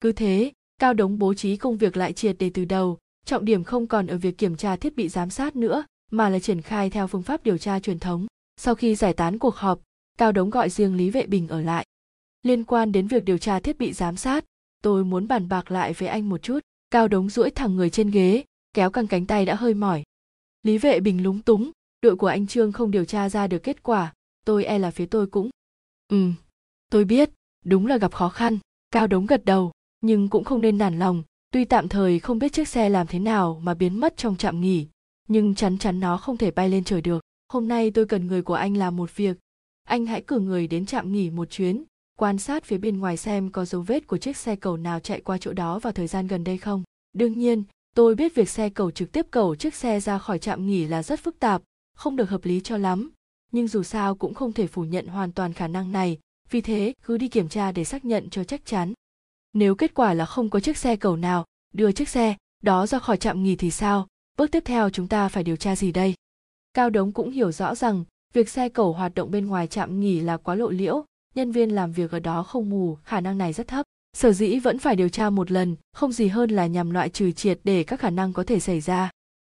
cứ thế, cao đống bố trí công việc lại triệt để từ đầu, trọng điểm không còn ở việc kiểm tra thiết bị giám sát nữa, mà là triển khai theo phương pháp điều tra truyền thống. Sau khi giải tán cuộc họp, cao đống gọi riêng lý vệ bình ở lại. Liên quan đến việc điều tra thiết bị giám sát, tôi muốn bàn bạc lại với anh một chút. Cao đống duỗi thẳng người trên ghế, kéo căng cánh tay đã hơi mỏi. Lý vệ bình lúng túng, đội của anh trương không điều tra ra được kết quả, tôi e là phía tôi cũng. Ừ tôi biết, đúng là gặp khó khăn. Cao đống gật đầu nhưng cũng không nên nản lòng. Tuy tạm thời không biết chiếc xe làm thế nào mà biến mất trong trạm nghỉ, nhưng chắn chắn nó không thể bay lên trời được. Hôm nay tôi cần người của anh làm một việc. Anh hãy cử người đến trạm nghỉ một chuyến, quan sát phía bên ngoài xem có dấu vết của chiếc xe cầu nào chạy qua chỗ đó vào thời gian gần đây không. Đương nhiên, tôi biết việc xe cầu trực tiếp cầu chiếc xe ra khỏi trạm nghỉ là rất phức tạp, không được hợp lý cho lắm. Nhưng dù sao cũng không thể phủ nhận hoàn toàn khả năng này. Vì thế, cứ đi kiểm tra để xác nhận cho chắc chắn nếu kết quả là không có chiếc xe cầu nào đưa chiếc xe đó ra khỏi trạm nghỉ thì sao? Bước tiếp theo chúng ta phải điều tra gì đây? Cao đống cũng hiểu rõ rằng việc xe cầu hoạt động bên ngoài trạm nghỉ là quá lộ liễu, nhân viên làm việc ở đó không mù, khả năng này rất thấp. Sở dĩ vẫn phải điều tra một lần, không gì hơn là nhằm loại trừ triệt để các khả năng có thể xảy ra.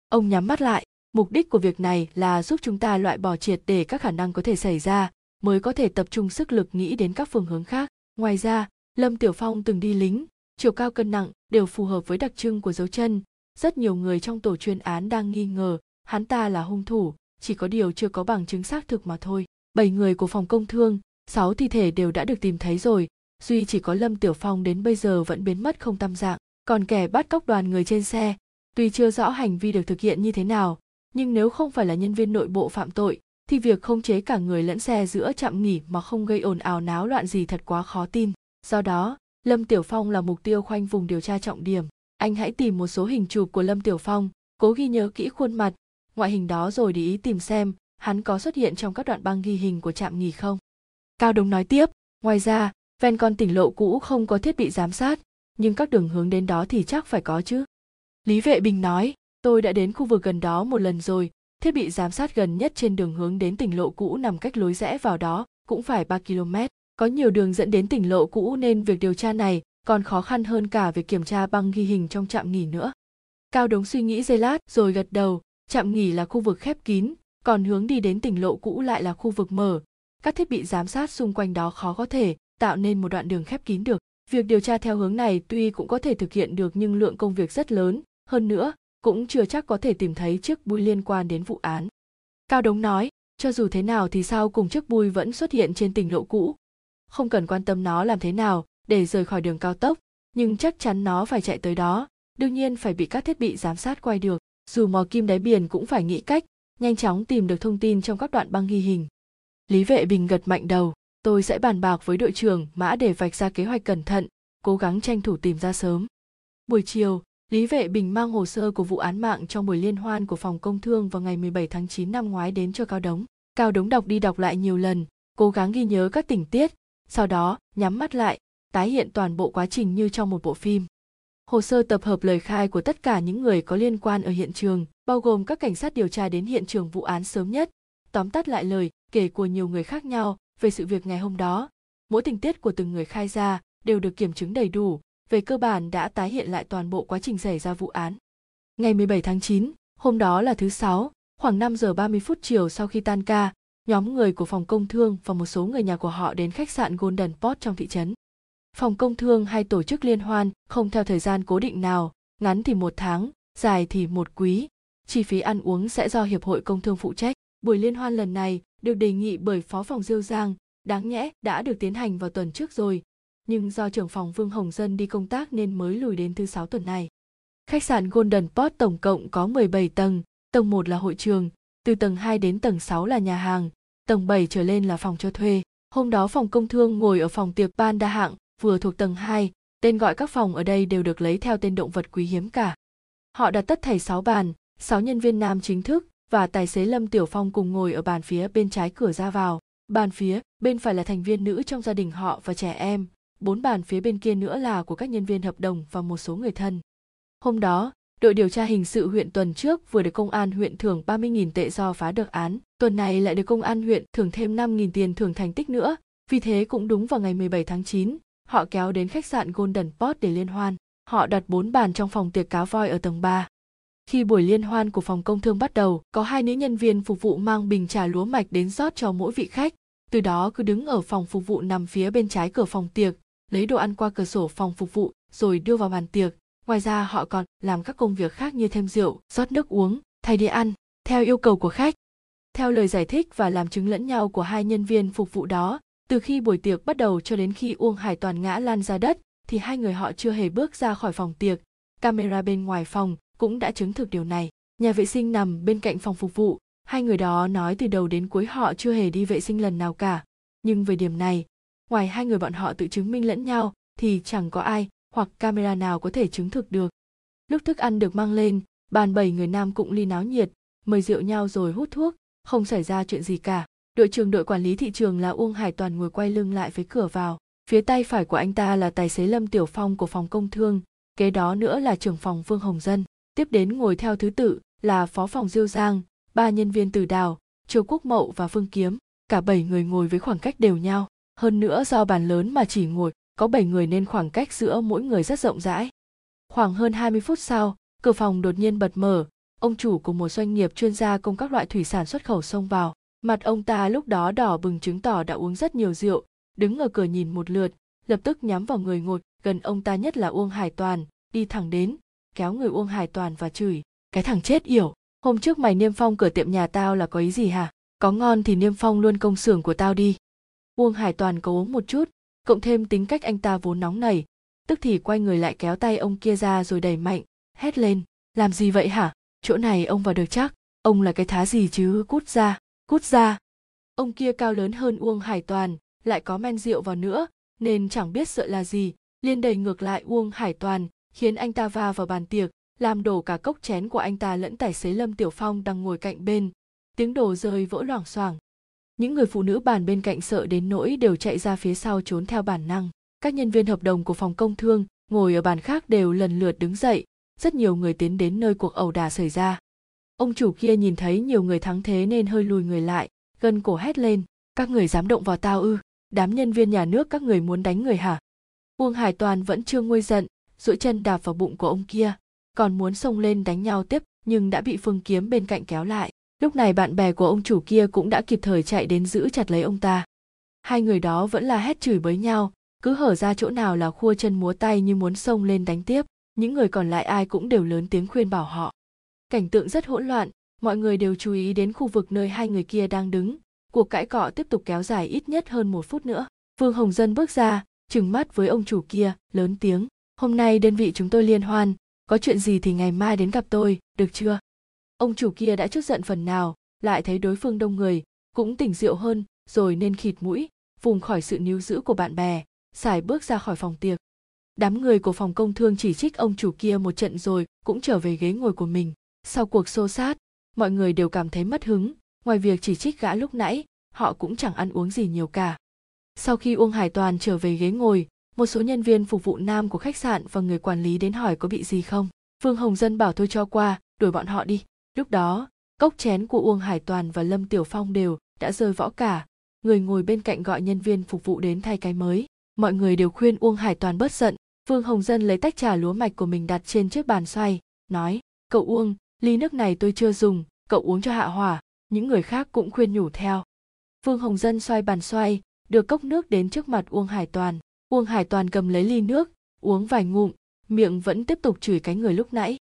Ông nhắm mắt lại, mục đích của việc này là giúp chúng ta loại bỏ triệt để các khả năng có thể xảy ra, mới có thể tập trung sức lực nghĩ đến các phương hướng khác. Ngoài ra lâm tiểu phong từng đi lính, chiều cao cân nặng đều phù hợp với đặc trưng của dấu chân. Rất nhiều người trong tổ chuyên án đang nghi ngờ hắn ta là hung thủ, chỉ có điều chưa có bằng chứng xác thực mà thôi. Bảy người của phòng công thương, sáu thi thể đều đã được tìm thấy rồi. Duy chỉ có lâm tiểu phong đến bây giờ vẫn biến mất không tâm dạng. Còn kẻ bắt cóc đoàn người trên xe, tuy chưa rõ hành vi được thực hiện như thế nào, nhưng nếu không phải là nhân viên nội bộ phạm tội, thì việc khống chế cả người lẫn xe giữa trạm nghỉ mà không gây ồn ào náo loạn gì thật quá khó tin do đó, lâm tiểu phong là mục tiêu khoanh vùng điều tra trọng điểm. Anh hãy tìm một số hình chụp của lâm tiểu phong, cố ghi nhớ kỹ khuôn mặt. Ngoại hình đó rồi để ý tìm xem, hắn có xuất hiện trong các đoạn băng ghi hình của trạm nghỉ không? Cao đông nói tiếp, ngoài ra, ven con tỉnh lộ cũ không có thiết bị giám sát, nhưng các đường hướng đến đó thì chắc phải có chứ. Lý vệ bình nói, tôi đã đến khu vực gần đó một lần rồi, thiết bị giám sát gần nhất trên đường hướng đến tỉnh lộ cũ nằm cách lối rẽ vào đó cũng phải 3 km. Có nhiều đường dẫn đến tỉnh lộ cũ nên việc điều tra này còn khó khăn hơn cả việc kiểm tra băng ghi hình trong trạm nghỉ nữa. Cao Đống suy nghĩ giây lát rồi gật đầu, trạm nghỉ là khu vực khép kín, còn hướng đi đến tỉnh lộ cũ lại là khu vực mở. Các thiết bị giám sát xung quanh đó khó có thể tạo nên một đoạn đường khép kín được. Việc điều tra theo hướng này tuy cũng có thể thực hiện được nhưng lượng công việc rất lớn, hơn nữa, cũng chưa chắc có thể tìm thấy chiếc bui liên quan đến vụ án. Cao Đống nói, cho dù thế nào thì sau cùng chiếc bui vẫn xuất hiện trên tỉnh lộ cũ. Không cần quan tâm nó làm thế nào để rời khỏi đường cao tốc, nhưng chắc chắn nó phải chạy tới đó, đương nhiên phải bị các thiết bị giám sát quay được. Dù mò kim đáy biển cũng phải nghĩ cách, nhanh chóng tìm được thông tin trong các đoạn băng ghi hình. Lý Vệ Bình gật mạnh đầu, tôi sẽ bàn bạc với đội trưởng Mã để vạch ra kế hoạch cẩn thận, cố gắng tranh thủ tìm ra sớm. Buổi chiều, Lý Vệ Bình mang hồ sơ của vụ án mạng trong buổi liên hoan của phòng công thương vào ngày 17 tháng 9 năm ngoái đến cho Cao Đống. Cao Đống đọc đi đọc lại nhiều lần, cố gắng ghi nhớ các tình tiết, sau đó nhắm mắt lại, tái hiện toàn bộ quá trình như trong một bộ phim. Hồ sơ tập hợp lời khai của tất cả những người có liên quan ở hiện trường, bao gồm các cảnh sát điều tra đến hiện trường vụ án sớm nhất, tóm tắt lại lời kể của nhiều người khác nhau về sự việc ngày hôm đó. Mỗi tình tiết của từng người khai ra đều được kiểm chứng đầy đủ, về cơ bản đã tái hiện lại toàn bộ quá trình xảy ra vụ án. Ngày 17 tháng 9, hôm đó là thứ sáu, khoảng 5 giờ 30 phút chiều sau khi tan ca, nhóm người của phòng công thương và một số người nhà của họ đến khách sạn Golden Port trong thị trấn. Phòng công thương hay tổ chức liên hoan không theo thời gian cố định nào, ngắn thì một tháng, dài thì một quý. Chi phí ăn uống sẽ do Hiệp hội Công thương phụ trách. Buổi liên hoan lần này được đề nghị bởi Phó phòng Diêu Giang, đáng nhẽ đã được tiến hành vào tuần trước rồi, nhưng do trưởng phòng Vương Hồng Dân đi công tác nên mới lùi đến thứ sáu tuần này. Khách sạn Golden Port tổng cộng có 17 tầng, tầng 1 là hội trường, từ tầng 2 đến tầng 6 là nhà hàng, tầng 7 trở lên là phòng cho thuê. Hôm đó phòng công thương ngồi ở phòng tiệc ban đa hạng, vừa thuộc tầng 2, tên gọi các phòng ở đây đều được lấy theo tên động vật quý hiếm cả. Họ đặt tất thảy 6 bàn, 6 nhân viên nam chính thức và tài xế Lâm Tiểu Phong cùng ngồi ở bàn phía bên trái cửa ra vào. Bàn phía bên phải là thành viên nữ trong gia đình họ và trẻ em, bốn bàn phía bên kia nữa là của các nhân viên hợp đồng và một số người thân. Hôm đó, đội điều tra hình sự huyện tuần trước vừa được công an huyện thưởng 30.000 tệ do phá được án, tuần này lại được công an huyện thưởng thêm 5.000 tiền thưởng thành tích nữa, vì thế cũng đúng vào ngày 17 tháng 9, họ kéo đến khách sạn Golden Port để liên hoan. Họ đặt bốn bàn trong phòng tiệc cá voi ở tầng 3. Khi buổi liên hoan của phòng công thương bắt đầu, có hai nữ nhân viên phục vụ mang bình trà lúa mạch đến rót cho mỗi vị khách. Từ đó cứ đứng ở phòng phục vụ nằm phía bên trái cửa phòng tiệc, lấy đồ ăn qua cửa sổ phòng phục vụ rồi đưa vào bàn tiệc. Ngoài ra họ còn làm các công việc khác như thêm rượu, rót nước uống, thay đĩa ăn, theo yêu cầu của khách. Theo lời giải thích và làm chứng lẫn nhau của hai nhân viên phục vụ đó, từ khi buổi tiệc bắt đầu cho đến khi Uông Hải Toàn ngã lan ra đất, thì hai người họ chưa hề bước ra khỏi phòng tiệc. Camera bên ngoài phòng cũng đã chứng thực điều này. Nhà vệ sinh nằm bên cạnh phòng phục vụ, hai người đó nói từ đầu đến cuối họ chưa hề đi vệ sinh lần nào cả. Nhưng về điểm này, ngoài hai người bọn họ tự chứng minh lẫn nhau thì chẳng có ai hoặc camera nào có thể chứng thực được. Lúc thức ăn được mang lên, bàn bảy người nam cũng ly náo nhiệt, mời rượu nhau rồi hút thuốc, không xảy ra chuyện gì cả. Đội trưởng đội quản lý thị trường là Uông Hải Toàn ngồi quay lưng lại với cửa vào. Phía tay phải của anh ta là tài xế Lâm Tiểu Phong của phòng công thương, kế đó nữa là trưởng phòng Vương Hồng Dân. Tiếp đến ngồi theo thứ tự là phó phòng Diêu Giang, ba nhân viên Từ Đào, Triều Quốc Mậu và Phương Kiếm. Cả bảy người ngồi với khoảng cách đều nhau. Hơn nữa do bàn lớn mà chỉ ngồi có 7 người nên khoảng cách giữa mỗi người rất rộng rãi. Khoảng hơn 20 phút sau, cửa phòng đột nhiên bật mở, ông chủ của một doanh nghiệp chuyên gia công các loại thủy sản xuất khẩu xông vào. Mặt ông ta lúc đó đỏ bừng chứng tỏ đã uống rất nhiều rượu, đứng ở cửa nhìn một lượt, lập tức nhắm vào người ngồi gần ông ta nhất là Uông Hải Toàn, đi thẳng đến, kéo người Uông Hải Toàn và chửi, cái thằng chết yểu, hôm trước mày niêm phong cửa tiệm nhà tao là có ý gì hả? Có ngon thì niêm phong luôn công xưởng của tao đi. Uông Hải Toàn cố uống một chút, cộng thêm tính cách anh ta vốn nóng nảy, tức thì quay người lại kéo tay ông kia ra rồi đẩy mạnh, hét lên, làm gì vậy hả? Chỗ này ông vào được chắc, ông là cái thá gì chứ, cút ra, cút ra. Ông kia cao lớn hơn Uông Hải Toàn, lại có men rượu vào nữa, nên chẳng biết sợ là gì, liên đẩy ngược lại Uông Hải Toàn, khiến anh ta va vào bàn tiệc, làm đổ cả cốc chén của anh ta lẫn tài xế Lâm Tiểu Phong đang ngồi cạnh bên. Tiếng đồ rơi vỡ loảng xoảng. Những người phụ nữ bàn bên cạnh sợ đến nỗi đều chạy ra phía sau trốn theo bản năng. Các nhân viên hợp đồng của phòng công thương ngồi ở bàn khác đều lần lượt đứng dậy, rất nhiều người tiến đến nơi cuộc ẩu đả xảy ra. Ông chủ kia nhìn thấy nhiều người thắng thế nên hơi lùi người lại, gân cổ hét lên, các người dám động vào tao ư, đám nhân viên nhà nước các người muốn đánh người hả? Uông Hải Toàn vẫn chưa nguôi giận, duỗi chân đạp vào bụng của ông kia, còn muốn xông lên đánh nhau tiếp nhưng đã bị Phương Kiếm bên cạnh kéo lại. Lúc này bạn bè của ông chủ kia cũng đã kịp thời chạy đến giữ chặt lấy ông ta. Hai người đó vẫn là hét chửi bới nhau, cứ hở ra chỗ nào là khua chân múa tay như muốn xông lên đánh tiếp. Những người còn lại ai cũng đều lớn tiếng khuyên bảo họ. Cảnh tượng rất hỗn loạn, mọi người đều chú ý đến khu vực nơi hai người kia đang đứng. Cuộc cãi cọ tiếp tục kéo dài ít nhất hơn một phút nữa. Vương Hồng Dân bước ra, trừng mắt với ông chủ kia, lớn tiếng. Hôm nay đơn vị chúng tôi liên hoan, có chuyện gì thì ngày mai đến gặp tôi, được chưa? Ông chủ kia đã chút giận phần nào, lại thấy đối phương đông người, cũng tỉnh rượu hơn, rồi nên khịt mũi, vùng khỏi sự níu giữ của bạn bè, xài bước ra khỏi phòng tiệc. Đám người của phòng công thương chỉ trích ông chủ kia một trận rồi cũng trở về ghế ngồi của mình. Sau cuộc xô sát, mọi người đều cảm thấy mất hứng, ngoài việc chỉ trích gã lúc nãy, họ cũng chẳng ăn uống gì nhiều cả. Sau khi uông hải toàn trở về ghế ngồi, một số nhân viên phục vụ nam của khách sạn và người quản lý đến hỏi có bị gì không. Phương hồng dân bảo thôi cho qua, đuổi bọn họ đi lúc đó, cốc chén của uông hải toàn và lâm tiểu phong đều đã rơi võ cả. Người ngồi bên cạnh gọi nhân viên phục vụ đến thay cái mới. Mọi người đều khuyên uông hải toàn bớt giận. Vương hồng dân lấy tách trà lúa mạch của mình đặt trên chiếc bàn xoay, nói, cậu uông, ly nước này tôi chưa dùng, cậu uống cho hạ hỏa, những người khác cũng khuyên nhủ theo. Vương hồng dân xoay bàn xoay, đưa cốc nước đến trước mặt uông hải toàn. Uông hải toàn cầm lấy ly nước, uống vài ngụm, miệng vẫn tiếp tục chửi cái người lúc nãy.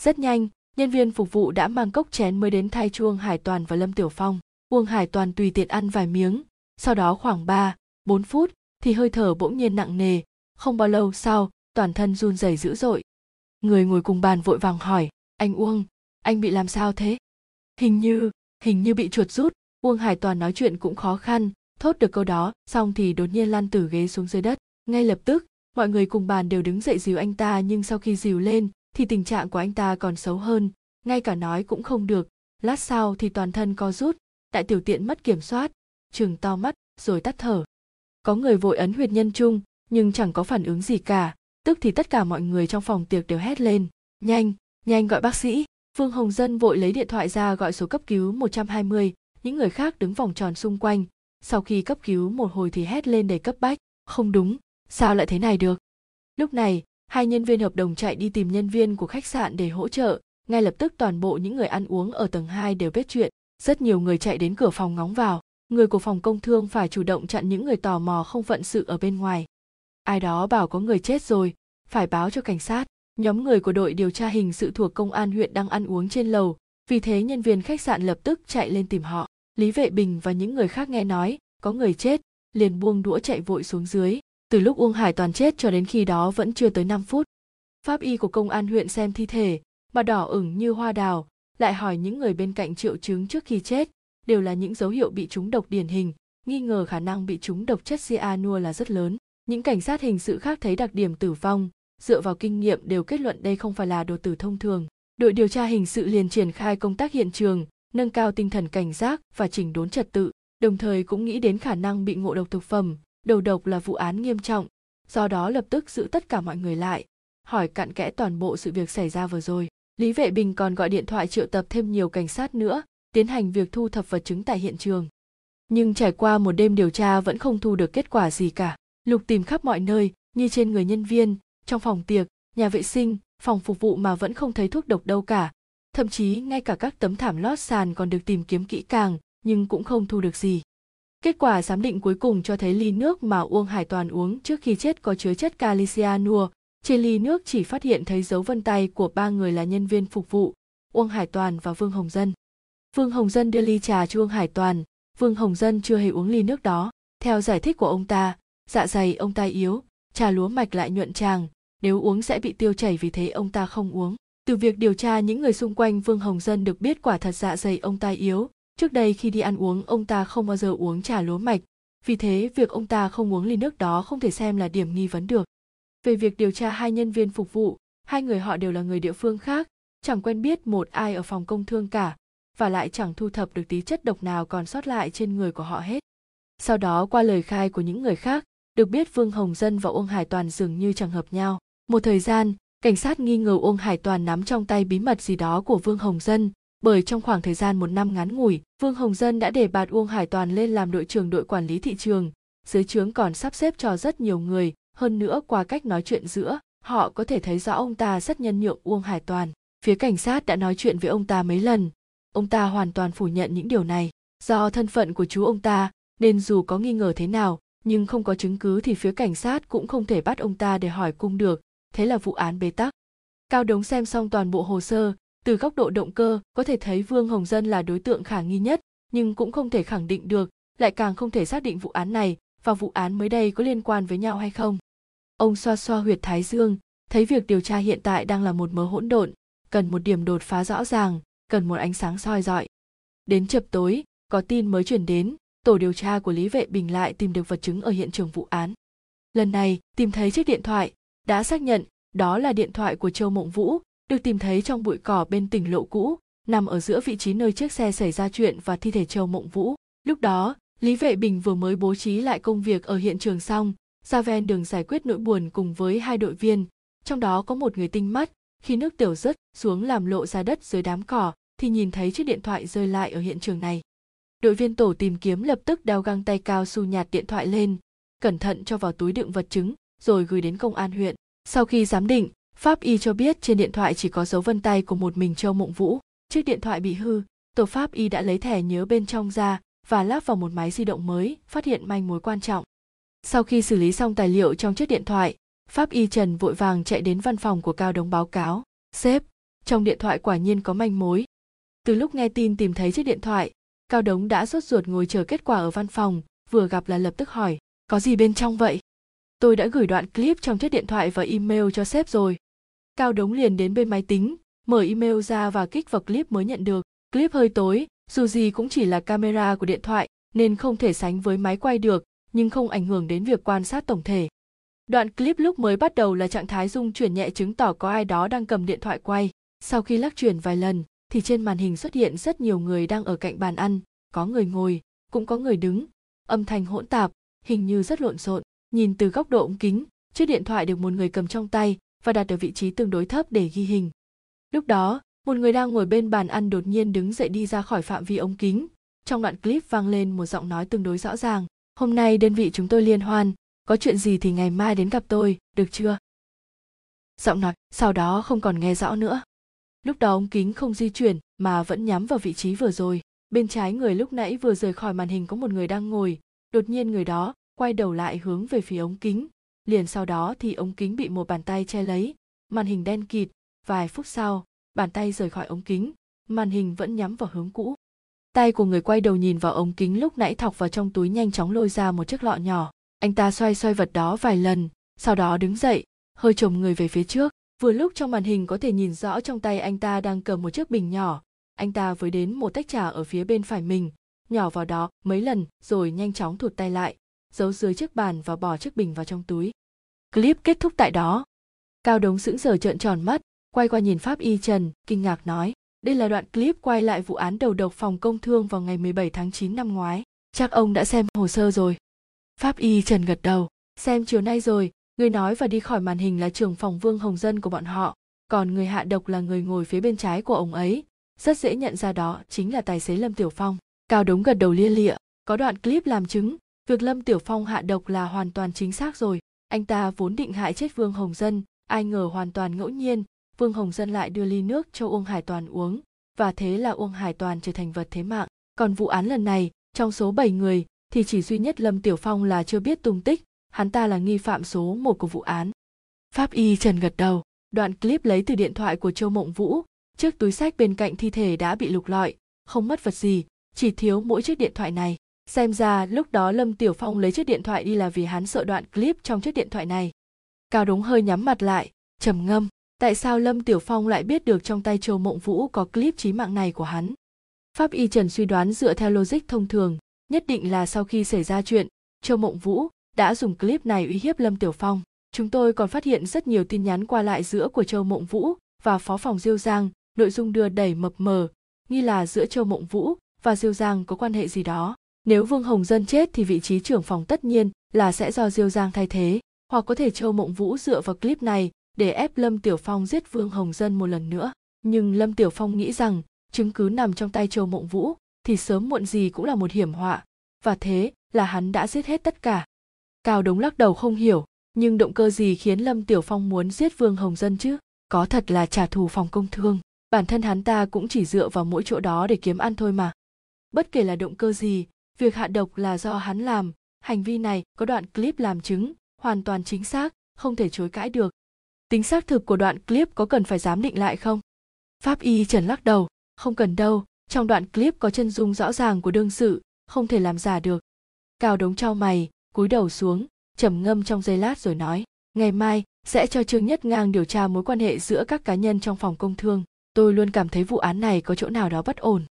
Rất nhanh nhân viên phục vụ đã mang cốc chén mới đến thay chuông, hải toàn và lâm tiểu phong. Uông hải toàn tùy tiện ăn vài miếng. Sau đó khoảng ba, bốn phút thì hơi thở bỗng nhiên nặng nề. Không bao lâu sau, toàn thân run rẩy dữ dội. Người ngồi cùng bàn vội vàng hỏi, anh uông, anh bị làm sao thế? Hình như hình như bị chuột rút. Uông hải toàn nói chuyện cũng khó khăn, thốt được câu đó, xong thì đột nhiên lăn từ ghế xuống dưới đất. Ngay lập tức, mọi người cùng bàn đều đứng dậy dìu anh ta, nhưng sau khi dìu lên thì tình trạng của anh ta còn xấu hơn ngay cả nói cũng không được lát sau thì toàn thân co rút đại tiểu tiện mất kiểm soát chừng to mắt rồi tắt thở có người vội ấn huyệt nhân trung nhưng chẳng có phản ứng gì cả tức thì tất cả mọi người trong phòng tiệc đều hét lên nhanh nhanh gọi bác sĩ Phương Hồng Dân vội lấy điện thoại ra gọi số cấp cứu 120, những người khác đứng vòng tròn xung quanh. Sau khi cấp cứu một hồi thì hét lên đầy cấp bách. Không đúng, sao lại thế này được lúc này hai nhân viên hợp đồng chạy đi tìm nhân viên của khách sạn để hỗ trợ. Ngay lập tức toàn bộ những người ăn uống ở tầng 2 đều biết chuyện. Rất nhiều người chạy đến cửa phòng ngóng vào. Người của phòng công thương phải chủ động chặn những người tò mò không phận sự ở bên ngoài. Ai đó bảo có người chết rồi, phải báo cho cảnh sát. Nhóm người của đội điều tra hình sự thuộc công an huyện đang ăn uống trên lầu. Vì thế nhân viên khách sạn lập tức chạy lên tìm họ. Lý vệ bình và những người khác nghe nói, có người chết, liền buông đũa chạy vội xuống dưới từ lúc uông hải toàn chết cho đến khi đó vẫn chưa tới 5 phút, pháp y của công an huyện xem thi thể mà đỏ ửng như hoa đào, lại hỏi những người bên cạnh triệu chứng trước khi chết, đều là những dấu hiệu bị trúng độc điển hình, nghi ngờ khả năng bị trúng độc chất cyanua là rất lớn. Những cảnh sát hình sự khác thấy đặc điểm tử vong, dựa vào kinh nghiệm đều kết luận đây không phải là đồ tử thông thường. Đội điều tra hình sự liền triển khai công tác hiện trường, nâng cao tinh thần cảnh giác và chỉnh đốn trật tự, đồng thời cũng nghĩ đến khả năng bị ngộ độc thực phẩm đầu độc là vụ án nghiêm trọng, do đó lập tức giữ tất cả mọi người lại. Hỏi cặn kẽ toàn bộ sự việc xảy ra vừa rồi, lý vệ bình còn gọi điện thoại triệu tập thêm nhiều cảnh sát nữa, tiến hành việc thu thập vật chứng tại hiện trường. Nhưng trải qua một đêm điều tra vẫn không thu được kết quả gì cả. Lục tìm khắp mọi nơi, như trên người nhân viên, trong phòng tiệc, nhà vệ sinh, phòng phục vụ mà vẫn không thấy thuốc độc đâu cả. Thậm chí ngay cả các tấm thảm lót sàn còn được tìm kiếm kỹ càng, nhưng cũng không thu được gì kết quả giám định cuối cùng cho thấy ly nước mà uông hải toàn uống trước khi chết có chứa chất calicianua. trên ly nước chỉ phát hiện thấy dấu vân tay của ba người là nhân viên phục vụ, uông hải toàn và vương hồng dân. Vương hồng dân đưa ly trà cho uông hải toàn. Vương hồng dân chưa hề uống ly nước đó. Theo giải thích của ông ta dạ dày ông ta yếu, trà lúa mạch lại nhuận tràng, nếu uống sẽ bị tiêu chảy vì thế ông ta không uống. Từ việc điều tra những người xung quanh, vương hồng dân được biết quả thật dạ dày ông ta yếu trước đây khi đi ăn uống, ông ta không bao giờ uống trà lúa mạch. Vì thế, việc ông ta không uống ly nước đó không thể xem là điểm nghi vấn được. Về việc điều tra hai nhân viên phục vụ, hai người họ đều là người địa phương khác, chẳng quen biết một ai ở phòng công thương cả, và lại chẳng thu thập được tí chất độc nào còn sót lại trên người của họ hết. Sau đó, qua lời khai của những người khác, được biết vương hồng dân và uông hải toàn dường như chẳng hợp nhau. Một thời gian, cảnh sát nghi ngờ uông hải toàn nắm trong tay bí mật gì đó của vương hồng dân bởi trong khoảng thời gian một năm ngắn ngủi, vương hồng dân đã để bạt uông hải toàn lên làm đội trưởng đội quản lý thị trường. Dưới trướng còn sắp xếp cho rất nhiều người, hơn nữa qua cách nói chuyện giữa, họ có thể thấy rõ ông ta rất nhân nhượng uông hải toàn. Phía cảnh sát đã nói chuyện với ông ta mấy lần. Ông ta hoàn toàn phủ nhận những điều này. Do thân phận của chú ông ta, nên dù có nghi ngờ thế nào, nhưng không có chứng cứ thì phía cảnh sát cũng không thể bắt ông ta để hỏi cung được. Thế là vụ án bế tắc. Cao đống xem xong toàn bộ hồ sơ từ góc độ động cơ, có thể thấy vương hồng dân là đối tượng khả nghi nhất, nhưng cũng không thể khẳng định được, lại càng không thể xác định vụ án này và vụ án mới đây có liên quan với nhau hay không. Ông xoa xoa huyệt thái dương thấy việc điều tra hiện tại đang là một mớ hỗn độn, cần một điểm đột phá rõ ràng, cần một ánh sáng soi rọi đến chập tối, có tin mới chuyển đến, tổ điều tra của lý vệ bình lại tìm được vật chứng ở hiện trường vụ án. Lần này, tìm thấy chiếc điện thoại, đã xác nhận đó là điện thoại của châu mộng vũ được tìm thấy trong bụi cỏ bên tỉnh lộ cũ, nằm ở giữa vị trí nơi chiếc xe xảy ra chuyện và thi thể châu mộng vũ. Lúc đó, lý vệ bình vừa mới bố trí lại công việc ở hiện trường xong ra ven đường giải quyết nỗi buồn cùng với hai đội viên. Trong đó có một người tinh mắt, khi nước tiểu rớt xuống làm lộ ra đất dưới đám cỏ, thì nhìn thấy chiếc điện thoại rơi lại ở hiện trường này. Đội viên tổ tìm kiếm lập tức đeo găng tay cao su nhạt điện thoại lên, cẩn thận cho vào túi đựng vật chứng, rồi gửi đến công an huyện. Sau khi giám định pháp y cho biết trên điện thoại chỉ có dấu vân tay của một mình châu mộng vũ. Chiếc điện thoại bị hư, tổ pháp y đã lấy thẻ nhớ bên trong ra và lắp vào một máy di động mới, phát hiện manh mối quan trọng. Sau khi xử lý xong tài liệu trong chiếc điện thoại, pháp y trần vội vàng chạy đến văn phòng của cao đống báo cáo. Sếp, trong điện thoại quả nhiên có manh mối. Từ lúc nghe tin tìm thấy chiếc điện thoại, cao đống đã sốt ruột ngồi chờ kết quả ở văn phòng, vừa gặp là lập tức hỏi, có gì bên trong vậy? Tôi đã gửi đoạn clip trong chiếc điện thoại và email cho sếp rồi. Cao đống liền đến bên máy tính, mở email ra và kích vào clip mới nhận được. Clip hơi tối, dù gì cũng chỉ là camera của điện thoại, nên không thể sánh với máy quay được, nhưng không ảnh hưởng đến việc quan sát tổng thể. Đoạn clip lúc mới bắt đầu là trạng thái rung chuyển nhẹ chứng tỏ có ai đó đang cầm điện thoại quay. Sau khi lắc chuyển vài lần, thì trên màn hình xuất hiện rất nhiều người đang ở cạnh bàn ăn, có người ngồi, cũng có người đứng. Âm thanh hỗn tạp, hình như rất lộn xộn nhìn từ góc độ ống kính, chiếc điện thoại được một người cầm trong tay và đặt ở vị trí tương đối thấp để ghi hình. Lúc đó, một người đang ngồi bên bàn ăn đột nhiên đứng dậy đi ra khỏi phạm vi ống kính. Trong đoạn clip vang lên một giọng nói tương đối rõ ràng, hôm nay đơn vị chúng tôi liên hoan, có chuyện gì thì ngày mai đến gặp tôi, được chưa? Giọng nói sau đó không còn nghe rõ nữa. Lúc đó ống kính không di chuyển mà vẫn nhắm vào vị trí vừa rồi. Bên trái người lúc nãy vừa rời khỏi màn hình có một người đang ngồi. Đột nhiên người đó quay đầu lại hướng về phía ống kính. Liền sau đó thì ống kính bị một bàn tay che lấy. Màn hình đen kịt. Vài phút sau, bàn tay rời khỏi ống kính. Màn hình vẫn nhắm vào hướng cũ. Tay của người quay đầu nhìn vào ống kính lúc nãy thọc vào trong túi nhanh chóng lôi ra một chiếc lọ nhỏ. Anh ta xoay xoay vật đó vài lần, sau đó đứng dậy, hơi trồm người về phía trước. Vừa lúc trong màn hình có thể nhìn rõ trong tay anh ta đang cầm một chiếc bình nhỏ. Anh ta với đến một tách trà ở phía bên phải mình. Nhỏ vào đó mấy lần, rồi nhanh chóng thụt tay lại giấu dưới chiếc bàn và bỏ chiếc bình vào trong túi clip kết thúc tại đó cao đống sững sờ trợn tròn mắt quay qua nhìn pháp y trần kinh ngạc nói đây là đoạn clip quay lại vụ án đầu độc phòng công thương vào ngày 17 tháng 9 năm ngoái. Chắc ông đã xem hồ sơ rồi. Pháp y Trần gật đầu. Xem chiều nay rồi, người nói và đi khỏi màn hình là trưởng phòng Vương Hồng Dân của bọn họ, còn người hạ độc là người ngồi phía bên trái của ông ấy. Rất dễ nhận ra đó chính là tài xế Lâm Tiểu Phong. Cao đống gật đầu lia lịa, có đoạn clip làm chứng, việc Lâm Tiểu Phong hạ độc là hoàn toàn chính xác rồi. Anh ta vốn định hại chết Vương Hồng Dân, ai ngờ hoàn toàn ngẫu nhiên, Vương Hồng Dân lại đưa ly nước cho Uông Hải Toàn uống, và thế là Uông Hải Toàn trở thành vật thế mạng. Còn vụ án lần này, trong số 7 người, thì chỉ duy nhất Lâm Tiểu Phong là chưa biết tung tích, hắn ta là nghi phạm số một của vụ án. Pháp y Trần gật đầu, đoạn clip lấy từ điện thoại của Châu Mộng Vũ, chiếc túi sách bên cạnh thi thể đã bị lục lọi, không mất vật gì, chỉ thiếu mỗi chiếc điện thoại này. Xem ra lúc đó Lâm Tiểu Phong lấy chiếc điện thoại đi là vì hắn sợ đoạn clip trong chiếc điện thoại này. Cao Đống hơi nhắm mặt lại, trầm ngâm, tại sao lâm tiểu phong lại biết được trong tay châu mộng vũ có clip chí mạng này của hắn? Pháp y trần suy đoán dựa theo logic thông thường nhất định là sau khi xảy ra chuyện châu mộng vũ đã dùng clip này uy hiếp lâm tiểu phong. Chúng tôi còn phát hiện rất nhiều tin nhắn qua lại giữa của châu mộng vũ và phó phòng diêu giang nội dung đưa đẩy mập mờ nghi là giữa châu mộng vũ và diêu giang có quan hệ gì đó nếu vương hồng dân chết thì vị trí trưởng phòng tất nhiên là sẽ do diêu giang thay thế hoặc có thể châu mộng vũ dựa vào clip này để ép Lâm Tiểu Phong giết Vương Hồng Dân một lần nữa. Nhưng Lâm Tiểu Phong nghĩ rằng chứng cứ nằm trong tay Châu Mộng Vũ thì sớm muộn gì cũng là một hiểm họa, và thế là hắn đã giết hết tất cả. Cao Đống lắc đầu không hiểu, nhưng động cơ gì khiến Lâm Tiểu Phong muốn giết Vương Hồng Dân chứ? Có thật là trả thù phòng công thương, bản thân hắn ta cũng chỉ dựa vào mỗi chỗ đó để kiếm ăn thôi mà. Bất kể là động cơ gì, việc hạ độc là do hắn làm, hành vi này có đoạn clip làm chứng, hoàn toàn chính xác, không thể chối cãi được. Tính xác thực của đoạn clip có cần phải giám định lại không? Pháp y trần lắc đầu. Không cần đâu trong đoạn clip có chân dung rõ ràng của đương sự không thể làm giả được. Cao đống trao mày cúi đầu xuống trầm ngâm trong giây lát rồi nói ngày mai sẽ cho trương nhất ngang điều tra mối quan hệ giữa các cá nhân trong phòng công thương. Tôi luôn cảm thấy vụ án này có chỗ nào đó bất ổn.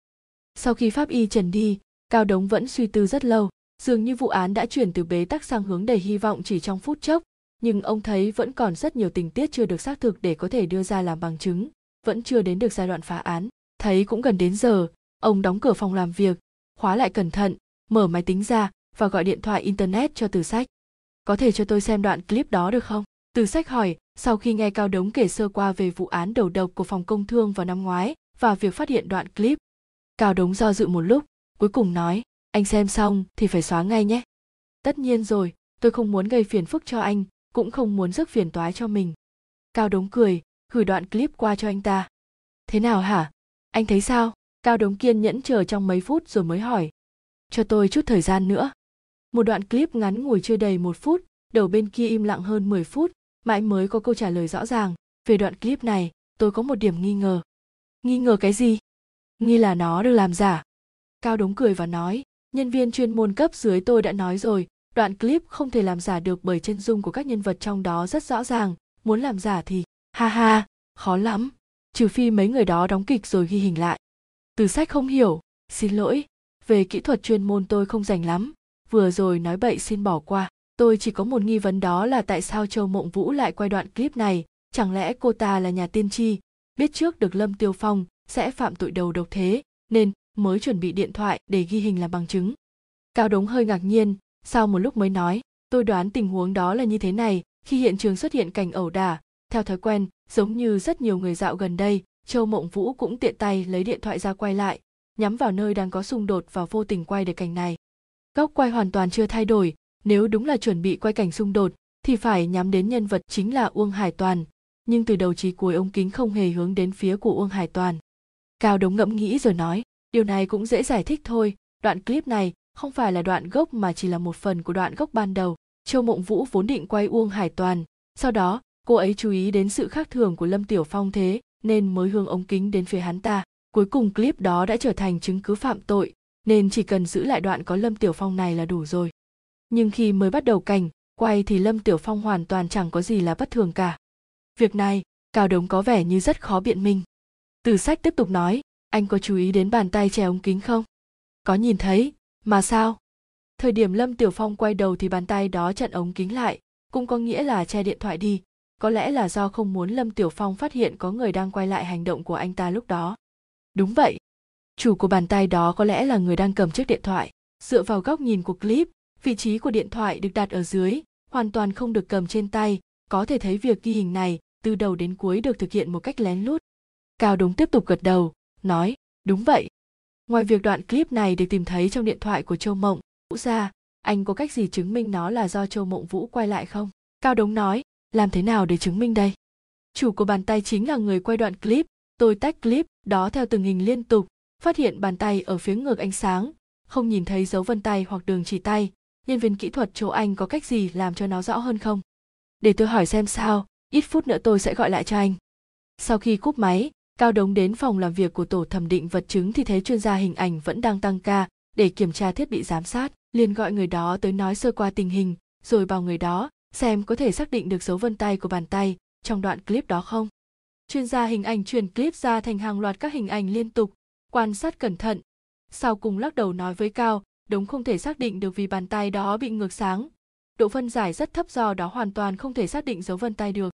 Sau khi pháp y trần đi cao đống vẫn suy tư rất lâu, dường như vụ án đã chuyển từ bế tắc sang hướng đầy hy vọng chỉ trong phút chốc, nhưng ông thấy vẫn còn rất nhiều tình tiết chưa được xác thực để có thể đưa ra làm bằng chứng, vẫn chưa đến được giai đoạn phá án, thấy cũng gần đến giờ, ông đóng cửa phòng làm việc, khóa lại cẩn thận, mở máy tính ra và gọi điện thoại internet cho từ sách. Có thể cho tôi xem đoạn clip đó được không? Từ sách hỏi, sau khi nghe cao đống kể sơ qua về vụ án đầu độc của phòng công thương vào năm ngoái và việc phát hiện đoạn clip. Cao đống do dự một lúc cuối cùng nói, anh xem xong thì phải xóa ngay nhé. Tất nhiên rồi, tôi không muốn gây phiền phức cho anh, cũng không muốn rước phiền toái cho mình. Cao đống cười, gửi đoạn clip qua cho anh ta. Thế nào hả? Anh thấy sao? Cao đống kiên nhẫn chờ trong mấy phút rồi mới hỏi. Cho tôi chút thời gian nữa. Một đoạn clip ngắn ngủi chưa đầy một phút, đầu bên kia im lặng hơn 10 phút, mãi mới có câu trả lời rõ ràng. Về đoạn clip này, tôi có một điểm nghi ngờ. Nghi ngờ cái gì? Nghi là nó được làm giả cao đống cười và nói, nhân viên chuyên môn cấp dưới tôi đã nói rồi, đoạn clip không thể làm giả được bởi chân dung của các nhân vật trong đó rất rõ ràng, muốn làm giả thì, ha ha, khó lắm, trừ phi mấy người đó đóng kịch rồi ghi hình lại. Từ sách không hiểu, xin lỗi, về kỹ thuật chuyên môn tôi không dành lắm, vừa rồi nói bậy xin bỏ qua, tôi chỉ có một nghi vấn đó là tại sao châu mộng vũ lại quay đoạn clip này, chẳng lẽ cô ta là nhà tiên tri, biết trước được lâm tiêu phong sẽ phạm tội đầu độc thế, nên mới chuẩn bị điện thoại để ghi hình làm bằng chứng. Cao đống hơi ngạc nhiên, sau một lúc mới nói, tôi đoán tình huống đó là như thế này, khi hiện trường xuất hiện cảnh ẩu đả. Theo thói quen, giống như rất nhiều người dạo gần đây, châu mộng vũ cũng tiện tay lấy điện thoại ra quay lại, nhắm vào nơi đang có xung đột và vô tình quay được cảnh này. Góc quay hoàn toàn chưa thay đổi, nếu đúng là chuẩn bị quay cảnh xung đột, thì phải nhắm đến nhân vật chính là uông hải toàn. Nhưng từ đầu chí cuối ống kính không hề hướng đến phía của uông hải toàn. Cao đống ngẫm nghĩ rồi nói điều này cũng dễ giải thích thôi, đoạn clip này không phải là đoạn gốc mà chỉ là một phần của đoạn gốc ban đầu. Châu mộng vũ vốn định quay uông hải toàn, sau đó cô ấy chú ý đến sự khác thường của lâm tiểu phong thế nên mới hướng ống kính đến phía hắn ta. Cuối cùng clip đó đã trở thành chứng cứ phạm tội, nên chỉ cần giữ lại đoạn có lâm tiểu phong này là đủ rồi. Nhưng khi mới bắt đầu cảnh quay thì lâm tiểu phong hoàn toàn chẳng có gì là bất thường cả. Việc này, cao đống có vẻ như rất khó biện minh. Từ sách tiếp tục nói anh có chú ý đến bàn tay che ống kính không? Có nhìn thấy, mà sao? Thời điểm lâm tiểu phong quay đầu thì bàn tay đó chặn ống kính lại, cũng có nghĩa là che điện thoại đi. Có lẽ là do không muốn lâm tiểu phong phát hiện có người đang quay lại hành động của anh ta lúc đó. Đúng vậy. Chủ của bàn tay đó có lẽ là người đang cầm chiếc điện thoại. Dựa vào góc nhìn của clip, vị trí của điện thoại được đặt ở dưới, hoàn toàn không được cầm trên tay. Có thể thấy việc ghi hình này từ đầu đến cuối được thực hiện một cách lén lút. Cao đúng tiếp tục gật đầu nói, đúng vậy. Ngoài việc đoạn clip này được tìm thấy trong điện thoại của châu mộng, vũ ra anh có cách gì chứng minh nó là do châu mộng vũ quay lại không? Cao đống nói, làm thế nào để chứng minh đây? Chủ của bàn tay chính là người quay đoạn clip. Tôi tách clip đó theo từng hình liên tục, phát hiện bàn tay ở phía ngược ánh sáng, không nhìn thấy dấu vân tay hoặc đường chỉ tay. Nhân viên kỹ thuật chỗ anh có cách gì làm cho nó rõ hơn không? Để tôi hỏi xem sao, ít phút nữa tôi sẽ gọi lại cho anh. Sau khi cúp máy cao đống đến phòng làm việc của tổ thẩm định vật chứng thì thấy chuyên gia hình ảnh vẫn đang tăng ca để kiểm tra thiết bị giám sát, liền gọi người đó tới nói sơ qua tình hình, rồi bảo người đó xem có thể xác định được dấu vân tay của bàn tay trong đoạn clip đó không. Chuyên gia hình ảnh truyền clip ra thành hàng loạt các hình ảnh liên tục, quan sát cẩn thận, sau cùng lắc đầu nói với cao, đống không thể xác định được vì bàn tay đó bị ngược sáng. Độ phân giải rất thấp do đó hoàn toàn không thể xác định dấu vân tay được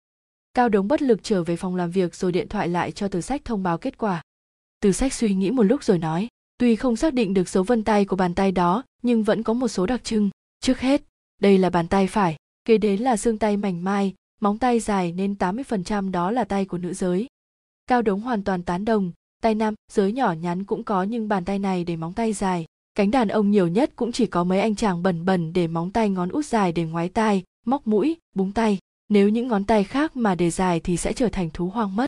cao đống bất lực trở về phòng làm việc rồi điện thoại lại cho từ sách thông báo kết quả từ sách suy nghĩ một lúc rồi nói tuy không xác định được dấu vân tay của bàn tay đó nhưng vẫn có một số đặc trưng trước hết đây là bàn tay phải kế đến là xương tay mảnh mai móng tay dài nên 80% đó là tay của nữ giới. Cao Đống hoàn toàn tán đồng, tay nam, giới nhỏ nhắn cũng có nhưng bàn tay này để móng tay dài. Cánh đàn ông nhiều nhất cũng chỉ có mấy anh chàng bẩn bẩn để móng tay ngón út dài để ngoái tai, móc mũi, búng tay. Nếu những ngón tay khác mà để dài thì sẽ trở thành thú hoang mất.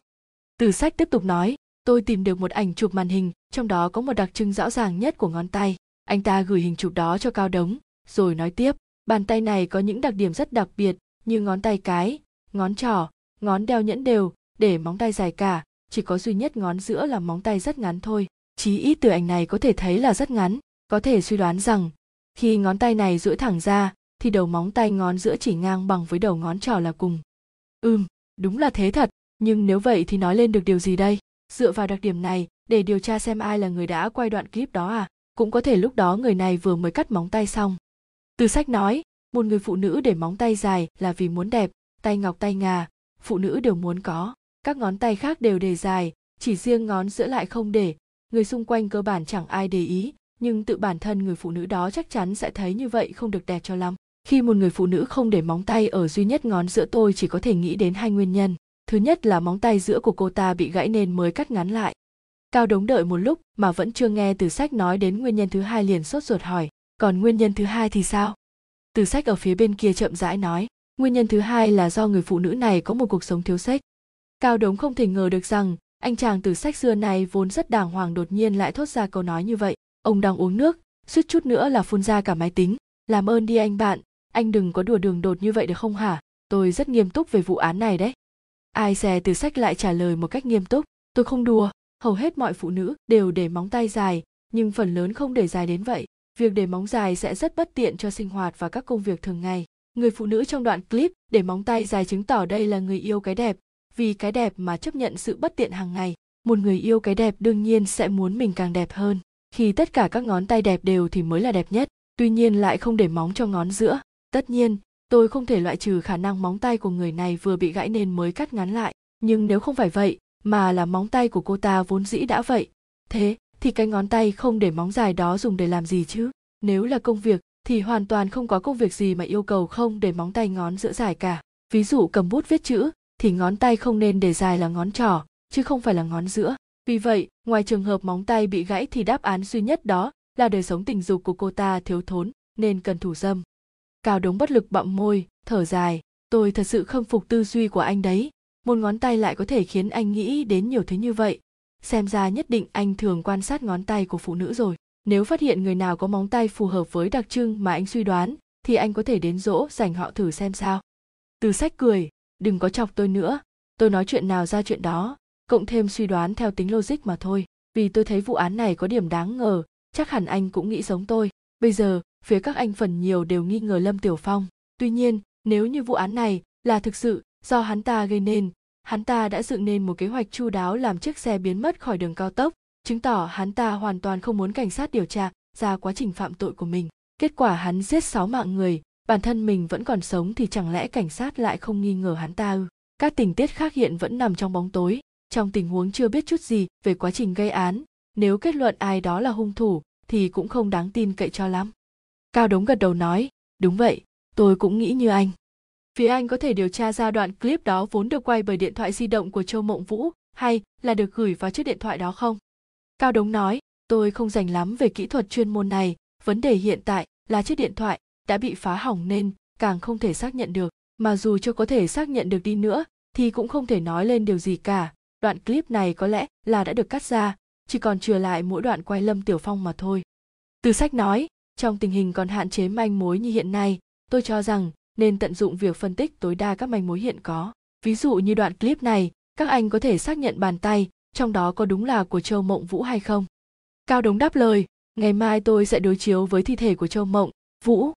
Từ sách tiếp tục nói, tôi tìm được một ảnh chụp màn hình, trong đó có một đặc trưng rõ ràng nhất của ngón tay. Anh ta gửi hình chụp đó cho Cao Đống, rồi nói tiếp, bàn tay này có những đặc điểm rất đặc biệt, như ngón tay cái, ngón trỏ, ngón đeo nhẫn đều, để móng tay dài cả, chỉ có duy nhất ngón giữa là móng tay rất ngắn thôi. Chí ít từ ảnh này có thể thấy là rất ngắn, có thể suy đoán rằng khi ngón tay này duỗi thẳng ra thì đầu móng tay ngón giữa chỉ ngang bằng với đầu ngón trỏ là cùng. Ừm, đúng là thế thật, nhưng nếu vậy thì nói lên được điều gì đây? Dựa vào đặc điểm này, để điều tra xem ai là người đã quay đoạn clip đó à? Cũng có thể lúc đó người này vừa mới cắt móng tay xong. Từ sách nói, một người phụ nữ để móng tay dài là vì muốn đẹp tay ngọc tay ngà phụ nữ đều muốn có các ngón tay khác đều để dài chỉ riêng ngón giữa lại không để người xung quanh cơ bản chẳng ai để ý nhưng tự bản thân người phụ nữ đó chắc chắn sẽ thấy như vậy không được đẹp cho lắm khi một người phụ nữ không để móng tay ở duy nhất ngón giữa tôi chỉ có thể nghĩ đến hai nguyên nhân. Thứ nhất là móng tay giữa của cô ta bị gãy nên mới cắt ngắn lại. Cao đống đợi một lúc mà vẫn chưa nghe từ sách nói đến nguyên nhân thứ hai liền sốt ruột hỏi, còn nguyên nhân thứ hai thì sao? Từ sách ở phía bên kia chậm rãi nói, nguyên nhân thứ hai là do người phụ nữ này có một cuộc sống thiếu sách. Cao đống không thể ngờ được rằng, anh chàng từ sách xưa này vốn rất đàng hoàng đột nhiên lại thốt ra câu nói như vậy. Ông đang uống nước, suýt chút nữa là phun ra cả máy tính. Làm ơn đi anh bạn anh đừng có đùa đường đột như vậy được không hả? Tôi rất nghiêm túc về vụ án này đấy. Ai dè từ sách lại trả lời một cách nghiêm túc? Tôi không đùa. Hầu hết mọi phụ nữ đều để móng tay dài, nhưng phần lớn không để dài đến vậy. Việc để móng dài sẽ rất bất tiện cho sinh hoạt và các công việc thường ngày. Người phụ nữ trong đoạn clip để móng tay dài chứng tỏ đây là người yêu cái đẹp, vì cái đẹp mà chấp nhận sự bất tiện hàng ngày. Một người yêu cái đẹp đương nhiên sẽ muốn mình càng đẹp hơn. Khi tất cả các ngón tay đẹp đều thì mới là đẹp nhất. Tuy nhiên lại không để móng cho ngón giữa tất nhiên, tôi không thể loại trừ khả năng móng tay của người này vừa bị gãy nên mới cắt ngắn lại. Nhưng nếu không phải vậy, mà là móng tay của cô ta vốn dĩ đã vậy, thế thì cái ngón tay không để móng dài đó dùng để làm gì chứ? Nếu là công việc, thì hoàn toàn không có công việc gì mà yêu cầu không để móng tay ngón giữa dài cả. Ví dụ cầm bút viết chữ, thì ngón tay không nên để dài là ngón trỏ, chứ không phải là ngón giữa. Vì vậy, ngoài trường hợp móng tay bị gãy thì đáp án duy nhất đó là đời sống tình dục của cô ta thiếu thốn, nên cần thủ dâm cao đống bất lực bậm môi, thở dài, tôi thật sự khâm phục tư duy của anh đấy. Một ngón tay lại có thể khiến anh nghĩ đến nhiều thứ như vậy. Xem ra nhất định anh thường quan sát ngón tay của phụ nữ rồi. Nếu phát hiện người nào có móng tay phù hợp với đặc trưng mà anh suy đoán, thì anh có thể đến dỗ dành họ thử xem sao. Từ sách cười, đừng có chọc tôi nữa. Tôi nói chuyện nào ra chuyện đó, cộng thêm suy đoán theo tính logic mà thôi. Vì tôi thấy vụ án này có điểm đáng ngờ, chắc hẳn anh cũng nghĩ giống tôi. Bây giờ phía các anh phần nhiều đều nghi ngờ lâm tiểu phong. Tuy nhiên, nếu như vụ án này là thực sự do hắn ta gây nên, hắn ta đã dựng nên một kế hoạch chu đáo làm chiếc xe biến mất khỏi đường cao tốc, chứng tỏ hắn ta hoàn toàn không muốn cảnh sát điều tra ra quá trình phạm tội của mình. Kết quả hắn giết sáu mạng người, bản thân mình vẫn còn sống thì chẳng lẽ cảnh sát lại không nghi ngờ hắn ta ư? Các tình tiết khác hiện vẫn nằm trong bóng tối. Trong tình huống chưa biết chút gì về quá trình gây án, nếu kết luận ai đó là hung thủ thì cũng không đáng tin cậy cho lắm cao đống gật đầu nói, đúng vậy, tôi cũng nghĩ như anh. Phía anh có thể điều tra ra đoạn clip đó vốn được quay bởi điện thoại di động của châu mộng vũ, hay là được gửi vào chiếc điện thoại đó không? Cao đống nói, tôi không dành lắm về kỹ thuật chuyên môn này, vấn đề hiện tại là chiếc điện thoại đã bị phá hỏng nên càng không thể xác nhận được. Mà dù cho có thể xác nhận được đi nữa, thì cũng không thể nói lên điều gì cả. Đoạn clip này có lẽ là đã được cắt ra, chỉ còn chừa lại mỗi đoạn quay lâm tiểu phong mà thôi. Từ sách nói trong tình hình còn hạn chế manh mối như hiện nay, tôi cho rằng nên tận dụng việc phân tích tối đa các manh mối hiện có. Ví dụ như đoạn clip này, các anh có thể xác nhận bàn tay, trong đó có đúng là của châu mộng vũ hay không? Cao đống đáp lời, ngày mai tôi sẽ đối chiếu với thi thể của châu mộng vũ.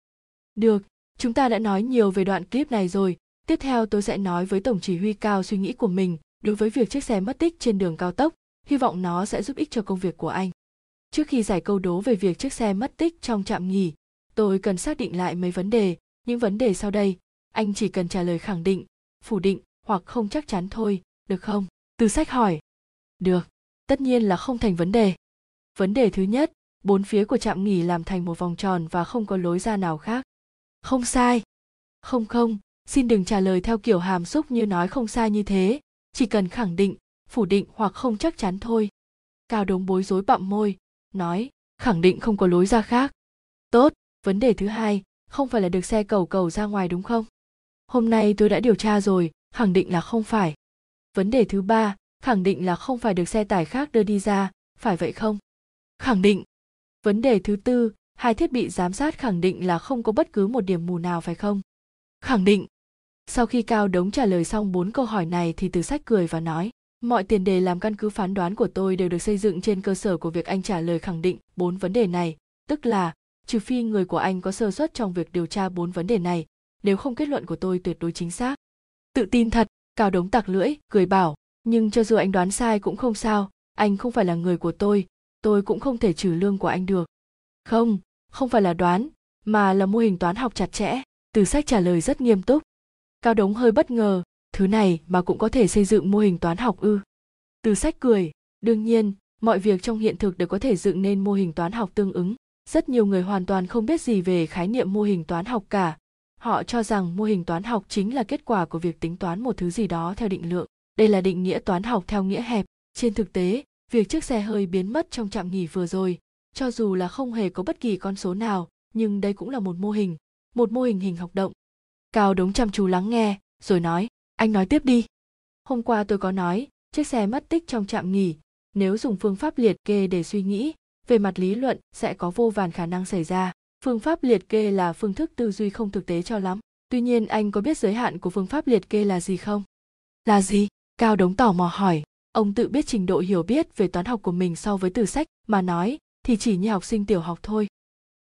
Được, chúng ta đã nói nhiều về đoạn clip này rồi. Tiếp theo tôi sẽ nói với tổng chỉ huy cao suy nghĩ của mình đối với việc chiếc xe mất tích trên đường cao tốc. Hy vọng nó sẽ giúp ích cho công việc của anh trước khi giải câu đố về việc chiếc xe mất tích trong trạm nghỉ, tôi cần xác định lại mấy vấn đề. Những vấn đề sau đây, anh chỉ cần trả lời khẳng định, phủ định hoặc không chắc chắn thôi, được không? Từ sách hỏi. Được, tất nhiên là không thành vấn đề. Vấn đề thứ nhất, bốn phía của trạm nghỉ làm thành một vòng tròn và không có lối ra nào khác. Không sai. Không không, xin đừng trả lời theo kiểu hàm xúc như nói không sai như thế. Chỉ cần khẳng định, phủ định hoặc không chắc chắn thôi. Cao đống bối rối bặm môi nói, khẳng định không có lối ra khác. Tốt, vấn đề thứ hai, không phải là được xe cầu cầu ra ngoài đúng không? Hôm nay tôi đã điều tra rồi, khẳng định là không phải. Vấn đề thứ ba, khẳng định là không phải được xe tải khác đưa đi ra, phải vậy không? Khẳng định. Vấn đề thứ tư, hai thiết bị giám sát khẳng định là không có bất cứ một điểm mù nào, phải không? Khẳng định. Sau khi cao đống trả lời xong bốn câu hỏi này thì từ sách cười và nói mọi tiền đề làm căn cứ phán đoán của tôi đều được xây dựng trên cơ sở của việc anh trả lời khẳng định bốn vấn đề này, tức là, trừ phi người của anh có sơ suất trong việc điều tra bốn vấn đề này, nếu không kết luận của tôi tuyệt đối chính xác. Tự tin thật, cao đống tặc lưỡi, cười bảo, nhưng cho dù anh đoán sai cũng không sao, anh không phải là người của tôi tôi cũng không thể trừ lương của anh được. Không không phải là đoán, mà là mô hình toán học chặt chẽ, từ sách trả lời rất nghiêm túc. Cao đống hơi bất ngờ thứ này mà cũng có thể xây dựng mô hình toán học ư? Từ sách cười, đương nhiên, mọi việc trong hiện thực đều có thể dựng nên mô hình toán học tương ứng. Rất nhiều người hoàn toàn không biết gì về khái niệm mô hình toán học cả. Họ cho rằng mô hình toán học chính là kết quả của việc tính toán một thứ gì đó theo định lượng. Đây là định nghĩa toán học theo nghĩa hẹp. Trên thực tế, việc chiếc xe hơi biến mất trong trạm nghỉ vừa rồi, cho dù là không hề có bất kỳ con số nào, nhưng đây cũng là một mô hình, một mô hình hình học động. Cao đống chăm chú lắng nghe, rồi nói anh nói tiếp đi. Hôm qua tôi có nói chiếc xe mất tích trong trạm nghỉ. Nếu dùng phương pháp liệt kê để suy nghĩ về mặt lý luận sẽ có vô vàn khả năng xảy ra. Phương pháp liệt kê là phương thức tư duy không thực tế cho lắm. Tuy nhiên anh có biết giới hạn của phương pháp liệt kê là gì không? Là gì? Cao đống tò mò hỏi. Ông tự biết trình độ hiểu biết về toán học của mình so với từ sách mà nói thì chỉ như học sinh tiểu học thôi.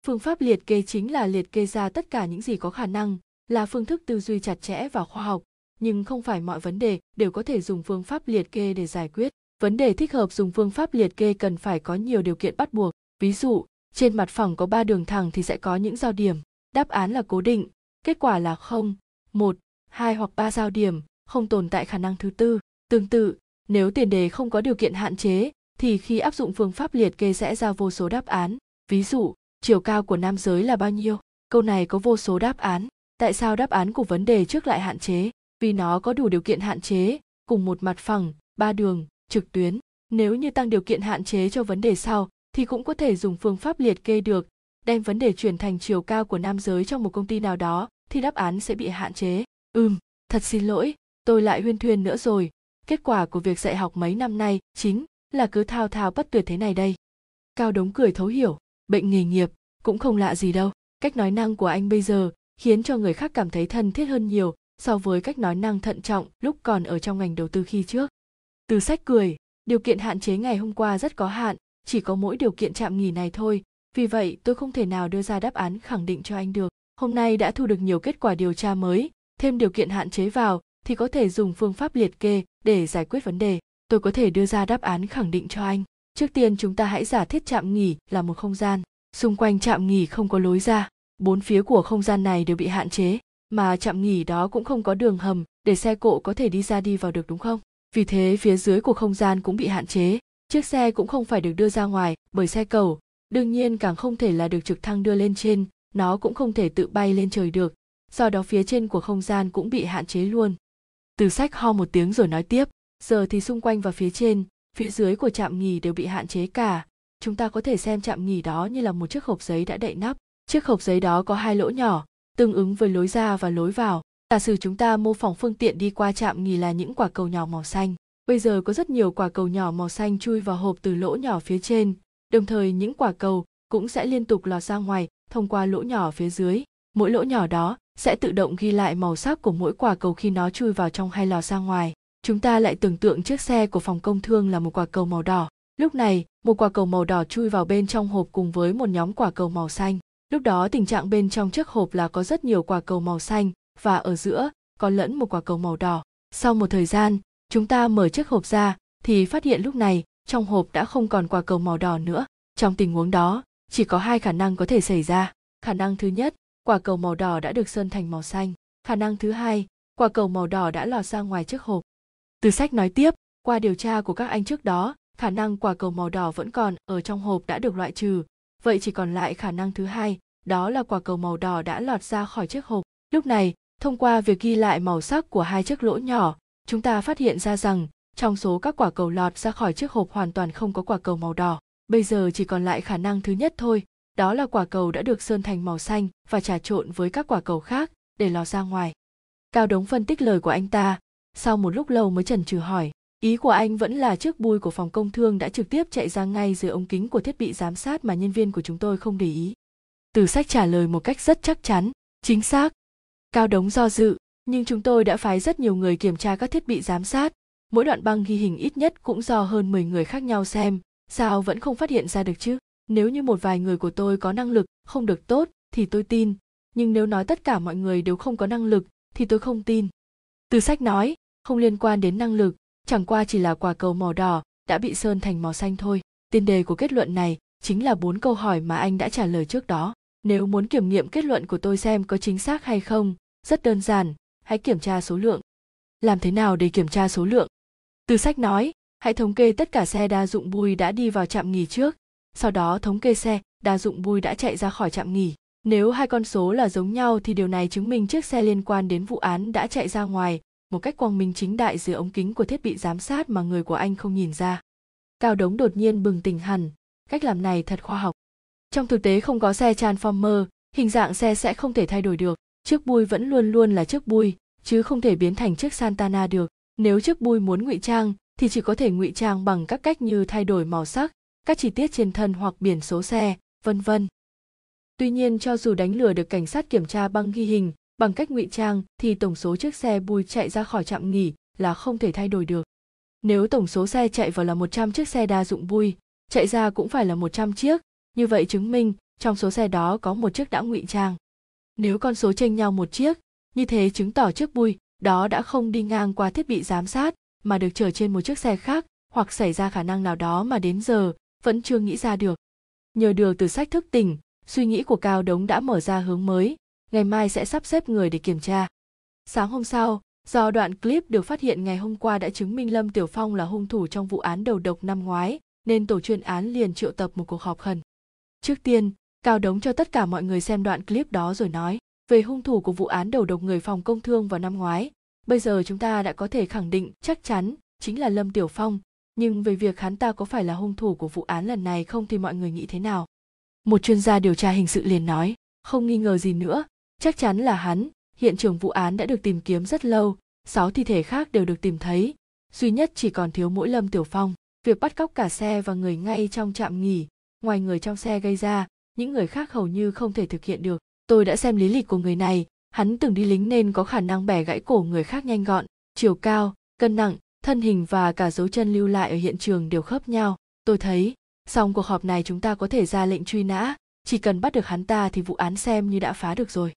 Phương pháp liệt kê chính là liệt kê ra tất cả những gì có khả năng là phương thức tư duy chặt chẽ và khoa học nhưng không phải mọi vấn đề đều có thể dùng phương pháp liệt kê để giải quyết. Vấn đề thích hợp dùng phương pháp liệt kê cần phải có nhiều điều kiện bắt buộc. Ví dụ, trên mặt phẳng có ba đường thẳng thì sẽ có những giao điểm. Đáp án là cố định. Kết quả là không, một, hai hoặc ba giao điểm, không tồn tại khả năng thứ tư. Tương tự, nếu tiền đề không có điều kiện hạn chế, thì khi áp dụng phương pháp liệt kê sẽ ra vô số đáp án. Ví dụ, chiều cao của nam giới là bao nhiêu? Câu này có vô số đáp án. Tại sao đáp án của vấn đề trước lại hạn chế? Vì nó có đủ điều kiện hạn chế, cùng một mặt phẳng, ba đường, trực tuyến. Nếu như tăng điều kiện hạn chế cho vấn đề sau, thì cũng có thể dùng phương pháp liệt kê được. Đem vấn đề chuyển thành chiều cao của nam giới trong một công ty nào đó, thì đáp án sẽ bị hạn chế. Ừm, thật xin lỗi, tôi lại huyên thuyên nữa rồi. Kết quả của việc dạy học mấy năm nay chính là cứ thao thao bất tuyệt thế này đây. Cao đống cười thấu hiểu, bệnh nghề nghiệp cũng không lạ gì đâu. Cách nói năng của anh bây giờ khiến cho người khác cảm thấy thân thiết hơn nhiều so với cách nói năng thận trọng lúc còn ở trong ngành đầu tư khi trước. Từ sách cười, điều kiện hạn chế ngày hôm qua rất có hạn, chỉ có mỗi điều kiện chạm nghỉ này thôi. Vì vậy, tôi không thể nào đưa ra đáp án khẳng định cho anh được. Hôm nay đã thu được nhiều kết quả điều tra mới, thêm điều kiện hạn chế vào thì có thể dùng phương pháp liệt kê để giải quyết vấn đề. Tôi có thể đưa ra đáp án khẳng định cho anh. Trước tiên chúng ta hãy giả thiết trạm nghỉ là một không gian. Xung quanh trạm nghỉ không có lối ra. Bốn phía của không gian này đều bị hạn chế mà trạm nghỉ đó cũng không có đường hầm để xe cộ có thể đi ra đi vào được đúng không? Vì thế phía dưới của không gian cũng bị hạn chế. Chiếc xe cũng không phải được đưa ra ngoài bởi xe cầu. Đương nhiên càng không thể là được trực thăng đưa lên trên, nó cũng không thể tự bay lên trời được. Do đó phía trên của không gian cũng bị hạn chế luôn. Từ sách ho một tiếng rồi nói tiếp, giờ thì xung quanh và phía trên, phía dưới của trạm nghỉ đều bị hạn chế cả. Chúng ta có thể xem trạm nghỉ đó như là một chiếc hộp giấy đã đậy nắp. Chiếc hộp giấy đó có hai lỗ nhỏ tương ứng với lối ra và lối vào. Giả sử chúng ta mô phỏng phương tiện đi qua trạm nghỉ là những quả cầu nhỏ màu xanh. Bây giờ có rất nhiều quả cầu nhỏ màu xanh chui vào hộp từ lỗ nhỏ phía trên. Đồng thời, những quả cầu cũng sẽ liên tục lọt ra ngoài thông qua lỗ nhỏ phía dưới. Mỗi lỗ nhỏ đó sẽ tự động ghi lại màu sắc của mỗi quả cầu khi nó chui vào trong hay lọt ra ngoài. Chúng ta lại tưởng tượng chiếc xe của phòng công thương là một quả cầu màu đỏ. Lúc này, một quả cầu màu đỏ chui vào bên trong hộp cùng với một nhóm quả cầu màu xanh lúc đó tình trạng bên trong chiếc hộp là có rất nhiều quả cầu màu xanh, và ở giữa, có lẫn một quả cầu màu đỏ. Sau một thời gian, chúng ta mở chiếc hộp ra, thì phát hiện lúc này, trong hộp đã không còn quả cầu màu đỏ nữa. Trong tình huống đó, chỉ có hai khả năng có thể xảy ra. Khả năng thứ nhất, quả cầu màu đỏ đã được sơn thành màu xanh. Khả năng thứ hai, quả cầu màu đỏ đã lọt ra ngoài chiếc hộp. Từ sách nói tiếp, qua điều tra của các anh trước đó, khả năng quả cầu màu đỏ vẫn còn ở trong hộp đã được loại trừ vậy chỉ còn lại khả năng thứ hai, đó là quả cầu màu đỏ đã lọt ra khỏi chiếc hộp. Lúc này, thông qua việc ghi lại màu sắc của hai chiếc lỗ nhỏ, chúng ta phát hiện ra rằng trong số các quả cầu lọt ra khỏi chiếc hộp hoàn toàn không có quả cầu màu đỏ. Bây giờ chỉ còn lại khả năng thứ nhất thôi, đó là quả cầu đã được sơn thành màu xanh và trà trộn với các quả cầu khác để lọt ra ngoài. Cao đống phân tích lời của anh ta, sau một lúc lâu mới chần chừ hỏi ý của anh vẫn là chiếc bùi của phòng công thương đã trực tiếp chạy ra ngay dưới ống kính của thiết bị giám sát mà nhân viên của chúng tôi không để ý. Từ sách trả lời một cách rất chắc chắn, chính xác. Cao đống do dự, nhưng chúng tôi đã phái rất nhiều người kiểm tra các thiết bị giám sát. Mỗi đoạn băng ghi hình ít nhất cũng do hơn 10 người khác nhau xem, sao vẫn không phát hiện ra được chứ? Nếu như một vài người của tôi có năng lực, không được tốt, thì tôi tin. Nhưng nếu nói tất cả mọi người đều không có năng lực, thì tôi không tin. Từ sách nói, không liên quan đến năng lực chẳng qua chỉ là quả cầu màu đỏ, đã bị sơn thành màu xanh thôi. Tiền đề của kết luận này chính là bốn câu hỏi mà anh đã trả lời trước đó. Nếu muốn kiểm nghiệm kết luận của tôi xem có chính xác hay không, rất đơn giản, hãy kiểm tra số lượng. Làm thế nào để kiểm tra số lượng? Từ sách nói, hãy thống kê tất cả xe đa dụng bùi đã đi vào trạm nghỉ trước. Sau đó thống kê xe đa dụng bùi đã chạy ra khỏi trạm nghỉ. Nếu hai con số là giống nhau thì điều này chứng minh chiếc xe liên quan đến vụ án đã chạy ra ngoài một cách quang minh chính đại dưới ống kính của thiết bị giám sát mà người của anh không nhìn ra. Cao Đống đột nhiên bừng tỉnh hẳn, cách làm này thật khoa học. Trong thực tế không có xe Transformer, hình dạng xe sẽ không thể thay đổi được. Chiếc bui vẫn luôn luôn là chiếc bui, chứ không thể biến thành chiếc Santana được. Nếu chiếc bui muốn ngụy trang, thì chỉ có thể ngụy trang bằng các cách như thay đổi màu sắc, các chi tiết trên thân hoặc biển số xe, vân vân. Tuy nhiên cho dù đánh lừa được cảnh sát kiểm tra băng ghi hình, bằng cách ngụy trang thì tổng số chiếc xe bui chạy ra khỏi trạm nghỉ là không thể thay đổi được. Nếu tổng số xe chạy vào là 100 chiếc xe đa dụng bui, chạy ra cũng phải là 100 chiếc, như vậy chứng minh trong số xe đó có một chiếc đã ngụy trang. Nếu con số chênh nhau một chiếc, như thế chứng tỏ chiếc bui đó đã không đi ngang qua thiết bị giám sát mà được chở trên một chiếc xe khác hoặc xảy ra khả năng nào đó mà đến giờ vẫn chưa nghĩ ra được. Nhờ được từ sách thức tỉnh, suy nghĩ của Cao Đống đã mở ra hướng mới, ngày mai sẽ sắp xếp người để kiểm tra. Sáng hôm sau, do đoạn clip được phát hiện ngày hôm qua đã chứng minh Lâm Tiểu Phong là hung thủ trong vụ án đầu độc năm ngoái, nên tổ chuyên án liền triệu tập một cuộc họp khẩn. Trước tiên, Cao Đống cho tất cả mọi người xem đoạn clip đó rồi nói về hung thủ của vụ án đầu độc người phòng công thương vào năm ngoái. Bây giờ chúng ta đã có thể khẳng định chắc chắn chính là Lâm Tiểu Phong, nhưng về việc hắn ta có phải là hung thủ của vụ án lần này không thì mọi người nghĩ thế nào? một chuyên gia điều tra hình sự liền nói không nghi ngờ gì nữa chắc chắn là hắn. Hiện trường vụ án đã được tìm kiếm rất lâu. Sáu thi thể khác đều được tìm thấy. Duy nhất chỉ còn thiếu mỗi lâm tiểu phong. Việc bắt cóc cả xe và người ngay trong trạm nghỉ. Ngoài người trong xe gây ra, những người khác hầu như không thể thực hiện được. Tôi đã xem lý lịch của người này. Hắn từng đi lính nên có khả năng bẻ gãy cổ người khác nhanh gọn, chiều cao, cân nặng, thân hình và cả dấu chân lưu lại ở hiện trường đều khớp nhau. Tôi thấy xong cuộc họp này chúng ta có thể ra lệnh truy nã. Chỉ cần bắt được hắn ta thì vụ án xem như đã phá được rồi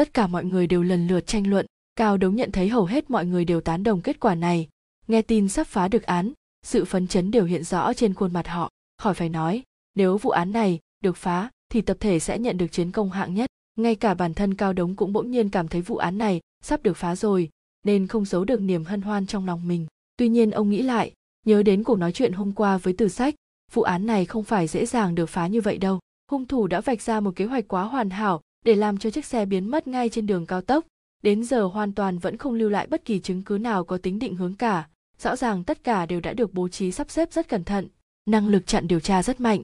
tất cả mọi người đều lần lượt tranh luận. Cao đống nhận thấy hầu hết mọi người đều tán đồng kết quả này. Nghe tin sắp phá được án, sự phấn chấn đều hiện rõ trên khuôn mặt họ. Khỏi phải nói, nếu vụ án này được phá, thì tập thể sẽ nhận được chiến công hạng nhất. Ngay cả bản thân cao đống cũng bỗng nhiên cảm thấy vụ án này sắp được phá rồi, nên không giấu được niềm hân hoan trong lòng mình. Tuy nhiên ông nghĩ lại, nhớ đến cuộc nói chuyện hôm qua với từ sách, vụ án này không phải dễ dàng được phá như vậy đâu. Hung thủ đã vạch ra một kế hoạch quá hoàn hảo để làm cho chiếc xe biến mất ngay trên đường cao tốc. Đến giờ hoàn toàn vẫn không lưu lại bất kỳ chứng cứ nào có tính định hướng cả. Rõ ràng tất cả đều đã được bố trí sắp xếp rất cẩn thận. Năng lực chặn điều tra rất mạnh.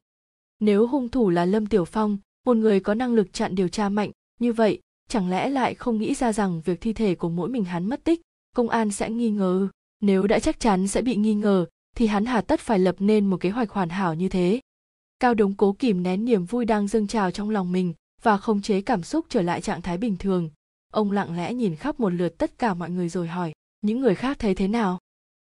Nếu hung thủ là lâm tiểu phong, một người có năng lực chặn điều tra mạnh như vậy, chẳng lẽ lại không nghĩ ra rằng việc thi thể của mỗi mình hắn mất tích, công an sẽ nghi ngờ? Nếu đã chắc chắn sẽ bị nghi ngờ, thì hắn hà tất phải lập nên một kế hoạch hoàn hảo như thế. Cao đống cố kìm nén niềm vui đang dâng trào trong lòng mình và không chế cảm xúc trở lại trạng thái bình thường. Ông lặng lẽ nhìn khắp một lượt tất cả mọi người rồi hỏi, những người khác thấy thế nào?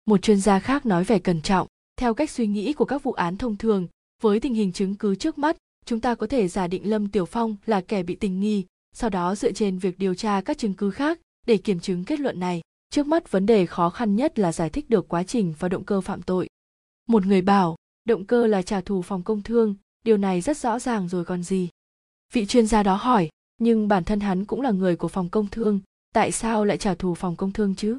Một chuyên gia khác nói vẻ cẩn trọng, theo cách suy nghĩ của các vụ án thông thường, với tình hình chứng cứ trước mắt, chúng ta có thể giả định lâm tiểu phong là kẻ bị tình nghi, sau đó dựa trên việc điều tra các chứng cứ khác để kiểm chứng kết luận này. Trước mắt, vấn đề khó khăn nhất là giải thích được quá trình và động cơ phạm tội. Một người bảo, động cơ là trả thù phòng công thương, điều này rất rõ ràng rồi còn gì vị chuyên gia đó hỏi nhưng bản thân hắn cũng là người của phòng công thương tại sao lại trả thù phòng công thương chứ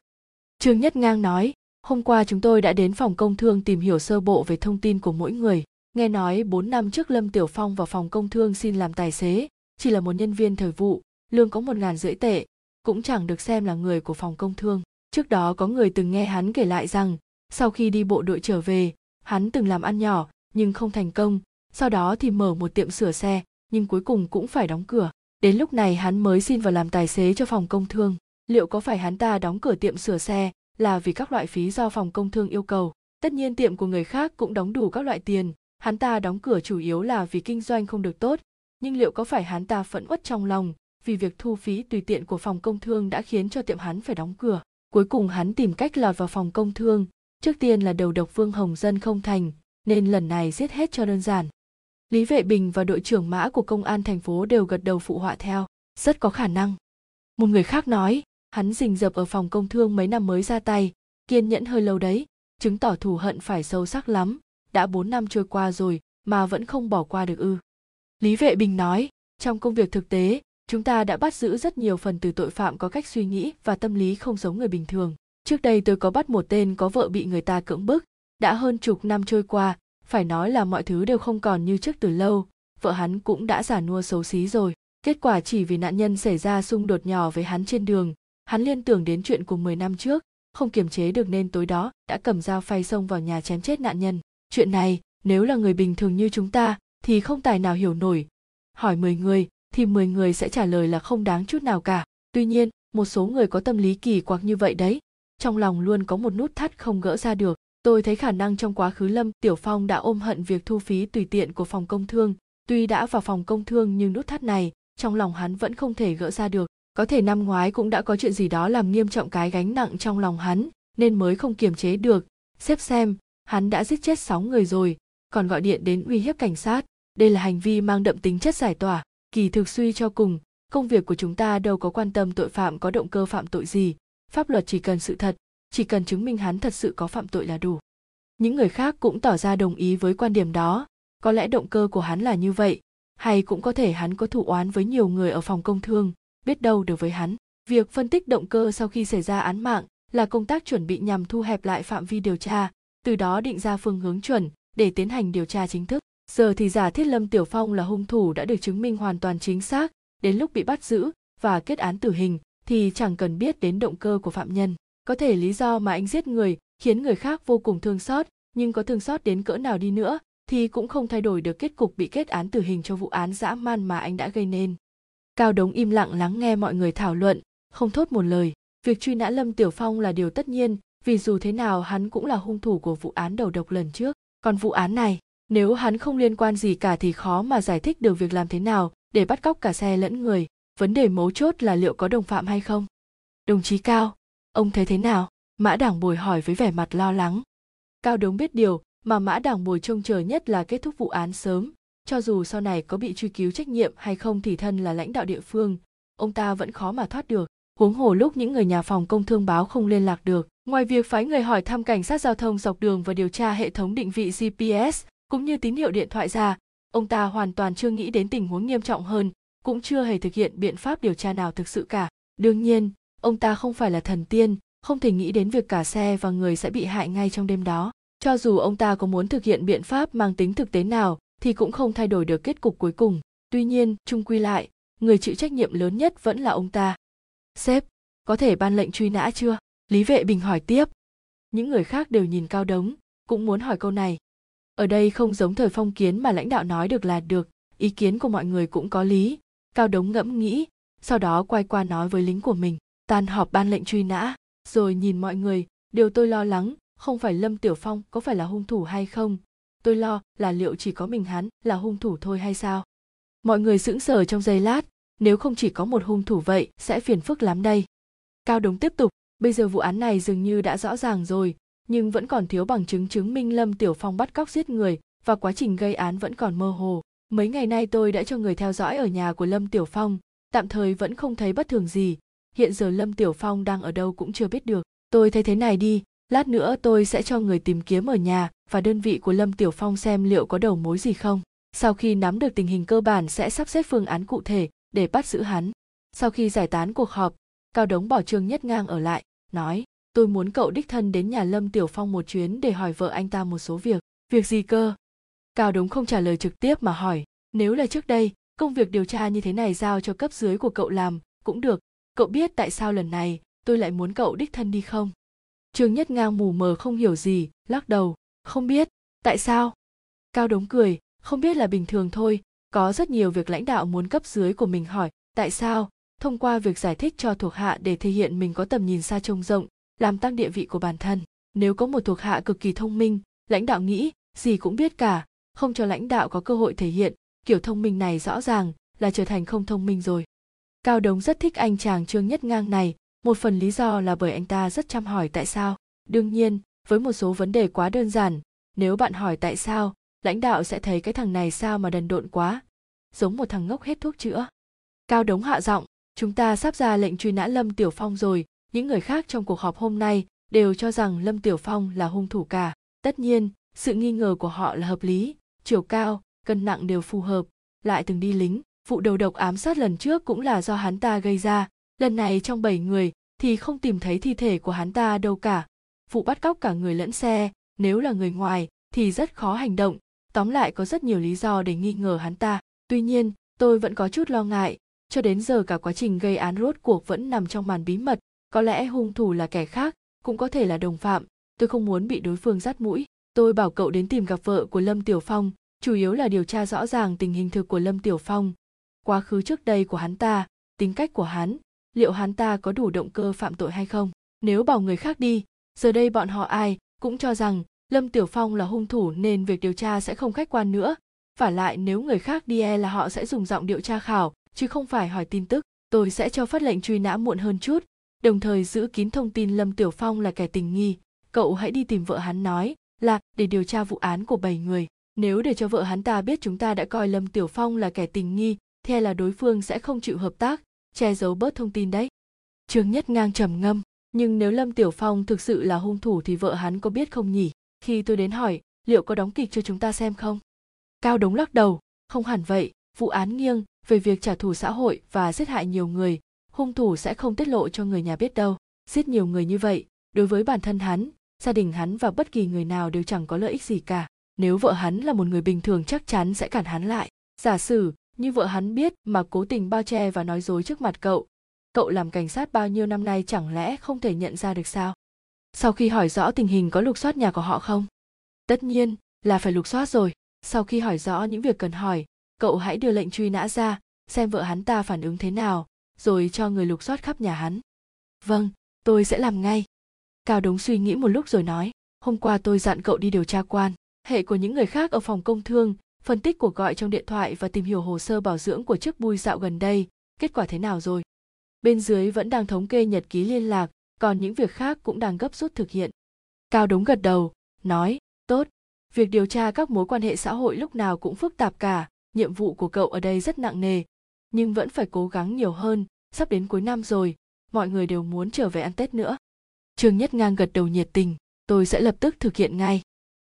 trương nhất ngang nói hôm qua chúng tôi đã đến phòng công thương tìm hiểu sơ bộ về thông tin của mỗi người nghe nói 4 năm trước Lâm Tiểu Phong vào phòng công thương xin làm tài xế, chỉ là một nhân viên thời vụ, lương có một ngàn rưỡi tệ, cũng chẳng được xem là người của phòng công thương. Trước đó có người từng nghe hắn kể lại rằng, sau khi đi bộ đội trở về, hắn từng làm ăn nhỏ nhưng không thành công, sau đó thì mở một tiệm sửa xe, nhưng cuối cùng cũng phải đóng cửa. Đến lúc này hắn mới xin vào làm tài xế cho phòng công thương. Liệu có phải hắn ta đóng cửa tiệm sửa xe là vì các loại phí do phòng công thương yêu cầu? Tất nhiên tiệm của người khác cũng đóng đủ các loại tiền, hắn ta đóng cửa chủ yếu là vì kinh doanh không được tốt nhưng liệu có phải hắn ta phẫn uất trong lòng vì việc thu phí tùy tiện của phòng công thương đã khiến cho tiệm hắn phải đóng cửa cuối cùng hắn tìm cách lọt vào phòng công thương trước tiên là đầu độc vương hồng dân không thành nên lần này giết hết cho đơn giản lý vệ bình và đội trưởng mã của công an thành phố đều gật đầu phụ họa theo rất có khả năng một người khác nói hắn rình rập ở phòng công thương mấy năm mới ra tay kiên nhẫn hơi lâu đấy chứng tỏ thù hận phải sâu sắc lắm đã 4 năm trôi qua rồi mà vẫn không bỏ qua được ư. Lý Vệ Bình nói, trong công việc thực tế, chúng ta đã bắt giữ rất nhiều phần từ tội phạm có cách suy nghĩ và tâm lý không giống người bình thường. Trước đây tôi có bắt một tên có vợ bị người ta cưỡng bức, đã hơn chục năm trôi qua, phải nói là mọi thứ đều không còn như trước từ lâu, vợ hắn cũng đã giả nua xấu xí rồi. Kết quả chỉ vì nạn nhân xảy ra xung đột nhỏ với hắn trên đường, hắn liên tưởng đến chuyện của 10 năm trước, không kiềm chế được nên tối đó đã cầm dao phay xông vào nhà chém chết nạn nhân. Chuyện này nếu là người bình thường như chúng ta thì không tài nào hiểu nổi. Hỏi 10 người thì 10 người sẽ trả lời là không đáng chút nào cả. Tuy nhiên một số người có tâm lý kỳ quặc như vậy đấy. Trong lòng luôn có một nút thắt không gỡ ra được tôi thấy khả năng trong quá khứ lâm tiểu phong đã ôm hận việc thu phí tùy tiện của phòng công thương tuy đã vào phòng công thương nhưng nút thắt này trong lòng hắn vẫn không thể gỡ ra được có thể năm ngoái cũng đã có chuyện gì đó làm nghiêm trọng cái gánh nặng trong lòng hắn nên mới không kiềm chế được xếp xem hắn đã giết chết 6 người rồi, còn gọi điện đến uy hiếp cảnh sát. Đây là hành vi mang đậm tính chất giải tỏa. Kỳ thực suy cho cùng, công việc của chúng ta đâu có quan tâm tội phạm có động cơ phạm tội gì. Pháp luật chỉ cần sự thật, chỉ cần chứng minh hắn thật sự có phạm tội là đủ. Những người khác cũng tỏ ra đồng ý với quan điểm đó. Có lẽ động cơ của hắn là như vậy, hay cũng có thể hắn có thủ oán với nhiều người ở phòng công thương, biết đâu được với hắn. Việc phân tích động cơ sau khi xảy ra án mạng là công tác chuẩn bị nhằm thu hẹp lại phạm vi điều tra, từ đó định ra phương hướng chuẩn để tiến hành điều tra chính thức. Giờ thì giả thiết Lâm Tiểu Phong là hung thủ đã được chứng minh hoàn toàn chính xác, đến lúc bị bắt giữ và kết án tử hình thì chẳng cần biết đến động cơ của phạm nhân. Có thể lý do mà anh giết người khiến người khác vô cùng thương xót, nhưng có thương xót đến cỡ nào đi nữa thì cũng không thay đổi được kết cục bị kết án tử hình cho vụ án dã man mà anh đã gây nên. Cao Đống im lặng lắng nghe mọi người thảo luận, không thốt một lời. Việc truy nã Lâm Tiểu Phong là điều tất nhiên, vì dù thế nào hắn cũng là hung thủ của vụ án đầu độc lần trước. Còn vụ án này, nếu hắn không liên quan gì cả thì khó mà giải thích được việc làm thế nào để bắt cóc cả xe lẫn người. Vấn đề mấu chốt là liệu có đồng phạm hay không. Đồng chí Cao, ông thấy thế nào? Mã Đảng Bồi hỏi với vẻ mặt lo lắng. Cao Đống biết điều, mà Mã Đảng Bồi trông chờ nhất là kết thúc vụ án sớm, cho dù sau này có bị truy cứu trách nhiệm hay không thì thân là lãnh đạo địa phương, ông ta vẫn khó mà thoát được. Huống hồ lúc những người nhà phòng công thương báo không liên lạc được, ngoài việc phái người hỏi thăm cảnh sát giao thông dọc đường và điều tra hệ thống định vị GPS, cũng như tín hiệu điện thoại ra, ông ta hoàn toàn chưa nghĩ đến tình huống nghiêm trọng hơn, cũng chưa hề thực hiện biện pháp điều tra nào thực sự cả. Đương nhiên, ông ta không phải là thần tiên, không thể nghĩ đến việc cả xe và người sẽ bị hại ngay trong đêm đó. Cho dù ông ta có muốn thực hiện biện pháp mang tính thực tế nào thì cũng không thay đổi được kết cục cuối cùng. Tuy nhiên, chung quy lại, người chịu trách nhiệm lớn nhất vẫn là ông ta. Sếp, có thể ban lệnh truy nã chưa? Lý Vệ Bình hỏi tiếp. Những người khác đều nhìn Cao Đống, cũng muốn hỏi câu này. Ở đây không giống thời phong kiến mà lãnh đạo nói được là được, ý kiến của mọi người cũng có lý. Cao Đống ngẫm nghĩ, sau đó quay qua nói với lính của mình, tan họp ban lệnh truy nã, rồi nhìn mọi người, điều tôi lo lắng, không phải Lâm Tiểu Phong có phải là hung thủ hay không, tôi lo là liệu chỉ có mình hắn là hung thủ thôi hay sao? Mọi người sững sờ trong giây lát nếu không chỉ có một hung thủ vậy sẽ phiền phức lắm đây. Cao đống tiếp tục bây giờ vụ án này dường như đã rõ ràng rồi nhưng vẫn còn thiếu bằng chứng chứng minh lâm tiểu phong bắt cóc giết người và quá trình gây án vẫn còn mơ hồ. Mấy ngày nay tôi đã cho người theo dõi ở nhà của lâm tiểu phong tạm thời vẫn không thấy bất thường gì hiện giờ lâm tiểu phong đang ở đâu cũng chưa biết được. Tôi thấy thế này đi, lát nữa tôi sẽ cho người tìm kiếm ở nhà và đơn vị của lâm tiểu phong xem liệu có đầu mối gì không. Sau khi nắm được tình hình cơ bản sẽ sắp xếp phương án cụ thể để bắt giữ hắn. Sau khi giải tán cuộc họp, cao đống bỏ trương nhất ngang ở lại, nói, tôi muốn cậu đích thân đến nhà lâm tiểu phong một chuyến để hỏi vợ anh ta một số việc. Việc gì cơ? Cao đống không trả lời trực tiếp mà hỏi, nếu là trước đây, công việc điều tra như thế này giao cho cấp dưới của cậu làm cũng được cậu biết tại sao lần này tôi lại muốn cậu đích thân đi không? Trương nhất ngang mù mờ không hiểu gì, lắc đầu, không biết, tại sao? Cao đống cười, không biết là bình thường thôi, có rất nhiều việc lãnh đạo muốn cấp dưới của mình hỏi, tại sao? Thông qua việc giải thích cho thuộc hạ để thể hiện mình có tầm nhìn xa trông rộng, làm tăng địa vị của bản thân. Nếu có một thuộc hạ cực kỳ thông minh, lãnh đạo nghĩ, gì cũng biết cả, không cho lãnh đạo có cơ hội thể hiện, kiểu thông minh này rõ ràng là trở thành không thông minh rồi cao đống rất thích anh chàng trương nhất ngang này. Một phần lý do là bởi anh ta rất chăm hỏi tại sao. Đương nhiên, với một số vấn đề quá đơn giản, nếu bạn hỏi tại sao, lãnh đạo sẽ thấy cái thằng này sao mà đần độn quá. Giống một thằng ngốc hết thuốc chữa. Cao đống hạ giọng, chúng ta sắp ra lệnh truy nã lâm tiểu phong rồi. Những người khác trong cuộc họp hôm nay đều cho rằng lâm tiểu phong là hung thủ cả. Tất nhiên, sự nghi ngờ của họ là hợp lý. Chiều cao, cân nặng đều phù hợp. Lại từng đi lính vụ đầu độc ám sát lần trước cũng là do hắn ta gây ra. Lần này trong bảy người thì không tìm thấy thi thể của hắn ta đâu cả. Vụ bắt cóc cả người lẫn xe, nếu là người ngoài thì rất khó hành động. Tóm lại có rất nhiều lý do để nghi ngờ hắn ta. Tuy nhiên, tôi vẫn có chút lo ngại. Cho đến giờ cả quá trình gây án rốt cuộc vẫn nằm trong màn bí mật. Có lẽ hung thủ là kẻ khác, cũng có thể là đồng phạm. Tôi không muốn bị đối phương dắt mũi. Tôi bảo cậu đến tìm gặp vợ của lâm tiểu phong. Chủ yếu là điều tra rõ ràng tình hình thực của lâm tiểu phong quá khứ trước đây của hắn ta, tính cách của hắn, liệu hắn ta có đủ động cơ phạm tội hay không? Nếu bảo người khác đi, giờ đây bọn họ ai cũng cho rằng lâm tiểu phong là hung thủ nên việc điều tra sẽ không khách quan nữa. Vả lại nếu người khác đi e là họ sẽ dùng giọng điều tra khảo, chứ không phải hỏi tin tức, tôi sẽ cho phát lệnh truy nã muộn hơn chút. Đồng thời giữ kín thông tin lâm tiểu phong là kẻ tình nghi, cậu hãy đi tìm vợ hắn nói là để điều tra vụ án của bảy người. Nếu để cho vợ hắn ta biết chúng ta đã coi lâm tiểu phong là kẻ tình nghi thì là đối phương sẽ không chịu hợp tác, che giấu bớt thông tin đấy. Trương nhất ngang trầm ngâm, nhưng nếu lâm tiểu phong thực sự là hung thủ thì vợ hắn có biết không nhỉ? Khi tôi đến hỏi, liệu có đóng kịch cho chúng ta xem không? Cao đống lắc đầu, không hẳn vậy, vụ án nghiêng về việc trả thù xã hội và giết hại nhiều người, hung thủ sẽ không tiết lộ cho người nhà biết đâu. Giết nhiều người như vậy, đối với bản thân hắn, gia đình hắn và bất kỳ người nào đều chẳng có lợi ích gì cả. Nếu vợ hắn là một người bình thường chắc chắn sẽ cản hắn lại. Giả sử như vợ hắn biết mà cố tình bao che và nói dối trước mặt cậu cậu làm cảnh sát bao nhiêu năm nay chẳng lẽ không thể nhận ra được sao? Sau khi hỏi rõ tình hình có lục soát nhà của họ không? Tất nhiên là phải lục soát rồi. Sau khi hỏi rõ những việc cần hỏi, cậu hãy đưa lệnh truy nã ra, xem vợ hắn ta phản ứng thế nào, rồi cho người lục soát khắp nhà hắn. Vâng tôi sẽ làm ngay. Cao đống suy nghĩ một lúc rồi nói, hôm qua tôi dặn cậu đi điều tra quan. Hệ của những người khác ở phòng công thương phân tích cuộc gọi trong điện thoại và tìm hiểu hồ sơ bảo dưỡng của chiếc bui dạo gần đây, kết quả thế nào rồi? Bên dưới vẫn đang thống kê nhật ký liên lạc, còn những việc khác cũng đang gấp rút thực hiện. Cao đống gật đầu, nói, tốt, việc điều tra các mối quan hệ xã hội lúc nào cũng phức tạp cả, nhiệm vụ của cậu ở đây rất nặng nề, nhưng vẫn phải cố gắng nhiều hơn, sắp đến cuối năm rồi, mọi người đều muốn trở về ăn tết nữa. Trương nhất ngang gật đầu nhiệt tình, tôi sẽ lập tức thực hiện ngay.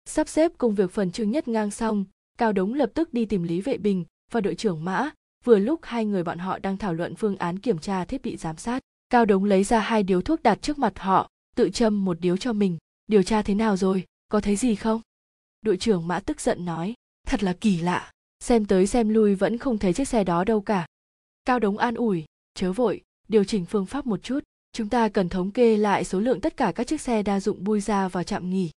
Sắp xếp công việc phần trương nhất ngang xong cao đống lập tức đi tìm lý vệ bình và đội trưởng mã. Vừa lúc hai người bọn họ đang thảo luận phương án kiểm tra thiết bị giám sát. Cao đống lấy ra hai điếu thuốc đặt trước mặt họ, tự châm một điếu cho mình. Điều tra thế nào rồi? Có thấy gì không? Đội trưởng mã tức giận nói. Thật là kỳ lạ. Xem tới xem lui vẫn không thấy chiếc xe đó đâu cả. Cao đống an ủi. Chớ vội, điều chỉnh phương pháp một chút. Chúng ta cần thống kê lại số lượng tất cả các chiếc xe đa dụng bui ra vào trạm nghỉ.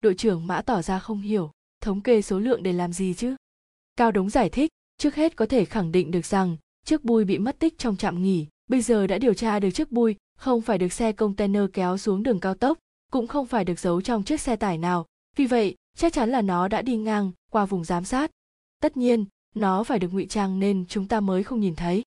Đội trưởng mã tỏ ra không hiểu thống kê số lượng để làm gì chứ? Cao đống giải thích, trước hết có thể khẳng định được rằng, chiếc bui bị mất tích trong trạm nghỉ, bây giờ đã điều tra được chiếc bui không phải được xe container kéo xuống đường cao tốc, cũng không phải được giấu trong chiếc xe tải nào. Vì vậy, chắc chắn là nó đã đi ngang qua vùng giám sát. Tất nhiên, nó phải được ngụy trang nên chúng ta mới không nhìn thấy.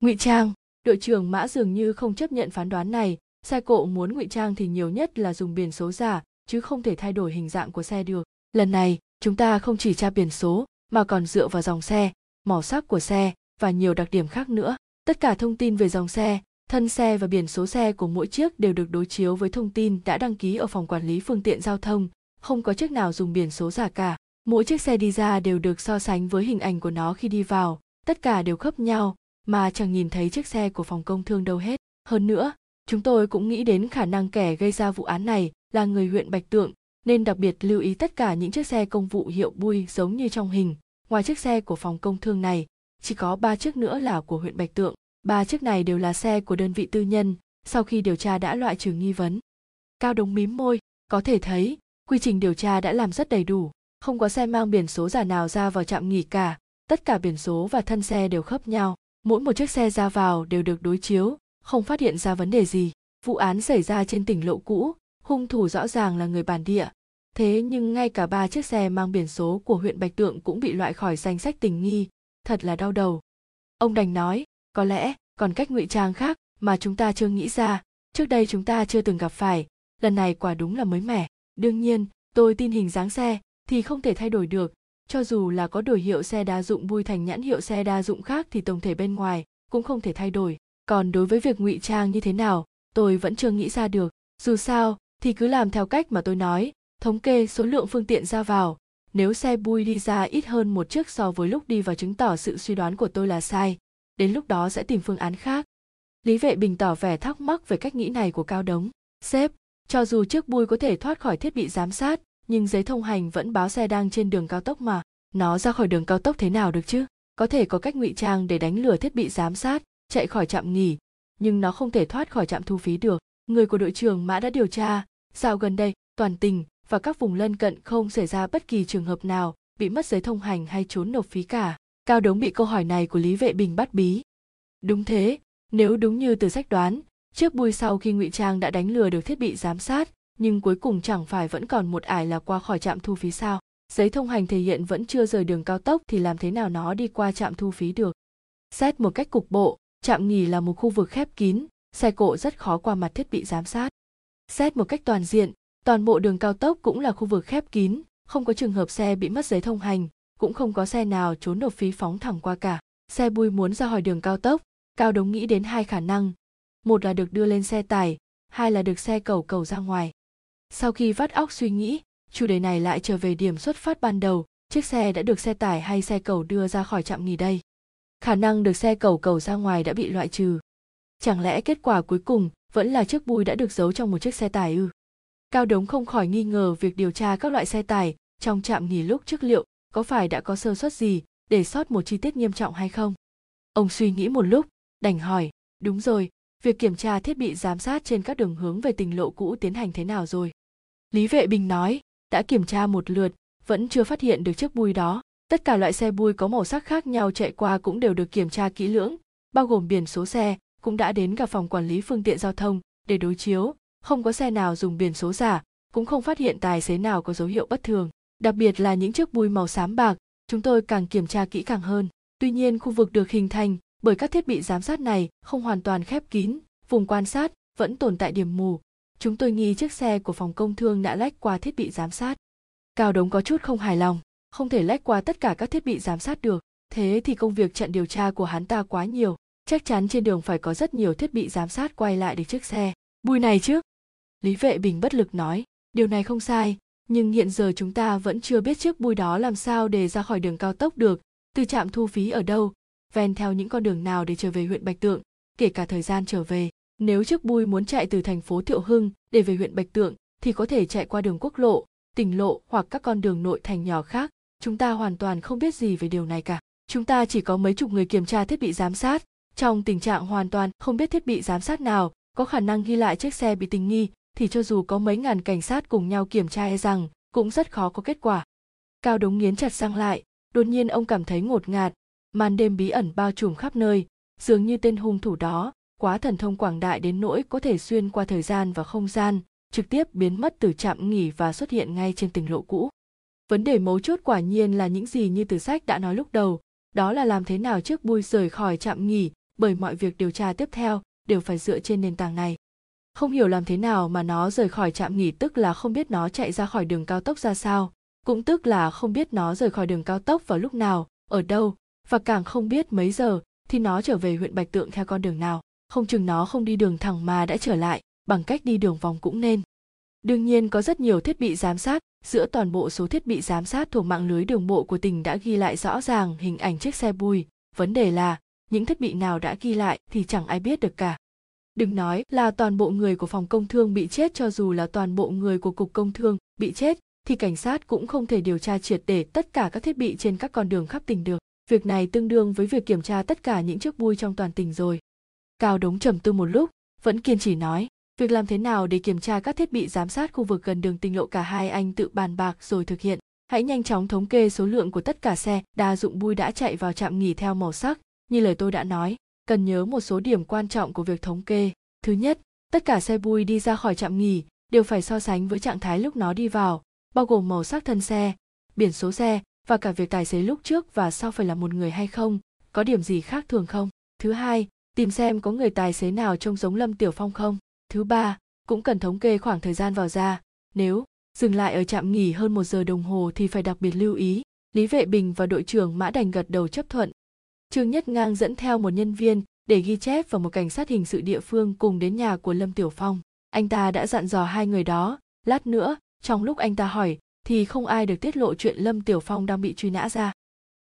Ngụy trang, đội trưởng mã dường như không chấp nhận phán đoán này. Xe cộ muốn ngụy trang thì nhiều nhất là dùng biển số giả, chứ không thể thay đổi hình dạng của xe được. Lần này chúng ta không chỉ tra biển số, mà còn dựa vào dòng xe, màu sắc của xe, và nhiều đặc điểm khác nữa. Tất cả thông tin về dòng xe, thân xe và biển số xe của mỗi chiếc đều được đối chiếu với thông tin đã đăng ký ở phòng quản lý phương tiện giao thông. Không có chiếc nào dùng biển số giả cả. Mỗi chiếc xe đi ra đều được so sánh với hình ảnh của nó khi đi vào. Tất cả đều khớp nhau, mà chẳng nhìn thấy chiếc xe của phòng công thương đâu hết. Hơn nữa, chúng tôi cũng nghĩ đến khả năng kẻ gây ra vụ án này là người huyện bạch tượng nên đặc biệt lưu ý tất cả những chiếc xe công vụ hiệu bui giống như trong hình. Ngoài chiếc xe của phòng công thương này, chỉ có ba chiếc nữa là của huyện bạch tượng. Ba chiếc này đều là xe của đơn vị tư nhân, sau khi điều tra đã loại trừ nghi vấn. Cao đống mím môi, có thể thấy, quy trình điều tra đã làm rất đầy đủ. Không có xe mang biển số giả nào ra vào trạm nghỉ cả, tất cả biển số và thân xe đều khớp nhau. Mỗi một chiếc xe ra vào đều được đối chiếu, không phát hiện ra vấn đề gì. Vụ án xảy ra trên tỉnh lộ cũ hung thủ rõ ràng là người bản địa. Thế nhưng ngay cả ba chiếc xe mang biển số của huyện bạch tượng cũng bị loại khỏi danh sách tình nghi, thật là đau đầu. Ông đành nói, có lẽ còn cách ngụy trang khác mà chúng ta chưa nghĩ ra. Trước đây chúng ta chưa từng gặp phải, lần này quả đúng là mới mẻ. Đương nhiên, tôi tin hình dáng xe thì không thể thay đổi được. Cho dù là có đổi hiệu xe đa dụng vui thành nhãn hiệu xe đa dụng khác thì tổng thể bên ngoài cũng không thể thay đổi. Còn đối với việc ngụy trang như thế nào, tôi vẫn chưa nghĩ ra được. Dù sao thì cứ làm theo cách mà tôi nói, thống kê số lượng phương tiện ra vào. Nếu xe bui đi ra ít hơn một chiếc so với lúc đi vào chứng tỏ sự suy đoán của tôi là sai, đến lúc đó sẽ tìm phương án khác. Lý vệ bình tỏ vẻ thắc mắc về cách nghĩ này của cao đống. Sếp, cho dù chiếc bui có thể thoát khỏi thiết bị giám sát, nhưng giấy thông hành vẫn báo xe đang trên đường cao tốc mà. Nó ra khỏi đường cao tốc thế nào được chứ? Có thể có cách ngụy trang để đánh lừa thiết bị giám sát, chạy khỏi trạm nghỉ, nhưng nó không thể thoát khỏi trạm thu phí được người của đội trưởng mã đã điều tra. Dạo gần đây, toàn tỉnh và các vùng lân cận không xảy ra bất kỳ trường hợp nào bị mất giấy thông hành hay trốn nộp phí cả. Cao đống bị câu hỏi này của lý vệ bình bắt bí. Đúng thế, nếu đúng như từ sách đoán trước bui sau khi ngụy trang đã đánh lừa được thiết bị giám sát, nhưng cuối cùng chẳng phải vẫn còn một ải là qua khỏi trạm thu phí sao? Giấy thông hành thể hiện vẫn chưa rời đường cao tốc thì làm thế nào nó đi qua trạm thu phí được? Xét một cách cục bộ, trạm nghỉ là một khu vực khép kín xe cộ rất khó qua mặt thiết bị giám sát. Xét một cách toàn diện, toàn bộ đường cao tốc cũng là khu vực khép kín, không có trường hợp xe bị mất giấy thông hành, cũng không có xe nào trốn nộp phí phóng thẳng qua cả. Xe bui muốn ra khỏi đường cao tốc, cao đống nghĩ đến hai khả năng. Một là được đưa lên xe tải, hai là được xe cầu cầu ra ngoài. Sau khi vắt óc suy nghĩ, chủ đề này lại trở về điểm xuất phát ban đầu, chiếc xe đã được xe tải hay xe cầu đưa ra khỏi trạm nghỉ đây. Khả năng được xe cầu cầu ra ngoài đã bị loại trừ chẳng lẽ kết quả cuối cùng vẫn là chiếc bùi đã được giấu trong một chiếc xe tải ư? Cao đống không khỏi nghi ngờ việc điều tra các loại xe tải trong trạm nghỉ lúc trước liệu có phải đã có sơ suất gì để sót một chi tiết nghiêm trọng hay không? Ông suy nghĩ một lúc, đành hỏi, đúng rồi, việc kiểm tra thiết bị giám sát trên các đường hướng về tỉnh lộ cũ tiến hành thế nào rồi? Lý vệ bình nói, đã kiểm tra một lượt, vẫn chưa phát hiện được chiếc bùi đó. Tất cả loại xe bùi có màu sắc khác nhau chạy qua cũng đều được kiểm tra kỹ lưỡng, bao gồm biển số xe cũng đã đến gặp phòng quản lý phương tiện giao thông để đối chiếu. Không có xe nào dùng biển số giả, cũng không phát hiện tài xế nào có dấu hiệu bất thường. Đặc biệt là những chiếc bui màu xám bạc, chúng tôi càng kiểm tra kỹ càng hơn. Tuy nhiên, khu vực được hình thành bởi các thiết bị giám sát này không hoàn toàn khép kín, vùng quan sát vẫn tồn tại điểm mù. Chúng tôi nghi chiếc xe của phòng công thương đã lách qua thiết bị giám sát. Cao đống có chút không hài lòng, không thể lách qua tất cả các thiết bị giám sát được. Thế thì công việc chặn điều tra của hắn ta quá nhiều chắc chắn trên đường phải có rất nhiều thiết bị giám sát quay lại được chiếc xe. Bùi này chứ? Lý vệ bình bất lực nói. Điều này không sai, nhưng hiện giờ chúng ta vẫn chưa biết chiếc bùi đó làm sao để ra khỏi đường cao tốc được. Từ trạm thu phí ở đâu, ven theo những con đường nào để trở về huyện bạch tượng, kể cả thời gian trở về. Nếu chiếc bùi muốn chạy từ thành phố thiệu hưng để về huyện bạch tượng, thì có thể chạy qua đường quốc lộ, tỉnh lộ hoặc các con đường nội thành nhỏ khác. Chúng ta hoàn toàn không biết gì về điều này cả. Chúng ta chỉ có mấy chục người kiểm tra thiết bị giám sát trong tình trạng hoàn toàn không biết thiết bị giám sát nào, có khả năng ghi lại chiếc xe bị tình nghi thì cho dù có mấy ngàn cảnh sát cùng nhau kiểm tra e rằng, cũng rất khó có kết quả. Cao đống nghiến chặt sang lại, đột nhiên ông cảm thấy ngột ngạt. Màn đêm bí ẩn bao trùm khắp nơi, dường như tên hung thủ đó, quá thần thông quảng đại đến nỗi có thể xuyên qua thời gian và không gian, trực tiếp biến mất từ trạm nghỉ và xuất hiện ngay trên tỉnh lộ cũ. Vấn đề mấu chốt quả nhiên là những gì như từ sách đã nói lúc đầu, đó là làm thế nào chiếc bui rời khỏi trạm nghỉ bởi mọi việc điều tra tiếp theo đều phải dựa trên nền tảng này. Không hiểu làm thế nào mà nó rời khỏi trạm nghỉ tức là không biết nó chạy ra khỏi đường cao tốc ra sao, cũng tức là không biết nó rời khỏi đường cao tốc vào lúc nào, ở đâu, và càng không biết mấy giờ thì nó trở về huyện bạch tượng theo con đường nào. Không chừng nó không đi đường thẳng mà đã trở lại, bằng cách đi đường vòng cũng nên. Đương nhiên có rất nhiều thiết bị giám sát, giữa toàn bộ số thiết bị giám sát thuộc mạng lưới đường bộ của tỉnh đã ghi lại rõ ràng hình ảnh chiếc xe bùi. Vấn đề là những thiết bị nào đã ghi lại thì chẳng ai biết được cả. Đừng nói là toàn bộ người của phòng công thương bị chết cho dù là toàn bộ người của cục công thương bị chết, thì cảnh sát cũng không thể điều tra triệt để tất cả các thiết bị trên các con đường khắp tỉnh được. Việc này tương đương với việc kiểm tra tất cả những chiếc bui trong toàn tỉnh rồi. Cao đống trầm tư một lúc, vẫn kiên trì nói, việc làm thế nào để kiểm tra các thiết bị giám sát khu vực gần đường tỉnh lộ cả hai anh tự bàn bạc rồi thực hiện? Hãy nhanh chóng thống kê số lượng của tất cả xe. Đa dụng bui đã chạy vào trạm nghỉ theo màu sắc như lời tôi đã nói, cần nhớ một số điểm quan trọng của việc thống kê. Thứ nhất, tất cả xe bui đi ra khỏi trạm nghỉ đều phải so sánh với trạng thái lúc nó đi vào, bao gồm màu sắc thân xe, biển số xe và cả việc tài xế lúc trước và sau phải là một người hay không, có điểm gì khác thường không? Thứ hai, tìm xem có người tài xế nào trông giống lâm tiểu phong không? Thứ ba, cũng cần thống kê khoảng thời gian vào ra. Nếu dừng lại ở trạm nghỉ hơn một giờ đồng hồ thì phải đặc biệt lưu ý. Lý vệ bình và đội trưởng mã đành gật đầu chấp thuận trương nhất ngang dẫn theo một nhân viên để ghi chép và một cảnh sát hình sự địa phương cùng đến nhà của lâm tiểu phong. Anh ta đã dặn dò hai người đó. Lát nữa trong lúc anh ta hỏi thì không ai được tiết lộ chuyện lâm tiểu phong đang bị truy nã ra.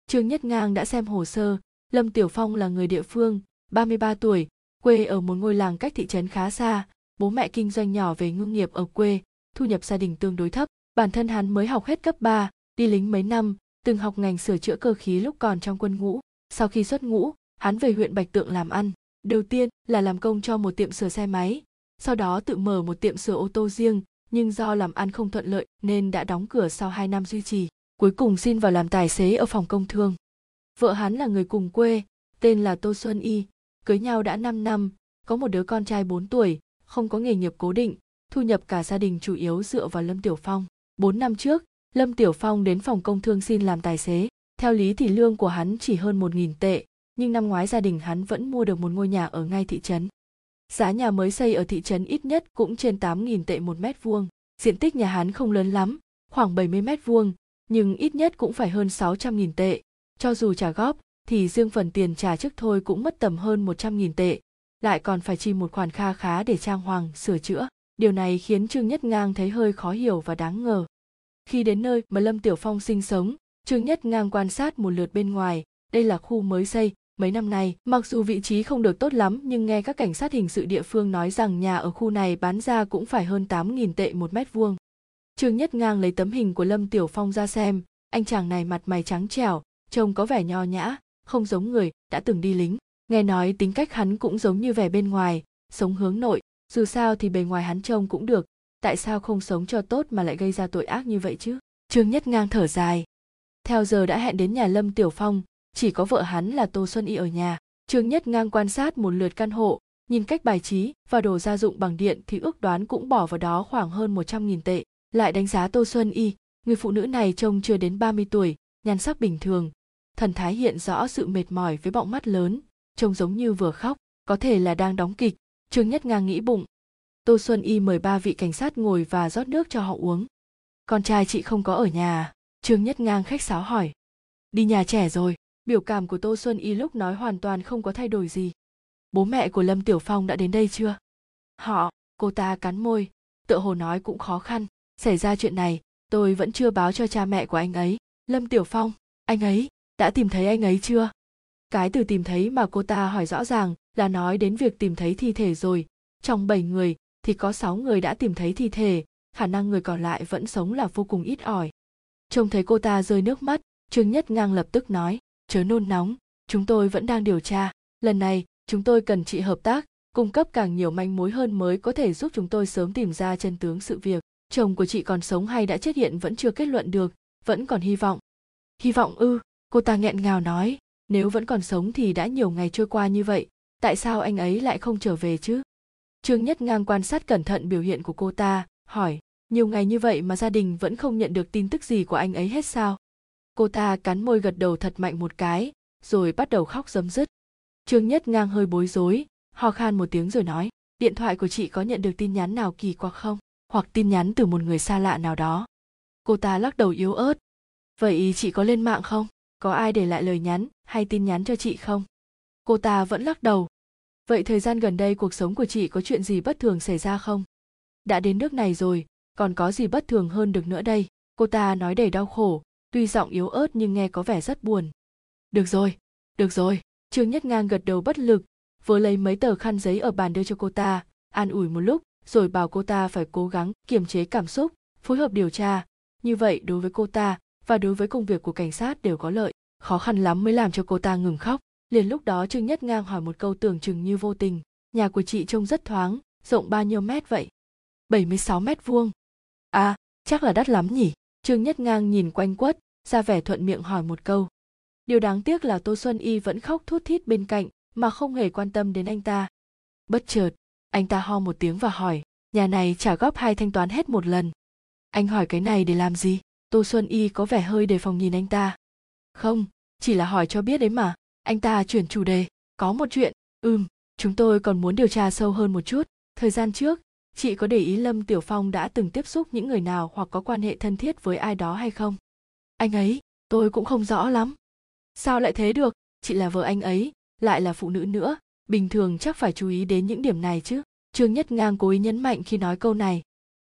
Trương nhất ngang đã xem hồ sơ. Lâm tiểu phong là người địa phương 33 tuổi quê ở một ngôi làng cách thị trấn khá xa. Bố mẹ kinh doanh nhỏ về ngư nghiệp ở quê thu nhập gia đình tương đối thấp. Bản thân hắn mới học hết cấp 3, đi lính mấy năm từng học ngành sửa chữa cơ khí lúc còn trong quân ngũ sau khi xuất ngũ, hắn về huyện bạch tượng làm ăn. Đầu tiên là làm công cho một tiệm sửa xe máy, sau đó tự mở một tiệm sửa ô tô riêng, nhưng do làm ăn không thuận lợi nên đã đóng cửa sau 2 năm duy trì, cuối cùng xin vào làm tài xế ở phòng công thương. Vợ hắn là người cùng quê, tên là tô xuân y, cưới nhau đã 5 năm, có một đứa con trai 4 tuổi, không có nghề nghiệp cố định, thu nhập cả gia đình chủ yếu dựa vào lâm tiểu phong. 4 năm trước, lâm tiểu phong đến phòng công thương xin làm tài xế theo lý thì lương của hắn chỉ hơn 1.000 tệ nhưng năm ngoái gia đình hắn vẫn mua được một ngôi nhà ở ngay thị trấn. Giá nhà mới xây ở thị trấn ít nhất cũng trên 8.000 tệ một mét vuông. Diện tích nhà hắn không lớn lắm, khoảng 70 mét vuông, nhưng ít nhất cũng phải hơn 600.000 tệ. Cho dù trả góp, thì riêng phần tiền trả trước thôi cũng mất tầm hơn 100.000 tệ, lại còn phải chi một khoản kha khá để trang hoàng, sửa chữa. Điều này khiến Trương Nhất Ngang thấy hơi khó hiểu và đáng ngờ. Khi đến nơi mà Lâm Tiểu Phong sinh sống, Trương Nhất Ngang quan sát một lượt bên ngoài, đây là khu mới xây, Mấy năm nay, mặc dù vị trí không được tốt lắm nhưng nghe các cảnh sát hình sự địa phương nói rằng nhà ở khu này bán ra cũng phải hơn 8.000 tệ một mét vuông. Trương Nhất Ngang lấy tấm hình của Lâm Tiểu Phong ra xem, anh chàng này mặt mày trắng trẻo, trông có vẻ nho nhã, không giống người đã từng đi lính. Nghe nói tính cách hắn cũng giống như vẻ bên ngoài, sống hướng nội, dù sao thì bề ngoài hắn trông cũng được, tại sao không sống cho tốt mà lại gây ra tội ác như vậy chứ? trương nhất ngang thở dài theo giờ đã hẹn đến nhà lâm tiểu phong chỉ có vợ hắn là tô xuân y ở nhà trương nhất ngang quan sát một lượt căn hộ nhìn cách bài trí và đồ gia dụng bằng điện thì ước đoán cũng bỏ vào đó khoảng hơn 100.000 tệ. Lại đánh giá Tô Xuân Y, người phụ nữ này trông chưa đến 30 tuổi, nhan sắc bình thường, thần thái hiện rõ sự mệt mỏi với bọng mắt lớn, trông giống như vừa khóc, có thể là đang đóng kịch, Trương Nhất Ngang nghĩ bụng. Tô Xuân Y mời ba vị cảnh sát ngồi và rót nước cho họ uống. Con trai chị không có ở nhà à? Trương Nhất Ngang khách sáo hỏi. Đi nhà trẻ rồi, biểu cảm của Tô Xuân Y lúc nói hoàn toàn không có thay đổi gì. Bố mẹ của lâm tiểu phong đã đến đây chưa? Họ cô ta cắn môi tựa hồ nói cũng khó khăn. Xảy ra chuyện này tôi vẫn chưa báo cho cha mẹ của anh ấy. Lâm tiểu phong anh ấy đã tìm thấy anh ấy chưa? Cái từ tìm thấy mà cô ta hỏi rõ ràng là nói đến việc tìm thấy thi thể rồi. Trong bảy người thì có sáu người đã tìm thấy thi thể khả năng người còn lại vẫn sống là vô cùng ít ỏi trông thấy cô ta rơi nước mắt, trương nhất ngang lập tức nói, chớ nôn nóng, chúng tôi vẫn đang điều tra. Lần này, chúng tôi cần chị hợp tác, cung cấp càng nhiều manh mối hơn mới có thể giúp chúng tôi sớm tìm ra chân tướng sự việc. Chồng của chị còn sống hay đã chết hiện vẫn chưa kết luận được, vẫn còn hy vọng. Hy vọng ư? Cô ta nghẹn ngào nói, nếu vẫn còn sống thì đã nhiều ngày trôi qua như vậy, tại sao anh ấy lại không trở về chứ? Trương nhất ngang quan sát cẩn thận biểu hiện của cô ta, hỏi nhiều ngày như vậy mà gia đình vẫn không nhận được tin tức gì của anh ấy hết sao? Cô ta cắn môi gật đầu thật mạnh một cái, rồi bắt đầu khóc dấm dứt trương nhất ngang hơi bối rối, ho khan một tiếng rồi nói, điện thoại của chị có nhận được tin nhắn nào kỳ quặc không? Hoặc tin nhắn từ một người xa lạ nào đó? Cô ta lắc đầu yếu ớt, vậy chị có lên mạng không? Có ai để lại lời nhắn hay tin nhắn cho chị không? Cô ta vẫn lắc đầu, vậy thời gian gần đây cuộc sống của chị có chuyện gì bất thường xảy ra không? Đã đến nước này rồi còn có gì bất thường hơn được nữa đây? Cô ta nói đầy đau khổ, tuy giọng yếu ớt nhưng nghe có vẻ rất buồn. Được rồi được rồi. Trương nhất ngang gật đầu bất lực vừa lấy mấy tờ khăn giấy ở bàn đưa cho cô ta, an ủi một lúc, rồi bảo cô ta phải cố gắng kiềm chế cảm xúc, phối hợp điều tra. Như vậy đối với cô ta và đối với công việc của cảnh sát đều có lợi, khó khăn lắm mới làm cho cô ta ngừng khóc. Liền lúc đó trương nhất ngang hỏi một câu tưởng chừng như vô tình, nhà của chị trông rất thoáng, rộng bao nhiêu mét vậy? 76 mét vuông à chắc là đắt lắm nhỉ? Trương nhất ngang nhìn quanh quất, ra vẻ thuận miệng hỏi một câu. Điều đáng tiếc là tô xuân y vẫn khóc thút thít bên cạnh, mà không hề quan tâm đến anh ta. Bất chợt, anh ta ho một tiếng và hỏi, nhà này trả góp hai thanh toán hết một lần. Anh hỏi cái này để làm gì? Tô xuân y có vẻ hơi đề phòng nhìn anh ta. Không, chỉ là hỏi cho biết đấy mà, anh ta chuyển chủ đề, có một chuyện. Ừm, chúng tôi còn muốn điều tra sâu hơn một chút. Thời gian trước chị có để ý lâm tiểu phong đã từng tiếp xúc những người nào hoặc có quan hệ thân thiết với ai đó hay không? Anh ấy, tôi cũng không rõ lắm. Sao lại thế được? Chị là vợ anh ấy, lại là phụ nữ nữa. Bình thường chắc phải chú ý đến những điểm này chứ. Trương nhất ngang cố ý nhấn mạnh khi nói câu này.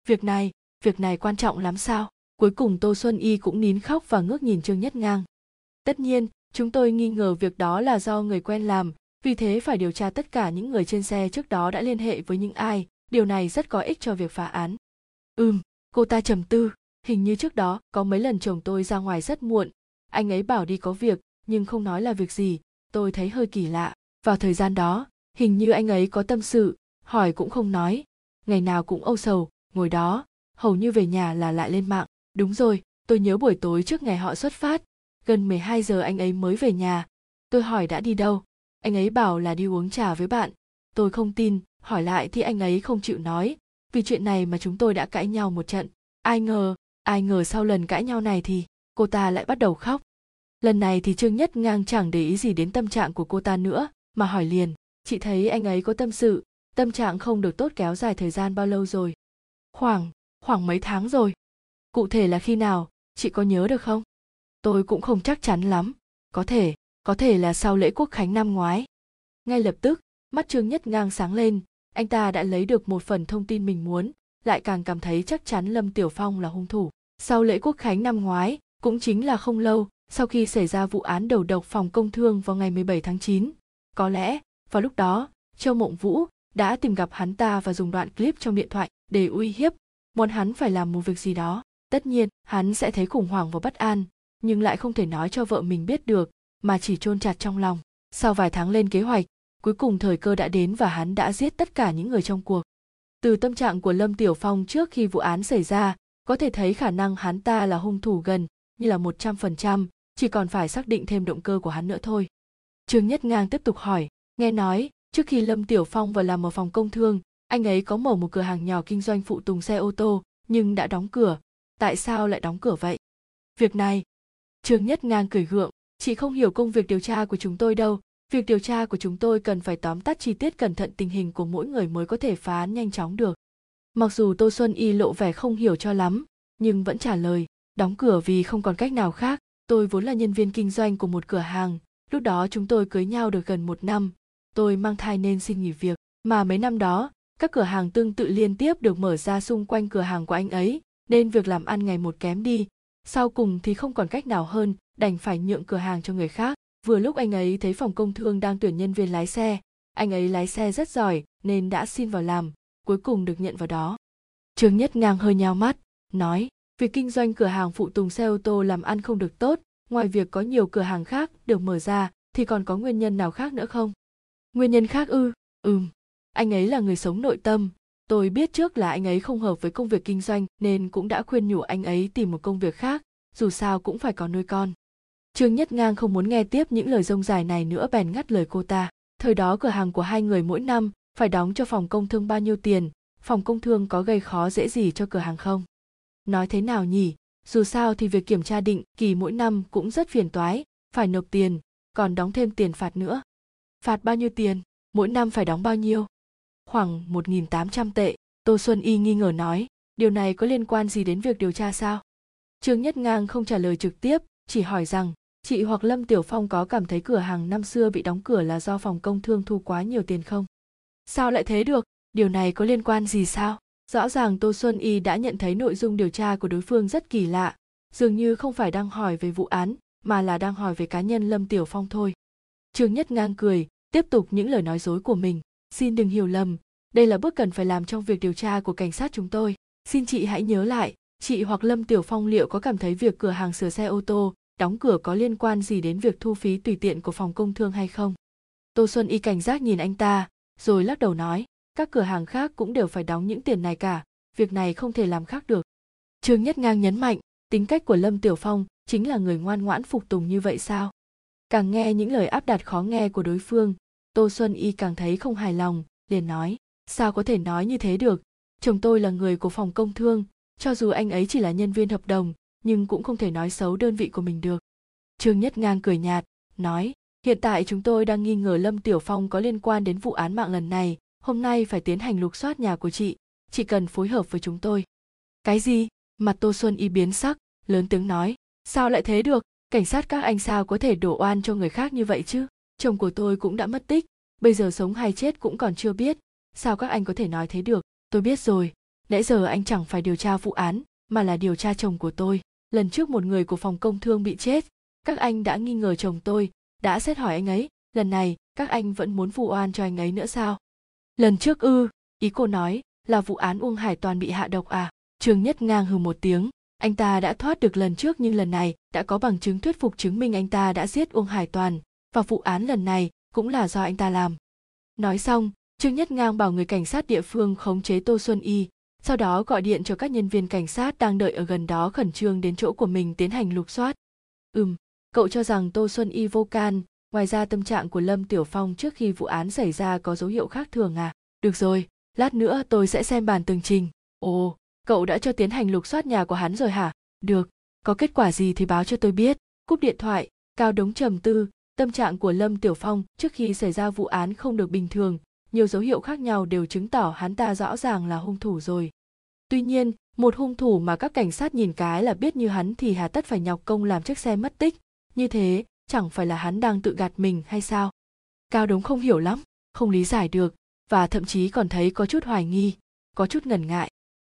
Việc này việc này quan trọng lắm sao? Cuối cùng tô xuân y cũng nín khóc và ngước nhìn trương nhất ngang. Tất nhiên, chúng tôi nghi ngờ việc đó là do người quen làm, vì thế phải điều tra tất cả những người trên xe trước đó đã liên hệ với những ai điều này rất có ích cho việc phá án. Ừm, cô ta trầm tư. Hình như trước đó, có mấy lần chồng tôi ra ngoài rất muộn. Anh ấy bảo đi có việc, nhưng không nói là việc gì. Tôi thấy hơi kỳ lạ. Vào thời gian đó, hình như anh ấy có tâm sự, hỏi cũng không nói. Ngày nào cũng âu sầu, ngồi đó, hầu như về nhà là lại lên mạng. Đúng rồi, tôi nhớ buổi tối trước ngày họ xuất phát. Gần 12 giờ anh ấy mới về nhà. Tôi hỏi đã đi đâu. Anh ấy bảo là đi uống trà với bạn. Tôi không tin hỏi lại thì anh ấy không chịu nói. Vì chuyện này mà chúng tôi đã cãi nhau một trận. Ai ngờ ai ngờ sau lần cãi nhau này thì cô ta lại bắt đầu khóc. Lần này thì trương nhất ngang chẳng để ý gì đến tâm trạng của cô ta nữa, mà hỏi liền, chị thấy anh ấy có tâm sự, tâm trạng không được tốt kéo dài thời gian bao lâu rồi? Khoảng khoảng mấy tháng rồi. Cụ thể là khi nào, chị có nhớ được không? Tôi cũng không chắc chắn lắm. Có thể có thể là sau lễ quốc khánh năm ngoái. Ngay lập tức, mắt trương nhất ngang sáng lên anh ta đã lấy được một phần thông tin mình muốn lại càng cảm thấy chắc chắn lâm tiểu phong là hung thủ sau lễ quốc khánh năm ngoái cũng chính là không lâu sau khi xảy ra vụ án đầu độc phòng công thương vào ngày 17 tháng 9. Có lẽ, vào lúc đó, Châu Mộng Vũ đã tìm gặp hắn ta và dùng đoạn clip trong điện thoại để uy hiếp, muốn hắn phải làm một việc gì đó. Tất nhiên, hắn sẽ thấy khủng hoảng và bất an, nhưng lại không thể nói cho vợ mình biết được, mà chỉ chôn chặt trong lòng. Sau vài tháng lên kế hoạch, cuối cùng thời cơ đã đến và hắn đã giết tất cả những người trong cuộc. Từ tâm trạng của Lâm Tiểu Phong trước khi vụ án xảy ra, có thể thấy khả năng hắn ta là hung thủ gần như là một trăm phần trăm chỉ còn phải xác định thêm động cơ của hắn nữa thôi. Trương nhất ngang tiếp tục hỏi nghe nói trước khi lâm tiểu phong vào làm ở phòng công thương anh ấy có mở một cửa hàng nhỏ kinh doanh phụ tùng xe ô tô nhưng đã đóng cửa. Tại sao lại đóng cửa vậy? Việc này. Trương nhất ngang cười gượng chị không hiểu công việc điều tra của chúng tôi đâu việc điều tra của chúng tôi cần phải tóm tắt chi tiết cẩn thận tình hình của mỗi người mới có thể phá án nhanh chóng được. Mặc dù tô xuân y lộ vẻ không hiểu cho lắm, nhưng vẫn trả lời, đóng cửa vì không còn cách nào khác. Tôi vốn là nhân viên kinh doanh của một cửa hàng, lúc đó chúng tôi cưới nhau được gần một năm. Tôi mang thai nên xin nghỉ việc, mà mấy năm đó, các cửa hàng tương tự liên tiếp được mở ra xung quanh cửa hàng của anh ấy, nên việc làm ăn ngày một kém đi. Sau cùng thì không còn cách nào hơn, đành phải nhượng cửa hàng cho người khác vừa lúc anh ấy thấy phòng công thương đang tuyển nhân viên lái xe, anh ấy lái xe rất giỏi nên đã xin vào làm, cuối cùng được nhận vào đó. Trương nhất ngang hơi nhao mắt, nói, việc kinh doanh cửa hàng phụ tùng xe ô tô làm ăn không được tốt, ngoài việc có nhiều cửa hàng khác được mở ra, thì còn có nguyên nhân nào khác nữa không? Nguyên nhân khác ư? Ừm, anh ấy là người sống nội tâm. Tôi biết trước là anh ấy không hợp với công việc kinh doanh nên cũng đã khuyên nhủ anh ấy tìm một công việc khác, dù sao cũng phải có nuôi con trương nhất ngang không muốn nghe tiếp những lời rông dài này nữa bèn ngắt lời cô ta. Thời đó cửa hàng của hai người mỗi năm phải đóng cho phòng công thương bao nhiêu tiền, phòng công thương có gây khó dễ gì cho cửa hàng không? Nói thế nào nhỉ? Dù sao thì việc kiểm tra định kỳ mỗi năm cũng rất phiền toái, phải nộp tiền, còn đóng thêm tiền phạt nữa. Phạt bao nhiêu tiền? Mỗi năm phải đóng bao nhiêu? Khoảng 1.800 tệ, tô xuân y nghi ngờ nói. Điều này có liên quan gì đến việc điều tra sao? Trương nhất ngang không trả lời trực tiếp, chỉ hỏi rằng chị hoặc lâm tiểu phong có cảm thấy cửa hàng năm xưa bị đóng cửa là do phòng công thương thu quá nhiều tiền không? Sao lại thế được? Điều này có liên quan gì sao? Rõ ràng tô xuân y đã nhận thấy nội dung điều tra của đối phương rất kỳ lạ, dường như không phải đang hỏi về vụ án, mà là đang hỏi về cá nhân lâm tiểu phong thôi. Trương nhất ngang cười, tiếp tục những lời nói dối của mình. Xin đừng hiểu lầm, đây là bước cần phải làm trong việc điều tra của cảnh sát chúng tôi. Xin chị hãy nhớ lại, chị hoặc lâm tiểu phong liệu có cảm thấy việc cửa hàng sửa xe ô tô đóng cửa có liên quan gì đến việc thu phí tùy tiện của phòng công thương hay không? Tô xuân y cảnh giác nhìn anh ta, rồi lắc đầu nói, các cửa hàng khác cũng đều phải đóng những tiền này cả, việc này không thể làm khác được. Trương nhất ngang nhấn mạnh, tính cách của lâm tiểu phong chính là người ngoan ngoãn phục tùng như vậy sao? Càng nghe những lời áp đặt khó nghe của đối phương, tô xuân y càng thấy không hài lòng, liền nói, sao có thể nói như thế được? Chồng tôi là người của phòng công thương, cho dù anh ấy chỉ là nhân viên hợp đồng nhưng cũng không thể nói xấu đơn vị của mình được. Trương nhất ngang cười nhạt, nói, hiện tại chúng tôi đang nghi ngờ lâm tiểu phong có liên quan đến vụ án mạng lần này. Hôm nay phải tiến hành lục soát nhà của chị chị cần phối hợp với chúng tôi. Cái gì? Mặt tô xuân y biến sắc, lớn tiếng nói, sao lại thế được? Cảnh sát các anh sao có thể đổ oan cho người khác như vậy chứ? Chồng của tôi cũng đã mất tích, bây giờ sống hay chết cũng còn chưa biết. Sao các anh có thể nói thế được? Tôi biết rồi, nãy giờ anh chẳng phải điều tra vụ án, mà là điều tra chồng của tôi lần trước một người của phòng công thương bị chết. Các anh đã nghi ngờ chồng tôi, đã xét hỏi anh ấy. Lần này, các anh vẫn muốn vụ oan cho anh ấy nữa sao? Lần trước ư, ý cô nói, là vụ án uông hải toàn bị hạ độc à? Trương nhất ngang hừ một tiếng. Anh ta đã thoát được lần trước nhưng lần này đã có bằng chứng thuyết phục chứng minh anh ta đã giết uông hải toàn. Và vụ án lần này cũng là do anh ta làm. Nói xong, trương nhất ngang bảo người cảnh sát địa phương khống chế tô xuân y sau đó gọi điện cho các nhân viên cảnh sát đang đợi ở gần đó khẩn trương đến chỗ của mình tiến hành lục soát. Ừm, cậu cho rằng tô xuân y vô can. Ngoài ra tâm trạng của lâm tiểu phong trước khi vụ án xảy ra có dấu hiệu khác thường à? Được rồi, lát nữa tôi sẽ xem bản tường trình. Ồ, cậu đã cho tiến hành lục soát nhà của hắn rồi hả? Được, có kết quả gì thì báo cho tôi biết. Cúp điện thoại, cao đống trầm tư. Tâm trạng của lâm tiểu phong trước khi xảy ra vụ án không được bình thường. Nhiều dấu hiệu khác nhau đều chứng tỏ hắn ta rõ ràng là hung thủ rồi tuy nhiên, một hung thủ mà các cảnh sát nhìn cái là biết như hắn thì hà tất phải nhọc công làm chiếc xe mất tích. Như thế, chẳng phải là hắn đang tự gạt mình hay sao? Cao đống không hiểu lắm, không lý giải được, và thậm chí còn thấy có chút hoài nghi, có chút ngần ngại.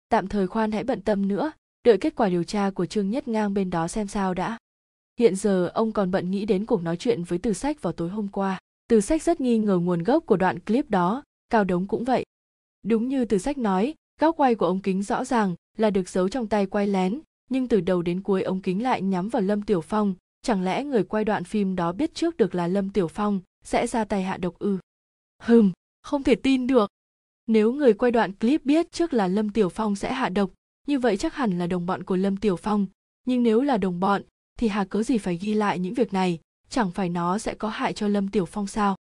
Tạm thời khoan hãy bận tâm nữa, đợi kết quả điều tra của trương nhất ngang bên đó xem sao đã. Hiện giờ, ông còn bận nghĩ đến cuộc nói chuyện với từ sách vào tối hôm qua. Từ sách rất nghi ngờ nguồn gốc của đoạn clip đó, cao đống cũng vậy. Đúng như từ sách nói góc quay của ống kính rõ ràng là được giấu trong tay quay lén, nhưng từ đầu đến cuối ống kính lại nhắm vào lâm tiểu phong. Chẳng lẽ người quay đoạn phim đó biết trước được là lâm tiểu phong sẽ ra tay hạ độc ư? Hừm, không thể tin được. Nếu người quay đoạn clip biết trước là lâm tiểu phong sẽ hạ độc, như vậy chắc hẳn là đồng bọn của lâm tiểu phong. Nhưng nếu là đồng bọn, thì hà cớ gì phải ghi lại những việc này? Chẳng phải nó sẽ có hại cho lâm tiểu phong sao?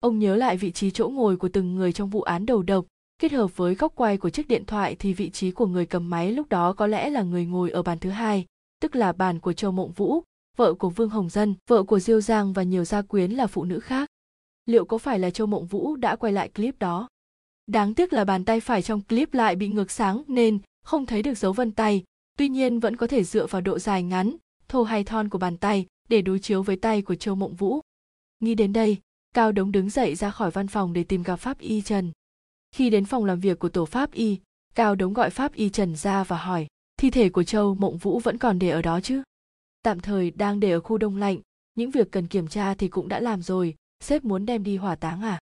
Ông nhớ lại vị trí chỗ ngồi của từng người trong vụ án đầu độc kết hợp với góc quay của chiếc điện thoại thì vị trí của người cầm máy lúc đó có lẽ là người ngồi ở bàn thứ hai, tức là bàn của châu mộng vũ, vợ của vương hồng dân, vợ của diêu giang và nhiều gia quyến là phụ nữ khác. Liệu có phải là châu mộng vũ đã quay lại clip đó? Đáng tiếc là bàn tay phải trong clip lại bị ngược sáng nên không thấy được dấu vân tay, tuy nhiên vẫn có thể dựa vào độ dài ngắn, thô hay thon của bàn tay để đối chiếu với tay của châu mộng vũ. Nghĩ đến đây, cao đống đứng dậy ra khỏi văn phòng để tìm gặp pháp y trần khi đến phòng làm việc của tổ pháp y, cao đống gọi pháp y trần ra và hỏi, thi thể của châu mộng vũ vẫn còn để ở đó chứ? Tạm thời đang để ở khu đông lạnh, những việc cần kiểm tra thì cũng đã làm rồi, sếp muốn đem đi hỏa táng à?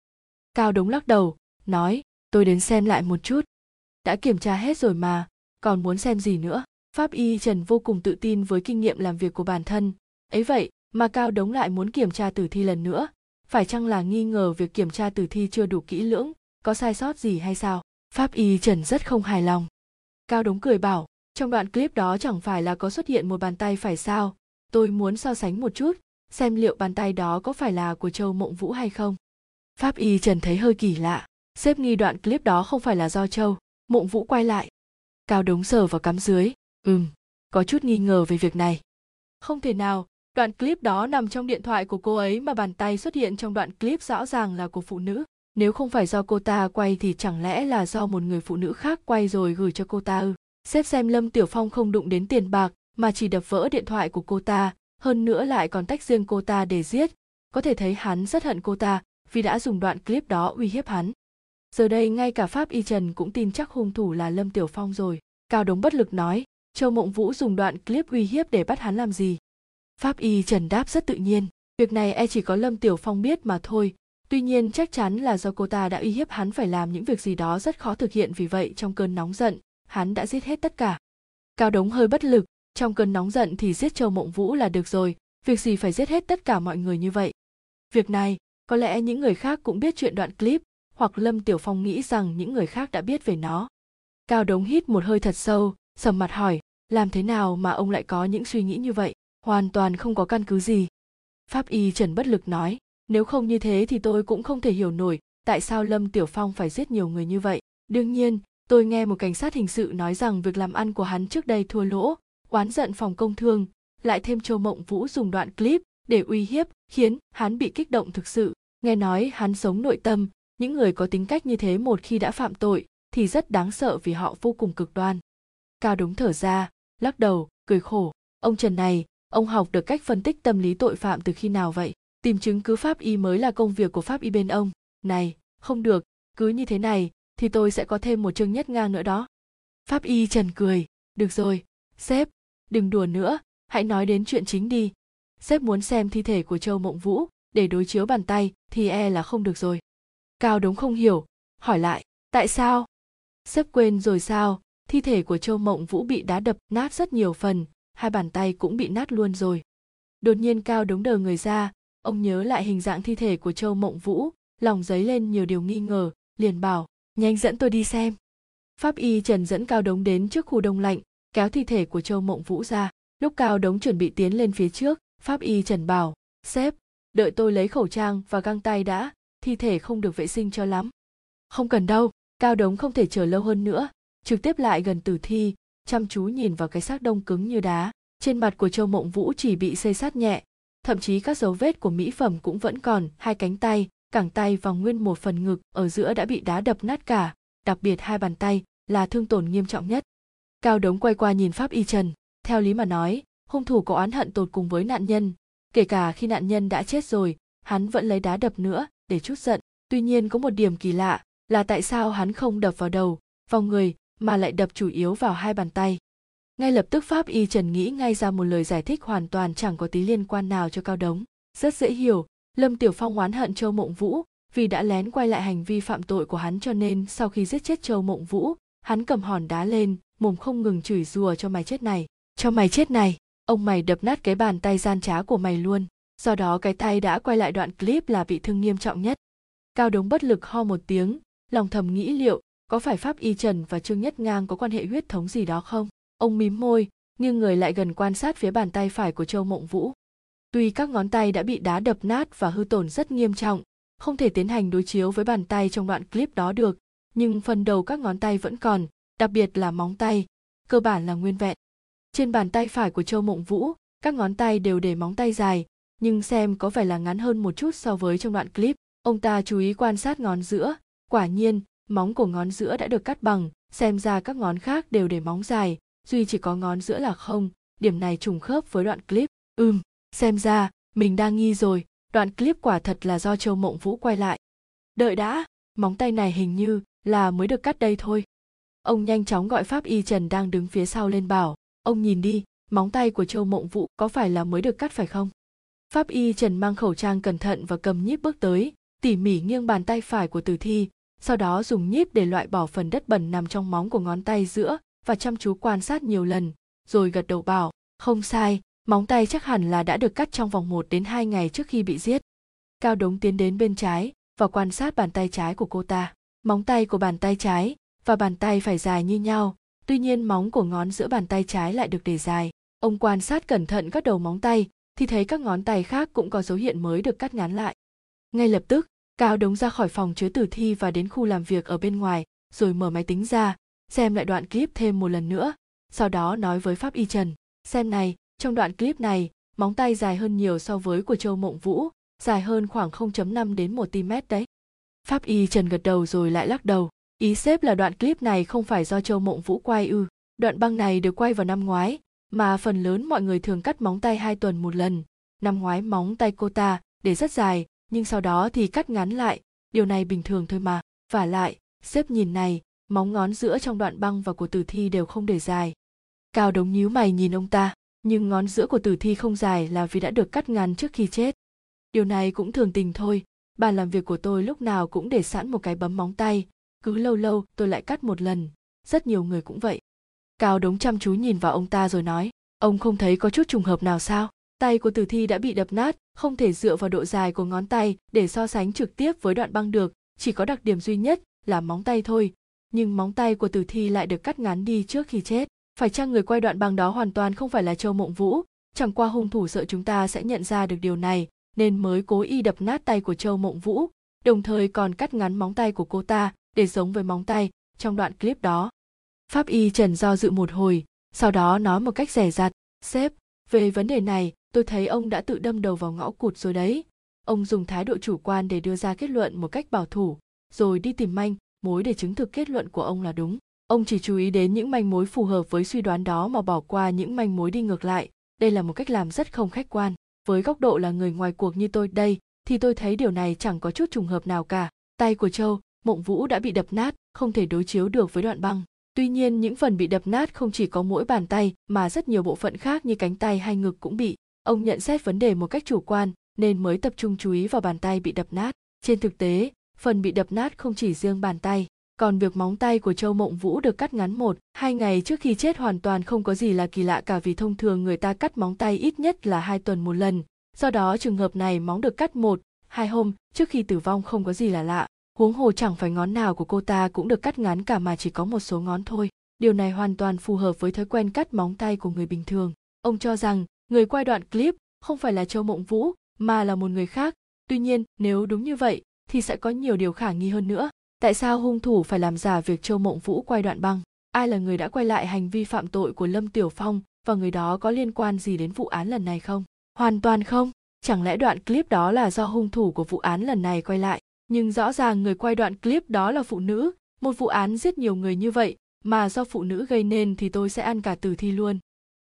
Cao đống lắc đầu, nói, tôi đến xem lại một chút. Đã kiểm tra hết rồi mà, còn muốn xem gì nữa? Pháp y trần vô cùng tự tin với kinh nghiệm làm việc của bản thân. Ấy vậy, mà cao đống lại muốn kiểm tra tử thi lần nữa, phải chăng là nghi ngờ việc kiểm tra tử thi chưa đủ kỹ lưỡng? Có sai sót gì hay sao? Pháp y trần rất không hài lòng. Cao đống cười bảo, trong đoạn clip đó chẳng phải là có xuất hiện một bàn tay phải sao? Tôi muốn so sánh một chút, xem liệu bàn tay đó có phải là của châu mộng vũ hay không. Pháp y trần thấy hơi kỳ lạ, xếp nghi đoạn clip đó không phải là do châu mộng vũ quay lại. Cao đống sờ vào cắm dưới, ừm, có chút nghi ngờ về việc này. Không thể nào, đoạn clip đó nằm trong điện thoại của cô ấy mà bàn tay xuất hiện trong đoạn clip rõ ràng là của phụ nữ nếu không phải do cô ta quay thì chẳng lẽ là do một người phụ nữ khác quay rồi gửi cho cô ta ư? Sếp xem lâm tiểu phong không đụng đến tiền bạc mà chỉ đập vỡ điện thoại của cô ta, hơn nữa lại còn tách riêng cô ta để giết. Có thể thấy hắn rất hận cô ta vì đã dùng đoạn clip đó uy hiếp hắn. Giờ đây ngay cả pháp y trần cũng tin chắc hung thủ là lâm tiểu phong rồi. Cao đống bất lực nói, châu mộng vũ dùng đoạn clip uy hiếp để bắt hắn làm gì? Pháp y trần đáp rất tự nhiên, việc này e chỉ có lâm tiểu phong biết mà thôi tuy nhiên, chắc chắn là do cô ta đã uy hiếp hắn phải làm những việc gì đó rất khó thực hiện, vì vậy trong cơn nóng giận, hắn đã giết hết tất cả. Cao đống hơi bất lực, trong cơn nóng giận thì giết châu mộng vũ là được rồi, việc gì phải giết hết tất cả mọi người như vậy? Việc này, có lẽ những người khác cũng biết chuyện đoạn clip, hoặc lâm tiểu phong nghĩ rằng những người khác đã biết về nó. Cao đống hít một hơi thật sâu, sầm mặt hỏi, làm thế nào mà ông lại có những suy nghĩ như vậy? Hoàn toàn không có căn cứ gì. Pháp y trần bất lực nói nếu không như thế thì tôi cũng không thể hiểu nổi tại sao lâm tiểu phong phải giết nhiều người như vậy. Đương nhiên, tôi nghe một cảnh sát hình sự nói rằng việc làm ăn của hắn trước đây thua lỗ, oán giận phòng công thương, lại thêm châu mộng vũ dùng đoạn clip để uy hiếp khiến hắn bị kích động thực sự. Nghe nói hắn sống nội tâm, những người có tính cách như thế một khi đã phạm tội thì rất đáng sợ vì họ vô cùng cực đoan. Cao đúng thở ra, lắc đầu, cười khổ. Ông trần này, ông học được cách phân tích tâm lý tội phạm từ khi nào vậy? Tìm chứng cứ pháp y mới là công việc của pháp y bên ông. Này, không được, cứ như thế này, thì tôi sẽ có thêm một chương nhất ngang nữa đó. Pháp y trần cười. Được rồi, sếp, đừng đùa nữa, hãy nói đến chuyện chính đi. Sếp muốn xem thi thể của châu mộng vũ, để đối chiếu bàn tay, thì e là không được rồi. Cao đống không hiểu, hỏi lại, tại sao? Sếp quên rồi sao, thi thể của châu mộng vũ bị đá đập nát rất nhiều phần, hai bàn tay cũng bị nát luôn rồi. Đột nhiên cao đống đờ người ra ông nhớ lại hình dạng thi thể của châu mộng vũ, lòng dấy lên nhiều điều nghi ngờ, liền bảo, nhanh dẫn tôi đi xem. Pháp y trần dẫn cao đống đến trước khu đông lạnh, kéo thi thể của châu mộng vũ ra. Lúc cao đống chuẩn bị tiến lên phía trước, pháp y trần bảo, sếp, đợi tôi lấy khẩu trang và găng tay đã, thi thể không được vệ sinh cho lắm. Không cần đâu, cao đống không thể chờ lâu hơn nữa. Trực tiếp lại gần tử thi, chăm chú nhìn vào cái xác đông cứng như đá. Trên mặt của châu mộng vũ chỉ bị xây sát nhẹ thậm chí các dấu vết của mỹ phẩm cũng vẫn còn, hai cánh tay, cẳng tay và nguyên một phần ngực ở giữa đã bị đá đập nát cả, đặc biệt hai bàn tay là thương tổn nghiêm trọng nhất. Cao đống quay qua nhìn pháp y trần, theo lý mà nói, hung thủ có oán hận tột cùng với nạn nhân. Kể cả khi nạn nhân đã chết rồi, hắn vẫn lấy đá đập nữa để chút giận. Tuy nhiên có một điểm kỳ lạ là tại sao hắn không đập vào đầu, vào người mà lại đập chủ yếu vào hai bàn tay? Ngay lập tức pháp y trần nghĩ ngay ra một lời giải thích hoàn toàn chẳng có tí liên quan nào cho cao đống. Rất dễ hiểu, lâm tiểu phong oán hận châu mộng vũ, vì đã lén quay lại hành vi phạm tội của hắn cho nên sau khi giết chết châu mộng vũ, hắn cầm hòn đá lên, mồm không ngừng chửi rủa cho mày chết này, cho mày chết này. Ông mày đập nát cái bàn tay gian trá của mày luôn. Do đó cái tay đã quay lại đoạn clip là bị thương nghiêm trọng nhất. Cao đống bất lực ho một tiếng, lòng thầm nghĩ liệu có phải pháp y trần và trương nhất ngang có quan hệ huyết thống gì đó không? Ông mím môi nhưng người lại gần quan sát phía bàn tay phải của châu mộng vũ. Tuy các ngón tay đã bị đá đập nát và hư tổn rất nghiêm trọng, không thể tiến hành đối chiếu với bàn tay trong đoạn clip đó được, nhưng phần đầu các ngón tay vẫn còn, đặc biệt là móng tay, cơ bản là nguyên vẹn. Trên bàn tay phải của châu mộng vũ, các ngón tay đều để móng tay dài, nhưng xem có vẻ là ngắn hơn một chút so với trong đoạn clip. Ông ta chú ý quan sát ngón giữa, quả nhiên, móng của ngón giữa đã được cắt bằng, xem ra các ngón khác đều để móng dài duy chỉ có ngón giữa là không. Điểm này trùng khớp với đoạn clip. Ừm, xem ra, mình đang nghi rồi. Đoạn clip quả thật là do châu mộng vũ quay lại. Đợi đã, móng tay này hình như là mới được cắt đây thôi. Ông nhanh chóng gọi pháp y trần đang đứng phía sau lên bảo, ông nhìn đi, móng tay của châu mộng vũ có phải là mới được cắt phải không? Pháp y trần mang khẩu trang cẩn thận và cầm nhíp bước tới, tỉ mỉ nghiêng bàn tay phải của tử thi, sau đó dùng nhíp để loại bỏ phần đất bẩn nằm trong móng của ngón tay giữa và chăm chú quan sát nhiều lần rồi gật đầu bảo không sai móng tay chắc hẳn là đã được cắt trong vòng 1 đến 2 ngày trước khi bị giết. Cao Đống tiến đến bên trái và quan sát bàn tay trái của cô ta. Móng tay của bàn tay trái và bàn tay phải dài như nhau, tuy nhiên móng của ngón giữa bàn tay trái lại được để dài. Ông quan sát cẩn thận các đầu móng tay thì thấy các ngón tay khác cũng có dấu hiện mới được cắt ngắn lại. Ngay lập tức, Cao Đống ra khỏi phòng chứa tử thi và đến khu làm việc ở bên ngoài, rồi mở máy tính ra, xem lại đoạn clip thêm một lần nữa, sau đó nói với Pháp Y Trần, xem này, trong đoạn clip này, móng tay dài hơn nhiều so với của Châu Mộng Vũ, dài hơn khoảng 0.5 đến 1 cm đấy. Pháp y Trần gật đầu rồi lại lắc đầu. Ý xếp là đoạn clip này không phải do Châu Mộng Vũ quay ư. Đoạn băng này được quay vào năm ngoái, mà phần lớn mọi người thường cắt móng tay hai tuần một lần. Năm ngoái móng tay cô ta để rất dài, nhưng sau đó thì cắt ngắn lại, điều này bình thường thôi mà. Và lại, xếp nhìn này, móng ngón giữa trong đoạn băng và của tử thi đều không để dài. Cao đống nhíu mày nhìn ông ta, nhưng ngón giữa của tử thi không dài là vì đã được cắt ngắn trước khi chết. Điều này cũng thường tình thôi, bàn làm việc của tôi lúc nào cũng để sẵn một cái bấm móng tay, cứ lâu lâu tôi lại cắt một lần, rất nhiều người cũng vậy. Cao đống chăm chú nhìn vào ông ta rồi nói, ông không thấy có chút trùng hợp nào sao? Tay của tử thi đã bị đập nát, không thể dựa vào độ dài của ngón tay để so sánh trực tiếp với đoạn băng được, chỉ có đặc điểm duy nhất là móng tay thôi nhưng móng tay của tử thi lại được cắt ngắn đi trước khi chết. Phải chăng người quay đoạn băng đó hoàn toàn không phải là châu mộng vũ? Chẳng qua hung thủ sợ chúng ta sẽ nhận ra được điều này, nên mới cố ý đập nát tay của châu mộng vũ, đồng thời còn cắt ngắn móng tay của cô ta để giống với móng tay trong đoạn clip đó. Pháp y trần do dự một hồi, sau đó nói một cách rẻ rặt, sếp, về vấn đề này, tôi thấy ông đã tự đâm đầu vào ngõ cụt rồi đấy. Ông dùng thái độ chủ quan để đưa ra kết luận một cách bảo thủ, rồi đi tìm manh mối để chứng thực kết luận của ông là đúng. Ông chỉ chú ý đến những manh mối phù hợp với suy đoán đó mà bỏ qua những manh mối đi ngược lại. Đây là một cách làm rất không khách quan. Với góc độ là người ngoài cuộc như tôi đây, thì tôi thấy điều này chẳng có chút trùng hợp nào cả. Tay của châu, mộng vũ đã bị đập nát, không thể đối chiếu được với đoạn băng. Tuy nhiên, những phần bị đập nát không chỉ có mỗi bàn tay, mà rất nhiều bộ phận khác như cánh tay hay ngực cũng bị. Ông nhận xét vấn đề một cách chủ quan, nên mới tập trung chú ý vào bàn tay bị đập nát. Trên thực tế phần bị đập nát không chỉ riêng bàn tay còn việc móng tay của Châu Mộng Vũ được cắt ngắn một, hai ngày trước khi chết hoàn toàn không có gì là kỳ lạ cả vì thông thường người ta cắt móng tay ít nhất là hai tuần một lần. Do đó trường hợp này móng được cắt một, hai hôm trước khi tử vong không có gì là lạ. Huống hồ chẳng phải ngón nào của cô ta cũng được cắt ngắn cả mà chỉ có một số ngón thôi. Điều này hoàn toàn phù hợp với thói quen cắt móng tay của người bình thường. Ông cho rằng người quay đoạn clip không phải là Châu Mộng Vũ mà là một người khác. Tuy nhiên, nếu đúng như vậy thì sẽ có nhiều điều khả nghi hơn nữa. Tại sao hung thủ phải làm giả việc châu mộng vũ quay đoạn băng? Ai là người đã quay lại hành vi phạm tội của lâm tiểu phong và người đó có liên quan gì đến vụ án lần này không? Hoàn toàn không. Chẳng lẽ đoạn clip đó là do hung thủ của vụ án lần này quay lại? Nhưng rõ ràng người quay đoạn clip đó là phụ nữ. Một vụ án giết nhiều người như vậy mà do phụ nữ gây nên thì tôi sẽ ăn cả tử thi luôn.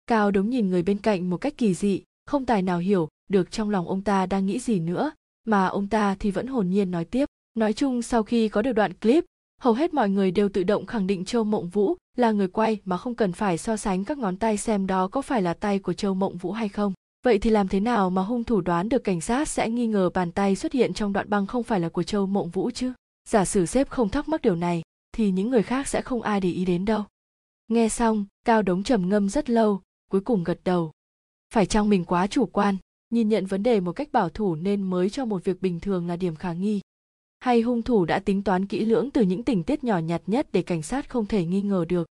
Cao đống nhìn người bên cạnh một cách kỳ dị, không tài nào hiểu được trong lòng ông ta đang nghĩ gì nữa mà ông ta thì vẫn hồn nhiên nói tiếp Nói chung sau khi có được đoạn clip, hầu hết mọi người đều tự động khẳng định Châu Mộng Vũ là người quay mà không cần phải so sánh các ngón tay xem đó có phải là tay của Châu Mộng Vũ hay không. Vậy thì làm thế nào mà hung thủ đoán được cảnh sát sẽ nghi ngờ bàn tay xuất hiện trong đoạn băng không phải là của Châu Mộng Vũ chứ? Giả sử sếp không thắc mắc điều này, thì những người khác sẽ không ai để ý đến đâu. Nghe xong, Cao Đống trầm ngâm rất lâu, cuối cùng gật đầu. Phải chăng mình quá chủ quan, nhìn nhận vấn đề một cách bảo thủ nên mới cho một việc bình thường là điểm khả nghi. hay hung thủ đã tính toán kỹ lưỡng từ những tình tiết nhỏ nhặt nhất để cảnh sát không thể nghi ngờ được.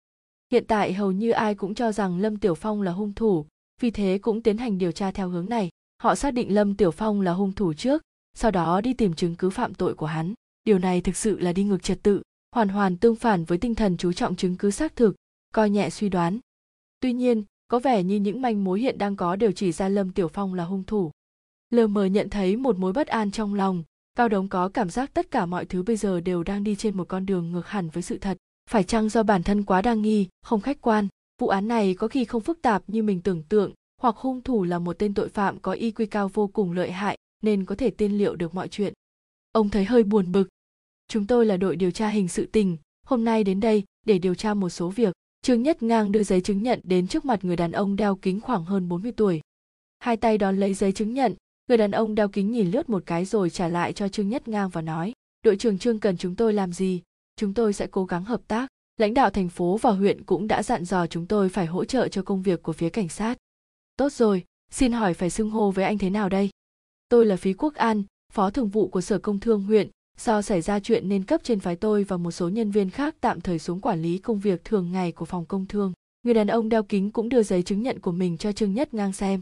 Hiện tại hầu như ai cũng cho rằng lâm tiểu phong là hung thủ, vì thế cũng tiến hành điều tra theo hướng này. Họ xác định lâm tiểu phong là hung thủ trước, sau đó đi tìm chứng cứ phạm tội của hắn. Điều này thực sự là đi ngược trật tự, hoàn hoàn tương phản với tinh thần chú trọng chứng cứ xác thực, coi nhẹ suy đoán. Tuy nhiên có vẻ như những manh mối hiện đang có đều chỉ ra lâm tiểu phong là hung thủ lờ mờ nhận thấy một mối bất an trong lòng cao đống có cảm giác tất cả mọi thứ bây giờ đều đang đi trên một con đường ngược hẳn với sự thật phải chăng do bản thân quá đa nghi không khách quan vụ án này có khi không phức tạp như mình tưởng tượng hoặc hung thủ là một tên tội phạm có y quy cao vô cùng lợi hại nên có thể tiên liệu được mọi chuyện. Ông thấy hơi buồn bực. Chúng tôi là đội điều tra hình sự tình, hôm nay đến đây để điều tra một số việc. Trương Nhất Ngang đưa giấy chứng nhận đến trước mặt người đàn ông đeo kính khoảng hơn 40 tuổi. Hai tay đón lấy giấy chứng nhận, người đàn ông đeo kính nhìn lướt một cái rồi trả lại cho Trương Nhất Ngang và nói, đội trưởng Trương cần chúng tôi làm gì, chúng tôi sẽ cố gắng hợp tác. Lãnh đạo thành phố và huyện cũng đã dặn dò chúng tôi phải hỗ trợ cho công việc của phía cảnh sát. Tốt rồi, xin hỏi phải xưng hô với anh thế nào đây? Tôi là Phí Quốc An, phó thường vụ của Sở Công Thương huyện, do xảy ra chuyện nên cấp trên phái tôi và một số nhân viên khác tạm thời xuống quản lý công việc thường ngày của phòng công thương. Người đàn ông đeo kính cũng đưa giấy chứng nhận của mình cho Trương Nhất ngang xem.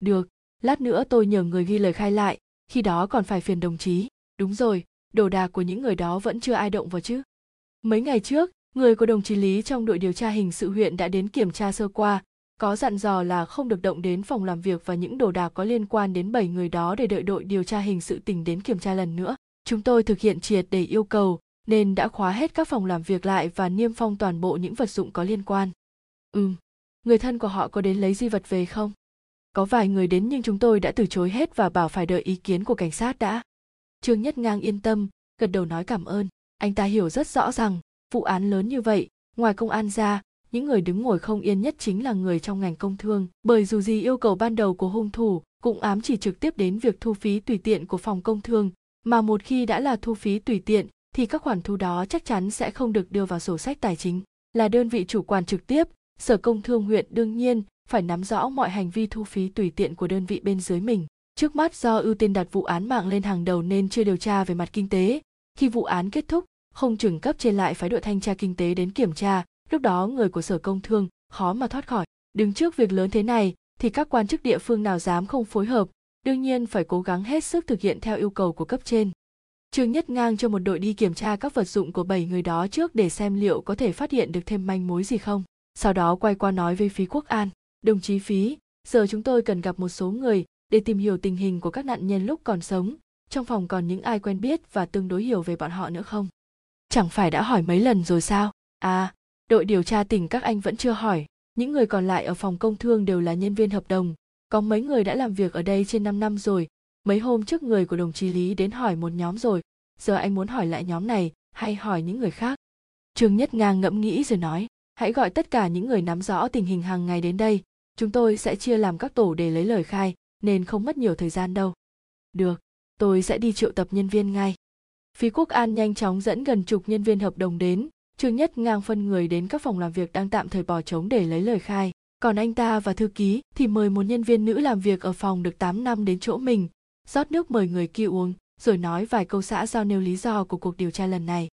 Được, lát nữa tôi nhờ người ghi lời khai lại, khi đó còn phải phiền đồng chí. Đúng rồi, đồ đạc của những người đó vẫn chưa ai động vào chứ. Mấy ngày trước, người của đồng chí Lý trong đội điều tra hình sự huyện đã đến kiểm tra sơ qua, có dặn dò là không được động đến phòng làm việc và những đồ đạc có liên quan đến 7 người đó để đợi đội điều tra hình sự tỉnh đến kiểm tra lần nữa. Chúng tôi thực hiện triệt để yêu cầu nên đã khóa hết các phòng làm việc lại và niêm phong toàn bộ những vật dụng có liên quan. Ừm, người thân của họ có đến lấy di vật về không? Có vài người đến nhưng chúng tôi đã từ chối hết và bảo phải đợi ý kiến của cảnh sát đã. Trương Nhất Ngang yên tâm, gật đầu nói cảm ơn. Anh ta hiểu rất rõ rằng, vụ án lớn như vậy, ngoài công an ra, những người đứng ngồi không yên nhất chính là người trong ngành công thương bởi dù gì yêu cầu ban đầu của hung thủ cũng ám chỉ trực tiếp đến việc thu phí tùy tiện của phòng công thương mà một khi đã là thu phí tùy tiện, thì các khoản thu đó chắc chắn sẽ không được đưa vào sổ sách tài chính. Là đơn vị chủ quản trực tiếp, sở công thương huyện đương nhiên phải nắm rõ mọi hành vi thu phí tùy tiện của đơn vị bên dưới mình. Trước mắt do ưu tiên đặt vụ án mạng lên hàng đầu nên chưa điều tra về mặt kinh tế. Khi vụ án kết thúc, không chừng cấp trên lại phái đội thanh tra kinh tế đến kiểm tra. Lúc đó người của sở công thương khó mà thoát khỏi. Đứng trước việc lớn thế này, thì các quan chức địa phương nào dám không phối hợp đương nhiên phải cố gắng hết sức thực hiện theo yêu cầu của cấp trên. Trương nhất ngang cho một đội đi kiểm tra các vật dụng của bảy người đó trước để xem liệu có thể phát hiện được thêm manh mối gì không. Sau đó quay qua nói với phí quốc an, đồng chí phí, giờ chúng tôi cần gặp một số người để tìm hiểu tình hình của các nạn nhân lúc còn sống. Trong phòng còn những ai quen biết và tương đối hiểu về bọn họ nữa không? Chẳng phải đã hỏi mấy lần rồi sao? À đội điều tra tỉnh các anh vẫn chưa hỏi. Những người còn lại ở phòng công thương đều là nhân viên hợp đồng có mấy người đã làm việc ở đây trên 5 năm rồi. Mấy hôm trước người của đồng chí lý đến hỏi một nhóm rồi. Giờ anh muốn hỏi lại nhóm này, hay hỏi những người khác? Trương nhất ngang ngẫm nghĩ rồi nói, hãy gọi tất cả những người nắm rõ tình hình hàng ngày đến đây. Chúng tôi sẽ chia làm các tổ để lấy lời khai, nên không mất nhiều thời gian đâu. Được, tôi sẽ đi triệu tập nhân viên ngay. Phí quốc an nhanh chóng dẫn gần chục nhân viên hợp đồng đến. Trương Nhất ngang phân người đến các phòng làm việc đang tạm thời bỏ trống để lấy lời khai. Còn anh ta và thư ký thì mời một nhân viên nữ làm việc ở phòng được 8 năm đến chỗ mình, rót nước mời người kia uống, rồi nói vài câu xã giao nêu lý do của cuộc điều tra lần này.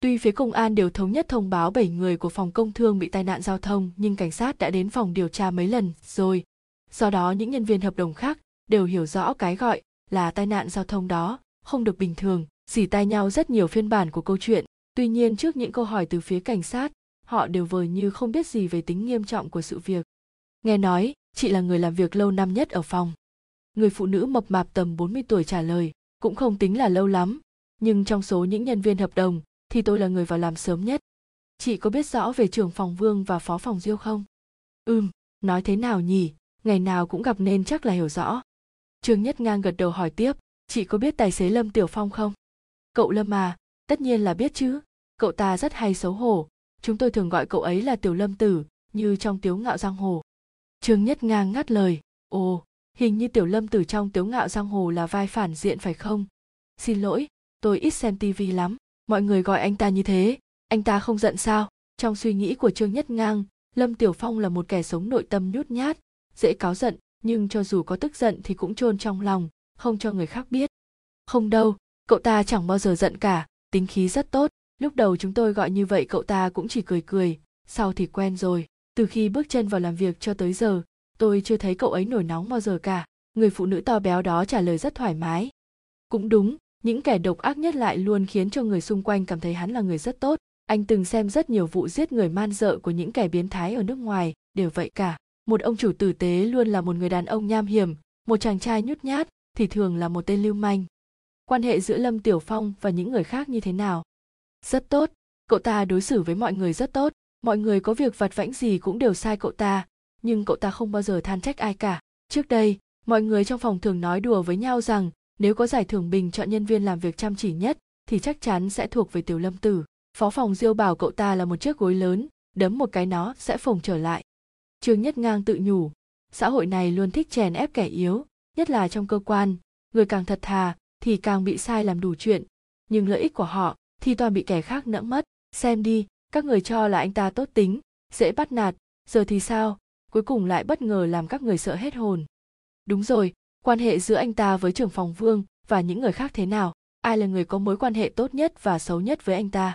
Tuy phía công an đều thống nhất thông báo 7 người của phòng công thương bị tai nạn giao thông nhưng cảnh sát đã đến phòng điều tra mấy lần rồi. Do đó những nhân viên hợp đồng khác đều hiểu rõ cái gọi là tai nạn giao thông đó, không được bình thường, dỉ tai nhau rất nhiều phiên bản của câu chuyện tuy nhiên trước những câu hỏi từ phía cảnh sát họ đều vờ như không biết gì về tính nghiêm trọng của sự việc. Nghe nói, chị là người làm việc lâu năm nhất ở phòng. Người phụ nữ mập mạp tầm 40 tuổi trả lời, cũng không tính là lâu lắm, nhưng trong số những nhân viên hợp đồng thì tôi là người vào làm sớm nhất. Chị có biết rõ về trưởng phòng vương và phó phòng diêu không? Ừm, nói thế nào nhỉ? Ngày nào cũng gặp nên chắc là hiểu rõ. Trương nhất ngang gật đầu hỏi tiếp, chị có biết tài xế lâm tiểu phong không? Cậu lâm à tất nhiên là biết chứ. Cậu ta rất hay xấu hổ chúng tôi thường gọi cậu ấy là tiểu lâm tử, như trong tiếu ngạo giang hồ. Trương nhất ngang ngắt lời, ồ, hình như tiểu lâm tử trong tiếu ngạo giang hồ là vai phản diện phải không? Xin lỗi, tôi ít xem tivi lắm, mọi người gọi anh ta như thế. Anh ta không giận sao? Trong suy nghĩ của trương nhất ngang, lâm tiểu phong là một kẻ sống nội tâm nhút nhát, dễ cáo giận, nhưng cho dù có tức giận thì cũng chôn trong lòng, không cho người khác biết. Không đâu, cậu ta chẳng bao giờ giận cả, tính khí rất tốt lúc đầu chúng tôi gọi như vậy cậu ta cũng chỉ cười cười, sau thì quen rồi. Từ khi bước chân vào làm việc cho tới giờ, tôi chưa thấy cậu ấy nổi nóng bao giờ cả. Người phụ nữ to béo đó trả lời rất thoải mái. Cũng đúng, những kẻ độc ác nhất lại luôn khiến cho người xung quanh cảm thấy hắn là người rất tốt. Anh từng xem rất nhiều vụ giết người man dợ của những kẻ biến thái ở nước ngoài, đều vậy cả. Một ông chủ tử tế luôn là một người đàn ông nham hiểm, một chàng trai nhút nhát, thì thường là một tên lưu manh. Quan hệ giữa lâm tiểu phong và những người khác như thế nào? Rất tốt. Cậu ta đối xử với mọi người rất tốt. Mọi người có việc vặt vãnh gì cũng đều sai cậu ta. Nhưng cậu ta không bao giờ than trách ai cả. Trước đây, mọi người trong phòng thường nói đùa với nhau rằng, nếu có giải thưởng bình chọn nhân viên làm việc chăm chỉ nhất, thì chắc chắn sẽ thuộc về tiểu lâm tử. Phó phòng diêu bảo cậu ta là một chiếc gối lớn, đấm một cái nó sẽ phồng trở lại. Trương nhất ngang tự nhủ, xã hội này luôn thích chèn ép kẻ yếu, nhất là trong cơ quan. Người càng thật thà, thì càng bị sai làm đủ chuyện. Nhưng lợi ích của họ thì toàn bị kẻ khác nẫm mất. Xem đi, các người cho là anh ta tốt tính, dễ bắt nạt, giờ thì sao? Cuối cùng lại bất ngờ làm các người sợ hết hồn. Đúng rồi, quan hệ giữa anh ta với trưởng phòng vương và những người khác thế nào? Ai là người có mối quan hệ tốt nhất và xấu nhất với anh ta?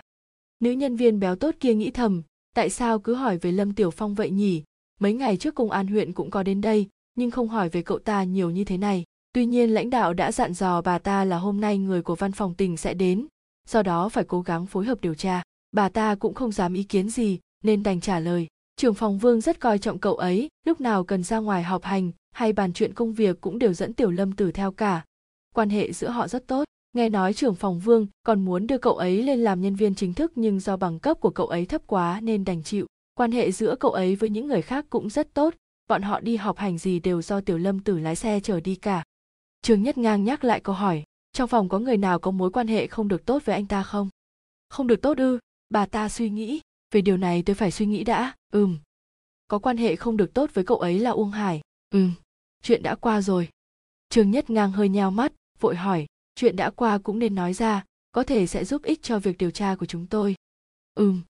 Nữ nhân viên béo tốt kia nghĩ thầm, tại sao cứ hỏi về lâm tiểu phong vậy nhỉ? Mấy ngày trước công an huyện cũng có đến đây, nhưng không hỏi về cậu ta nhiều như thế này. Tuy nhiên lãnh đạo đã dặn dò bà ta là hôm nay người của văn phòng tỉnh sẽ đến do đó phải cố gắng phối hợp điều tra. Bà ta cũng không dám ý kiến gì, nên đành trả lời. Trưởng phòng vương rất coi trọng cậu ấy, lúc nào cần ra ngoài họp hành, hay bàn chuyện công việc cũng đều dẫn tiểu lâm tử theo cả. Quan hệ giữa họ rất tốt. Nghe nói trưởng phòng vương còn muốn đưa cậu ấy lên làm nhân viên chính thức nhưng do bằng cấp của cậu ấy thấp quá nên đành chịu. Quan hệ giữa cậu ấy với những người khác cũng rất tốt. Bọn họ đi họp hành gì đều do tiểu lâm tử lái xe chở đi cả. Trương nhất ngang nhắc lại câu hỏi trong phòng có người nào có mối quan hệ không được tốt với anh ta không? Không được tốt ư? Bà ta suy nghĩ. Về điều này tôi phải suy nghĩ đã. Ừm. Có quan hệ không được tốt với cậu ấy là uông hải. Ừm. Chuyện đã qua rồi. Trương nhất ngang hơi nheo mắt, vội hỏi, chuyện đã qua cũng nên nói ra, có thể sẽ giúp ích cho việc điều tra của chúng tôi. Ừm.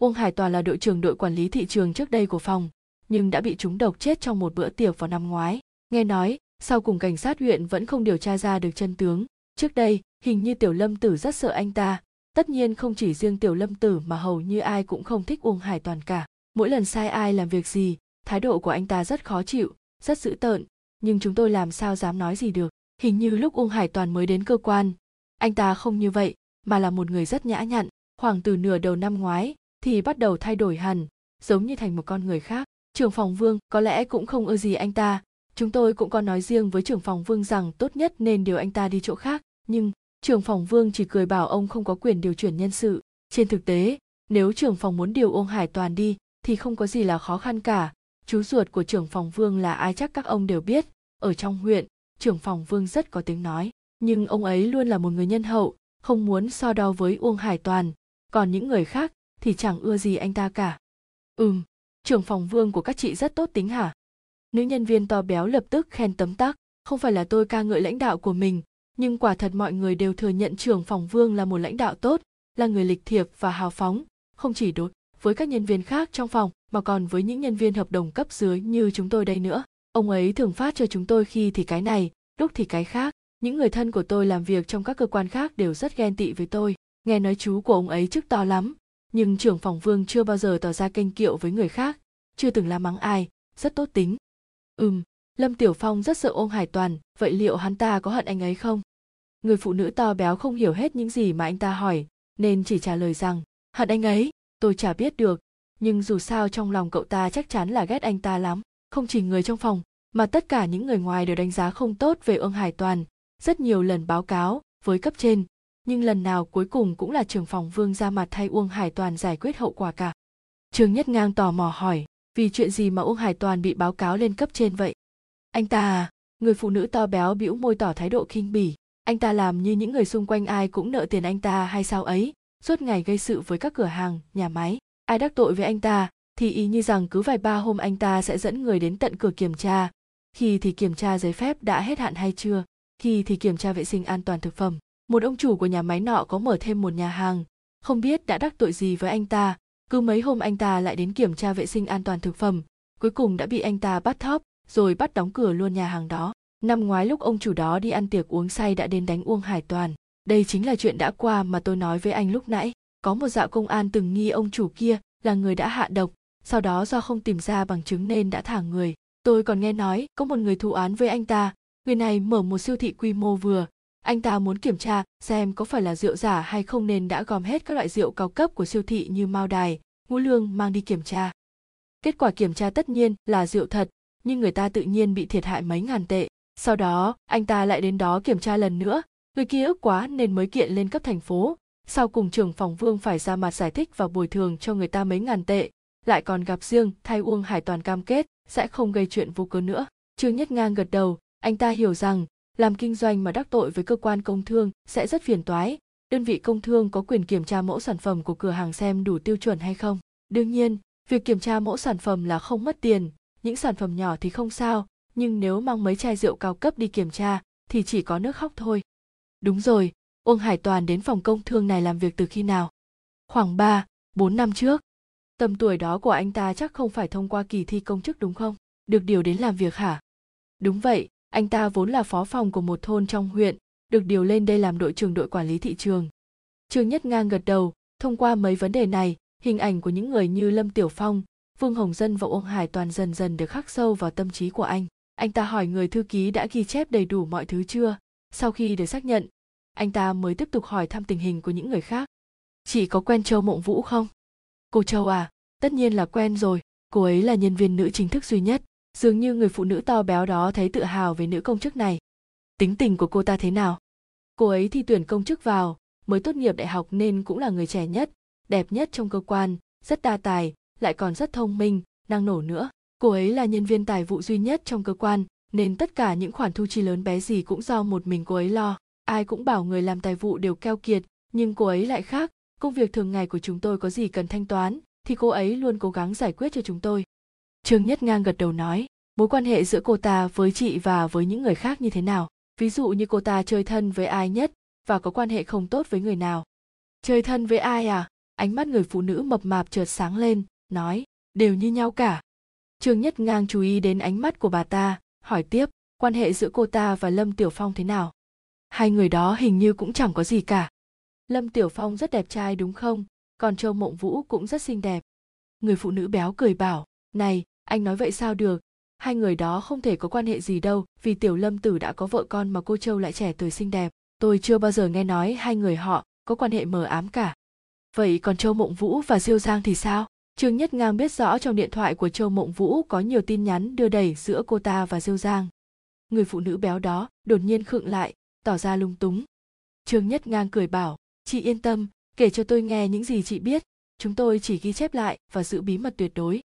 Uông hải toàn là đội trưởng đội quản lý thị trường trước đây của phòng, nhưng đã bị chúng độc chết trong một bữa tiệc vào năm ngoái. Nghe nói, sau cùng cảnh sát huyện vẫn không điều tra ra được chân tướng trước đây, hình như tiểu lâm tử rất sợ anh ta. Tất nhiên không chỉ riêng tiểu lâm tử mà hầu như ai cũng không thích uông hải toàn cả. Mỗi lần sai ai làm việc gì, thái độ của anh ta rất khó chịu, rất dữ tợn. Nhưng chúng tôi làm sao dám nói gì được. Hình như lúc uông hải toàn mới đến cơ quan, anh ta không như vậy, mà là một người rất nhã nhặn. Khoảng từ nửa đầu năm ngoái, thì bắt đầu thay đổi hẳn, giống như thành một con người khác. Trưởng phòng vương, có lẽ cũng không ưa gì anh ta. Chúng tôi cũng có nói riêng với trưởng phòng vương rằng tốt nhất nên điều anh ta đi chỗ khác nhưng, trưởng phòng vương chỉ cười bảo ông không có quyền điều chuyển nhân sự. Trên thực tế, nếu trưởng phòng muốn điều ông hải toàn đi, thì không có gì là khó khăn cả. Chú ruột của trưởng phòng vương là ai chắc các ông đều biết. Ở trong huyện, trưởng phòng vương rất có tiếng nói. Nhưng ông ấy luôn là một người nhân hậu, không muốn so đo với uông hải toàn. Còn những người khác thì chẳng ưa gì anh ta cả. Ừm, trưởng phòng vương của các chị rất tốt tính hả? Nữ nhân viên to béo lập tức khen tấm tắc. Không phải là tôi ca ngợi lãnh đạo của mình nhưng quả thật mọi người đều thừa nhận trưởng phòng vương là một lãnh đạo tốt, là người lịch thiệp và hào phóng, không chỉ đối với các nhân viên khác trong phòng, mà còn với những nhân viên hợp đồng cấp dưới như chúng tôi đây nữa. Ông ấy thường phát cho chúng tôi khi thì cái này, lúc thì cái khác. Những người thân của tôi làm việc trong các cơ quan khác đều rất ghen tị với tôi. Nghe nói chú của ông ấy chức to lắm, nhưng trưởng phòng vương chưa bao giờ tỏ ra kênh kiệu với người khác, chưa từng la mắng ai, rất tốt tính. Ừm lâm tiểu phong rất sợ Ôn hải toàn, vậy liệu hắn ta có hận anh ấy không? Người phụ nữ to béo không hiểu hết những gì mà anh ta hỏi, nên chỉ trả lời rằng, hận anh ấy, tôi chả biết được, nhưng dù sao trong lòng cậu ta chắc chắn là ghét anh ta lắm, không chỉ người trong phòng, mà tất cả những người ngoài đều đánh giá không tốt về Ôn hải toàn, rất nhiều lần báo cáo với cấp trên, nhưng lần nào cuối cùng cũng là trưởng phòng vương ra mặt thay uông hải toàn giải quyết hậu quả cả. Trương nhất ngang tò mò hỏi, vì chuyện gì mà uông hải toàn bị báo cáo lên cấp trên vậy? Anh ta à người phụ nữ to béo bĩu môi tỏ thái độ khinh bỉ. Anh ta làm như những người xung quanh ai cũng nợ tiền anh ta hay sao ấy, suốt ngày gây sự với các cửa hàng, nhà máy. Ai đắc tội với anh ta, thì ý như rằng cứ vài ba hôm anh ta sẽ dẫn người đến tận cửa kiểm tra. Khi thì kiểm tra giấy phép đã hết hạn hay chưa? Khi thì kiểm tra vệ sinh an toàn thực phẩm. Một ông chủ của nhà máy nọ có mở thêm một nhà hàng. Không biết đã đắc tội gì với anh ta. Cứ mấy hôm anh ta lại đến kiểm tra vệ sinh an toàn thực phẩm. Cuối cùng đã bị anh ta bắt thóp rồi bắt đóng cửa luôn nhà hàng đó. Năm ngoái lúc ông chủ đó đi ăn tiệc uống say đã đến đánh uông hải toàn. Đây chính là chuyện đã qua mà tôi nói với anh lúc nãy. Có một dạo công an từng nghi ông chủ kia là người đã hạ độc, sau đó do không tìm ra bằng chứng nên đã thả người. Tôi còn nghe nói có một người thụ án với anh ta. Người này mở một siêu thị quy mô vừa. Anh ta muốn kiểm tra xem có phải là rượu giả hay không nên đã gom hết các loại rượu cao cấp của siêu thị như mao đài, ngũ lương mang đi kiểm tra. Kết quả kiểm tra tất nhiên là rượu thật nhưng người ta tự nhiên bị thiệt hại mấy ngàn tệ. Sau đó, anh ta lại đến đó kiểm tra lần nữa. Người kia ức quá nên mới kiện lên cấp thành phố. Sau cùng trưởng phòng vương phải ra mặt giải thích và bồi thường cho người ta mấy ngàn tệ. Lại còn gặp riêng, thay uông hải toàn cam kết, sẽ không gây chuyện vô cớ nữa. Trương nhất ngang gật đầu. Anh ta hiểu rằng, làm kinh doanh mà đắc tội với cơ quan công thương sẽ rất phiền toái. Đơn vị công thương có quyền kiểm tra mẫu sản phẩm của cửa hàng xem đủ tiêu chuẩn hay không. Đương nhiên, việc kiểm tra mẫu sản phẩm là không mất tiền những sản phẩm nhỏ thì không sao, nhưng nếu mang mấy chai rượu cao cấp đi kiểm tra, thì chỉ có nước khóc thôi. Đúng rồi, uông hải toàn đến phòng công thương này làm việc từ khi nào? Khoảng ba, bốn năm trước. Tầm tuổi đó của anh ta chắc không phải thông qua kỳ thi công chức đúng không? Được điều đến làm việc hả? Đúng vậy, anh ta vốn là phó phòng của một thôn trong huyện, được điều lên đây làm đội trưởng đội quản lý thị trường. Trương nhất ngang gật đầu, thông qua mấy vấn đề này, hình ảnh của những người như lâm tiểu phong vương hồng dân và uông hải toàn dần dần được khắc sâu vào tâm trí của anh. Anh ta hỏi người thư ký đã ghi chép đầy đủ mọi thứ chưa? Sau khi được xác nhận, anh ta mới tiếp tục hỏi thăm tình hình của những người khác. Chị có quen châu mộng vũ không? Cô châu à tất nhiên là quen rồi. Cô ấy là nhân viên nữ chính thức duy nhất. Dường như người phụ nữ to béo đó thấy tự hào về nữ công chức này. Tính tình của cô ta thế nào? Cô ấy thi tuyển công chức vào, mới tốt nghiệp đại học nên cũng là người trẻ nhất, đẹp nhất trong cơ quan, rất đa tài lại còn rất thông minh, năng nổ nữa. Cô ấy là nhân viên tài vụ duy nhất trong cơ quan, nên tất cả những khoản thu chi lớn bé gì cũng do một mình cô ấy lo. Ai cũng bảo người làm tài vụ đều keo kiệt, nhưng cô ấy lại khác. Công việc thường ngày của chúng tôi có gì cần thanh toán, thì cô ấy luôn cố gắng giải quyết cho chúng tôi. Trương nhất ngang gật đầu nói, mối quan hệ giữa cô ta với chị và với những người khác như thế nào? Ví dụ như cô ta chơi thân với ai nhất và có quan hệ không tốt với người nào? Chơi thân với ai à? Ánh mắt người phụ nữ mập mạp chợt sáng lên nói, đều như nhau cả. Trương nhất ngang chú ý đến ánh mắt của bà ta, hỏi tiếp, quan hệ giữa cô ta và lâm tiểu phong thế nào? Hai người đó hình như cũng chẳng có gì cả. Lâm tiểu phong rất đẹp trai đúng không? Còn châu mộng vũ cũng rất xinh đẹp. Người phụ nữ béo cười bảo, này, anh nói vậy sao được? Hai người đó không thể có quan hệ gì đâu, vì tiểu lâm tử đã có vợ con mà cô châu lại trẻ tuổi xinh đẹp. Tôi chưa bao giờ nghe nói hai người họ có quan hệ mờ ám cả. Vậy còn châu mộng vũ và diêu giang thì sao? Trương nhất ngang biết rõ trong điện thoại của châu mộng vũ có nhiều tin nhắn đưa đẩy giữa cô ta và diêu giang. Người phụ nữ béo đó đột nhiên khựng lại, tỏ ra lung túng. Trương nhất ngang cười bảo, chị yên tâm, kể cho tôi nghe những gì chị biết, chúng tôi chỉ ghi chép lại và giữ bí mật tuyệt đối.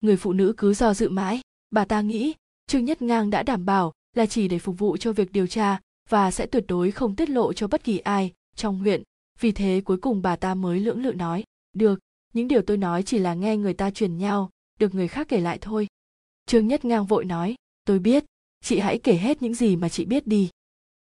Người phụ nữ cứ do dự mãi. Bà ta nghĩ, trương nhất ngang đã đảm bảo là chỉ để phục vụ cho việc điều tra và sẽ tuyệt đối không tiết lộ cho bất kỳ ai trong huyện. Vì thế cuối cùng bà ta mới lưỡng lự nói, được những điều tôi nói chỉ là nghe người ta truyền nhau, được người khác kể lại thôi. Trương nhất ngang vội nói, tôi biết, chị hãy kể hết những gì mà chị biết đi.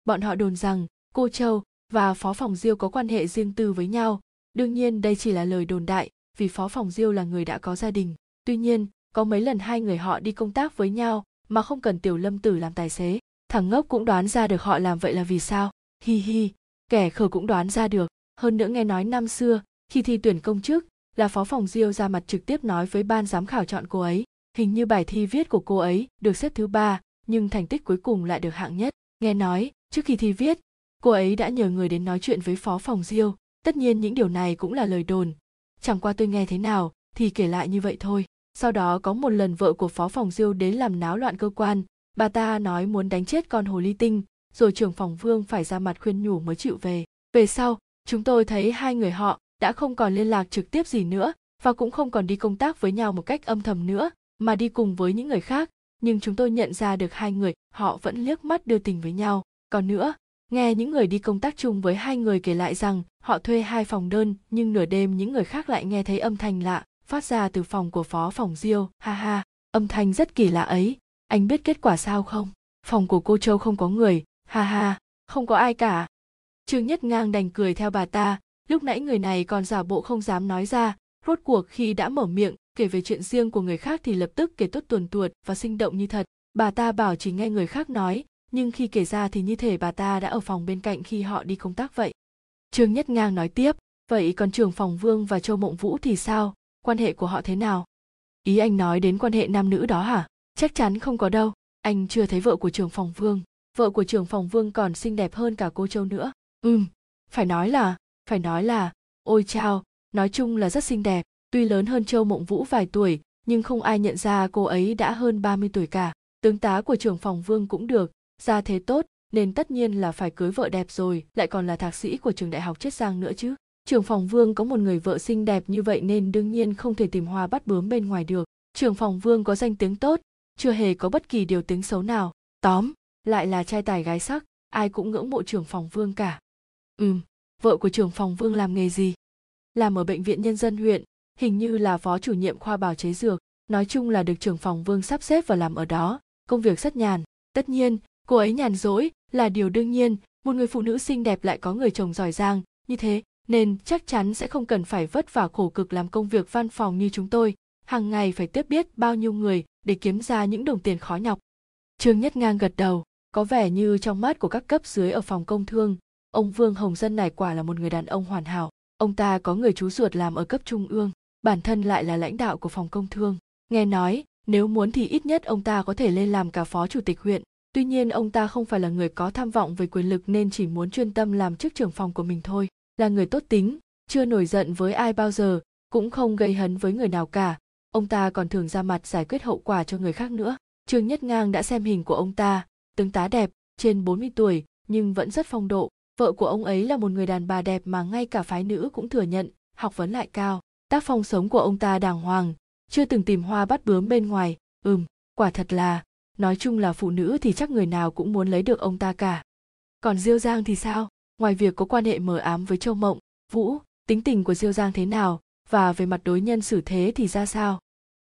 Bọn họ đồn rằng, cô châu và phó phòng diêu có quan hệ riêng tư với nhau. Đương nhiên đây chỉ là lời đồn đại, vì phó phòng diêu là người đã có gia đình. Tuy nhiên, có mấy lần hai người họ đi công tác với nhau mà không cần tiểu lâm tử làm tài xế. Thằng ngốc cũng đoán ra được họ làm vậy là vì sao. Hi hi, kẻ khờ cũng đoán ra được. Hơn nữa nghe nói năm xưa, khi thi tuyển công chức là phó phòng diêu ra mặt trực tiếp nói với ban giám khảo chọn cô ấy. Hình như bài thi viết của cô ấy được xếp thứ ba, nhưng thành tích cuối cùng lại được hạng nhất. Nghe nói, trước khi thi viết, cô ấy đã nhờ người đến nói chuyện với phó phòng diêu. Tất nhiên những điều này cũng là lời đồn. Chẳng qua tôi nghe thế nào thì kể lại như vậy thôi. Sau đó có một lần vợ của phó phòng diêu đến làm náo loạn cơ quan. Bà ta nói muốn đánh chết con hồ ly tinh, rồi trưởng phòng vương phải ra mặt khuyên nhủ mới chịu về. Về sau, chúng tôi thấy hai người họ đã không còn liên lạc trực tiếp gì nữa và cũng không còn đi công tác với nhau một cách âm thầm nữa, mà đi cùng với những người khác. Nhưng chúng tôi nhận ra được hai người, họ vẫn liếc mắt đưa tình với nhau. Còn nữa, nghe những người đi công tác chung với hai người kể lại rằng họ thuê hai phòng đơn, nhưng nửa đêm những người khác lại nghe thấy âm thanh lạ phát ra từ phòng của phó phòng diêu. Ha ha, âm thanh rất kỳ lạ ấy. Anh biết kết quả sao không? Phòng của cô châu không có người. Ha ha, không có ai cả. Trương nhất ngang đành cười theo bà ta lúc nãy người này còn giả bộ không dám nói ra. Rốt cuộc khi đã mở miệng, kể về chuyện riêng của người khác thì lập tức kể tốt tuần tuột và sinh động như thật. Bà ta bảo chỉ nghe người khác nói, nhưng khi kể ra thì như thể bà ta đã ở phòng bên cạnh khi họ đi công tác vậy. Trương nhất ngang nói tiếp, vậy còn trường phòng vương và châu mộng vũ thì sao? Quan hệ của họ thế nào? Ý anh nói đến quan hệ nam nữ đó hả? Chắc chắn không có đâu. Anh chưa thấy vợ của trường phòng vương. Vợ của trường phòng vương còn xinh đẹp hơn cả cô châu nữa. Ừm, phải nói là phải nói là, ôi chao, nói chung là rất xinh đẹp. Tuy lớn hơn châu mộng vũ vài tuổi, nhưng không ai nhận ra cô ấy đã hơn 30 tuổi cả. Tướng tá của trưởng phòng vương cũng được gia thế tốt, nên tất nhiên là phải cưới vợ đẹp rồi, lại còn là thạc sĩ của trường đại học chiết giang nữa chứ. Trưởng phòng vương có một người vợ xinh đẹp như vậy nên đương nhiên không thể tìm hoa bắt bướm bên ngoài được. Trưởng phòng vương có danh tiếng tốt, chưa hề có bất kỳ điều tiếng xấu nào. Tóm, lại là trai tài gái sắc, ai cũng ngưỡng mộ trưởng phòng vương cả. Ừm vợ của trưởng phòng vương làm nghề gì? Làm ở bệnh viện nhân dân huyện, hình như là phó chủ nhiệm khoa bào chế dược. Nói chung là được trưởng phòng vương sắp xếp và làm ở đó. Công việc rất nhàn. Tất nhiên, cô ấy nhàn rỗi là điều đương nhiên. Một người phụ nữ xinh đẹp lại có người chồng giỏi giang. Như thế, nên chắc chắn sẽ không cần phải vất vả khổ cực làm công việc văn phòng như chúng tôi. Hàng ngày phải tiếp biết bao nhiêu người để kiếm ra những đồng tiền khó nhọc. Trương nhất ngang gật đầu, có vẻ như trong mắt của các cấp dưới ở phòng công thương ông vương hồng dân này quả là một người đàn ông hoàn hảo. Ông ta có người chú ruột làm ở cấp trung ương, bản thân lại là lãnh đạo của phòng công thương. Nghe nói, nếu muốn thì ít nhất ông ta có thể lên làm cả phó chủ tịch huyện. Tuy nhiên ông ta không phải là người có tham vọng về quyền lực nên chỉ muốn chuyên tâm làm chức trưởng phòng của mình thôi. Là người tốt tính, chưa nổi giận với ai bao giờ, cũng không gây hấn với người nào cả. Ông ta còn thường ra mặt giải quyết hậu quả cho người khác nữa. Trương nhất ngang đã xem hình của ông ta, tướng tá đẹp, trên 40 tuổi, nhưng vẫn rất phong độ vợ của ông ấy là một người đàn bà đẹp mà ngay cả phái nữ cũng thừa nhận, học vấn lại cao. Tác phong sống của ông ta đàng hoàng, chưa từng tìm hoa bắt bướm bên ngoài. Ừm, quả thật là, nói chung là phụ nữ thì chắc người nào cũng muốn lấy được ông ta cả. Còn diêu giang thì sao? Ngoài việc có quan hệ mờ ám với châu mộng, vũ, tính tình của diêu giang thế nào và về mặt đối nhân xử thế thì ra sao?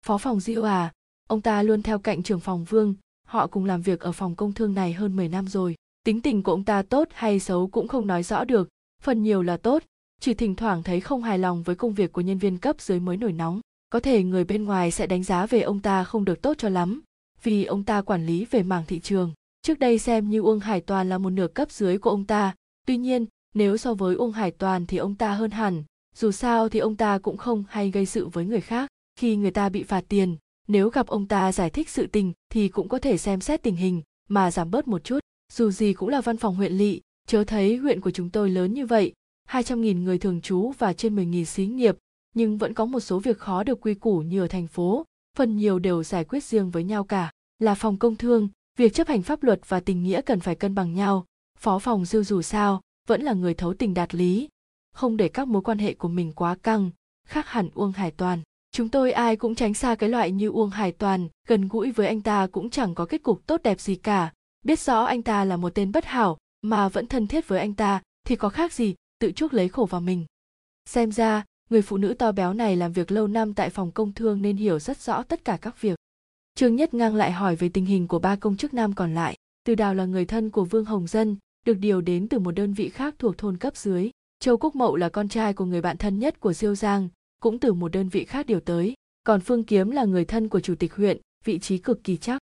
Phó phòng diêu à ông ta luôn theo cạnh trưởng phòng vương, họ cùng làm việc ở phòng công thương này hơn 10 năm rồi tính tình của ông ta tốt hay xấu cũng không nói rõ được, phần nhiều là tốt, chỉ thỉnh thoảng thấy không hài lòng với công việc của nhân viên cấp dưới mới nổi nóng. Có thể người bên ngoài sẽ đánh giá về ông ta không được tốt cho lắm, vì ông ta quản lý về mảng thị trường. Trước đây xem như uông hải toàn là một nửa cấp dưới của ông ta, tuy nhiên, nếu so với uông hải toàn thì ông ta hơn hẳn, dù sao thì ông ta cũng không hay gây sự với người khác. Khi người ta bị phạt tiền, nếu gặp ông ta giải thích sự tình thì cũng có thể xem xét tình hình, mà giảm bớt một chút dù gì cũng là văn phòng huyện lỵ, chớ thấy huyện của chúng tôi lớn như vậy. 200.000 người thường trú và trên 10.000 xí nghiệp, nhưng vẫn có một số việc khó được quy củ như ở thành phố. Phần nhiều đều giải quyết riêng với nhau cả. Là phòng công thương, việc chấp hành pháp luật và tình nghĩa cần phải cân bằng nhau. Phó phòng dư dù sao vẫn là người thấu tình đạt lý. Không để các mối quan hệ của mình quá căng, khác hẳn uông hải toàn. Chúng tôi ai cũng tránh xa cái loại như uông hải toàn, gần gũi với anh ta cũng chẳng có kết cục tốt đẹp gì cả biết rõ anh ta là một tên bất hảo mà vẫn thân thiết với anh ta thì có khác gì tự chuốc lấy khổ vào mình. Xem ra, người phụ nữ to béo này làm việc lâu năm tại phòng công thương nên hiểu rất rõ tất cả các việc. Trương nhất ngang lại hỏi về tình hình của ba công chức nam còn lại. Từ đào là người thân của vương hồng dân, được điều đến từ một đơn vị khác thuộc thôn cấp dưới. Châu quốc mậu là con trai của người bạn thân nhất của diêu giang, cũng từ một đơn vị khác điều tới. Còn phương kiếm là người thân của chủ tịch huyện, vị trí cực kỳ chắc.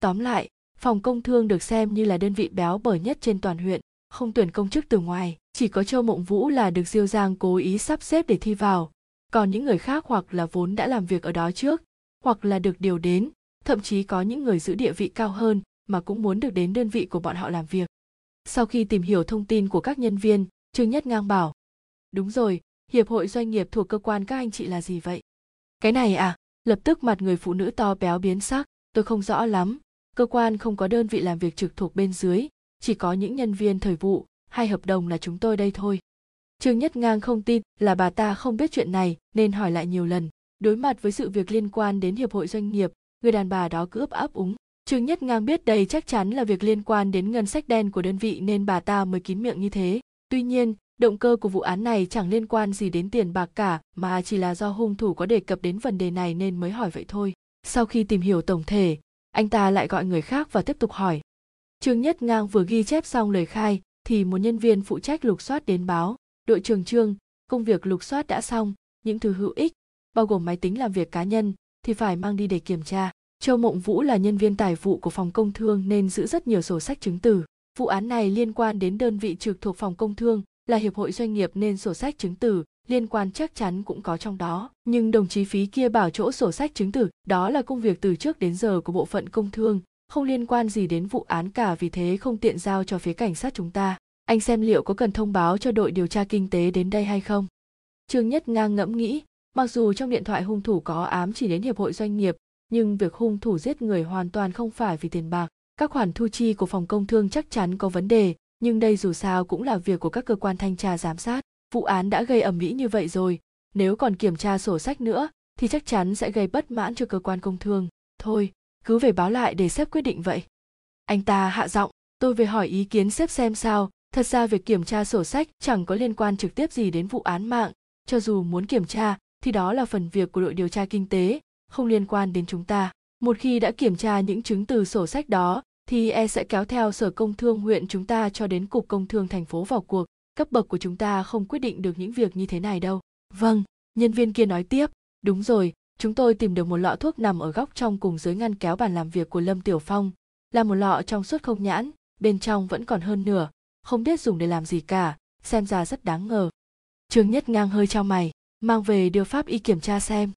Tóm lại phòng công thương được xem như là đơn vị béo bở nhất trên toàn huyện, không tuyển công chức từ ngoài, chỉ có châu mộng vũ là được diêu giang cố ý sắp xếp để thi vào. Còn những người khác hoặc là vốn đã làm việc ở đó trước, hoặc là được điều đến, thậm chí có những người giữ địa vị cao hơn mà cũng muốn được đến đơn vị của bọn họ làm việc. Sau khi tìm hiểu thông tin của các nhân viên, trương nhất ngang bảo, đúng rồi, hiệp hội doanh nghiệp thuộc cơ quan các anh chị là gì vậy? Cái này à? Lập tức mặt người phụ nữ to béo biến sắc, tôi không rõ lắm cơ quan không có đơn vị làm việc trực thuộc bên dưới, chỉ có những nhân viên thời vụ, hay hợp đồng là chúng tôi đây thôi. Trương nhất ngang không tin là bà ta không biết chuyện này, nên hỏi lại nhiều lần. Đối mặt với sự việc liên quan đến hiệp hội doanh nghiệp, người đàn bà đó cứ ấp áp úng. Trương nhất ngang biết đây chắc chắn là việc liên quan đến ngân sách đen của đơn vị nên bà ta mới kín miệng như thế. Tuy nhiên, động cơ của vụ án này chẳng liên quan gì đến tiền bạc cả, mà chỉ là do hung thủ có đề cập đến vấn đề này nên mới hỏi vậy thôi. Sau khi tìm hiểu tổng thể anh ta lại gọi người khác và tiếp tục hỏi trương nhất ngang vừa ghi chép xong lời khai, thì một nhân viên phụ trách lục soát đến báo, đội trưởng trương, công việc lục soát đã xong, những thứ hữu ích, bao gồm máy tính làm việc cá nhân, thì phải mang đi để kiểm tra Châu Mộng Vũ là nhân viên tài vụ của phòng công thương nên giữ rất nhiều sổ sách chứng từ. Vụ án này liên quan đến đơn vị trực thuộc phòng công thương là hiệp hội doanh nghiệp nên sổ sách chứng từ liên quan chắc chắn cũng có trong đó. Nhưng đồng chí phí kia bảo chỗ sổ sách chứng tử đó là công việc từ trước đến giờ của bộ phận công thương, không liên quan gì đến vụ án cả vì thế không tiện giao cho phía cảnh sát chúng ta. Anh xem liệu có cần thông báo cho đội điều tra kinh tế đến đây hay không? Trương Nhất ngang ngẫm nghĩ, mặc dù trong điện thoại hung thủ có ám chỉ đến hiệp hội doanh nghiệp, nhưng việc hung thủ giết người hoàn toàn không phải vì tiền bạc. Các khoản thu chi của phòng công thương chắc chắn có vấn đề, nhưng đây dù sao cũng là việc của các cơ quan thanh tra giám sát. Vụ án đã gây ầm ĩ như vậy rồi, nếu còn kiểm tra sổ sách nữa thì chắc chắn sẽ gây bất mãn cho cơ quan công thương. Thôi, cứ về báo lại để sếp quyết định vậy. Anh ta hạ giọng, tôi về hỏi ý kiến sếp xem sao, thật ra việc kiểm tra sổ sách chẳng có liên quan trực tiếp gì đến vụ án mạng, cho dù muốn kiểm tra thì đó là phần việc của đội điều tra kinh tế, không liên quan đến chúng ta. Một khi đã kiểm tra những chứng từ sổ sách đó thì e sẽ kéo theo sở công thương huyện chúng ta cho đến cục công thương thành phố vào cuộc cấp bậc của chúng ta không quyết định được những việc như thế này đâu. Vâng nhân viên kia nói tiếp, đúng rồi, chúng tôi tìm được một lọ thuốc nằm ở góc trong cùng dưới ngăn kéo bàn làm việc của lâm tiểu phong. Là một lọ trong suốt không nhãn, bên trong vẫn còn hơn nửa, không biết dùng để làm gì cả, xem ra rất đáng ngờ. Trương nhất ngang hơi trao mày, mang về đưa pháp y kiểm tra xem.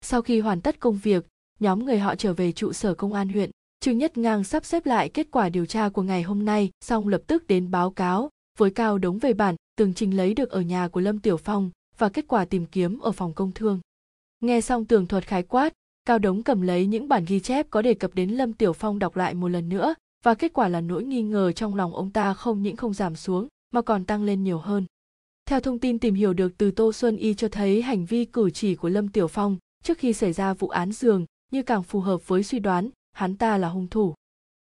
Sau khi hoàn tất công việc, nhóm người họ trở về trụ sở công an huyện. Trương nhất ngang sắp xếp lại kết quả điều tra của ngày hôm nay, xong lập tức đến báo cáo với cao đống về bản, tường trình lấy được ở nhà của lâm tiểu phong và kết quả tìm kiếm ở phòng công thương. Nghe xong tường thuật khái quát, cao đống cầm lấy những bản ghi chép có đề cập đến lâm tiểu phong đọc lại một lần nữa, và kết quả là nỗi nghi ngờ trong lòng ông ta không những không giảm xuống, mà còn tăng lên nhiều hơn. Theo thông tin tìm hiểu được từ tô xuân y cho thấy hành vi cử chỉ của lâm tiểu phong trước khi xảy ra vụ án giường như càng phù hợp với suy đoán, hắn ta là hung thủ.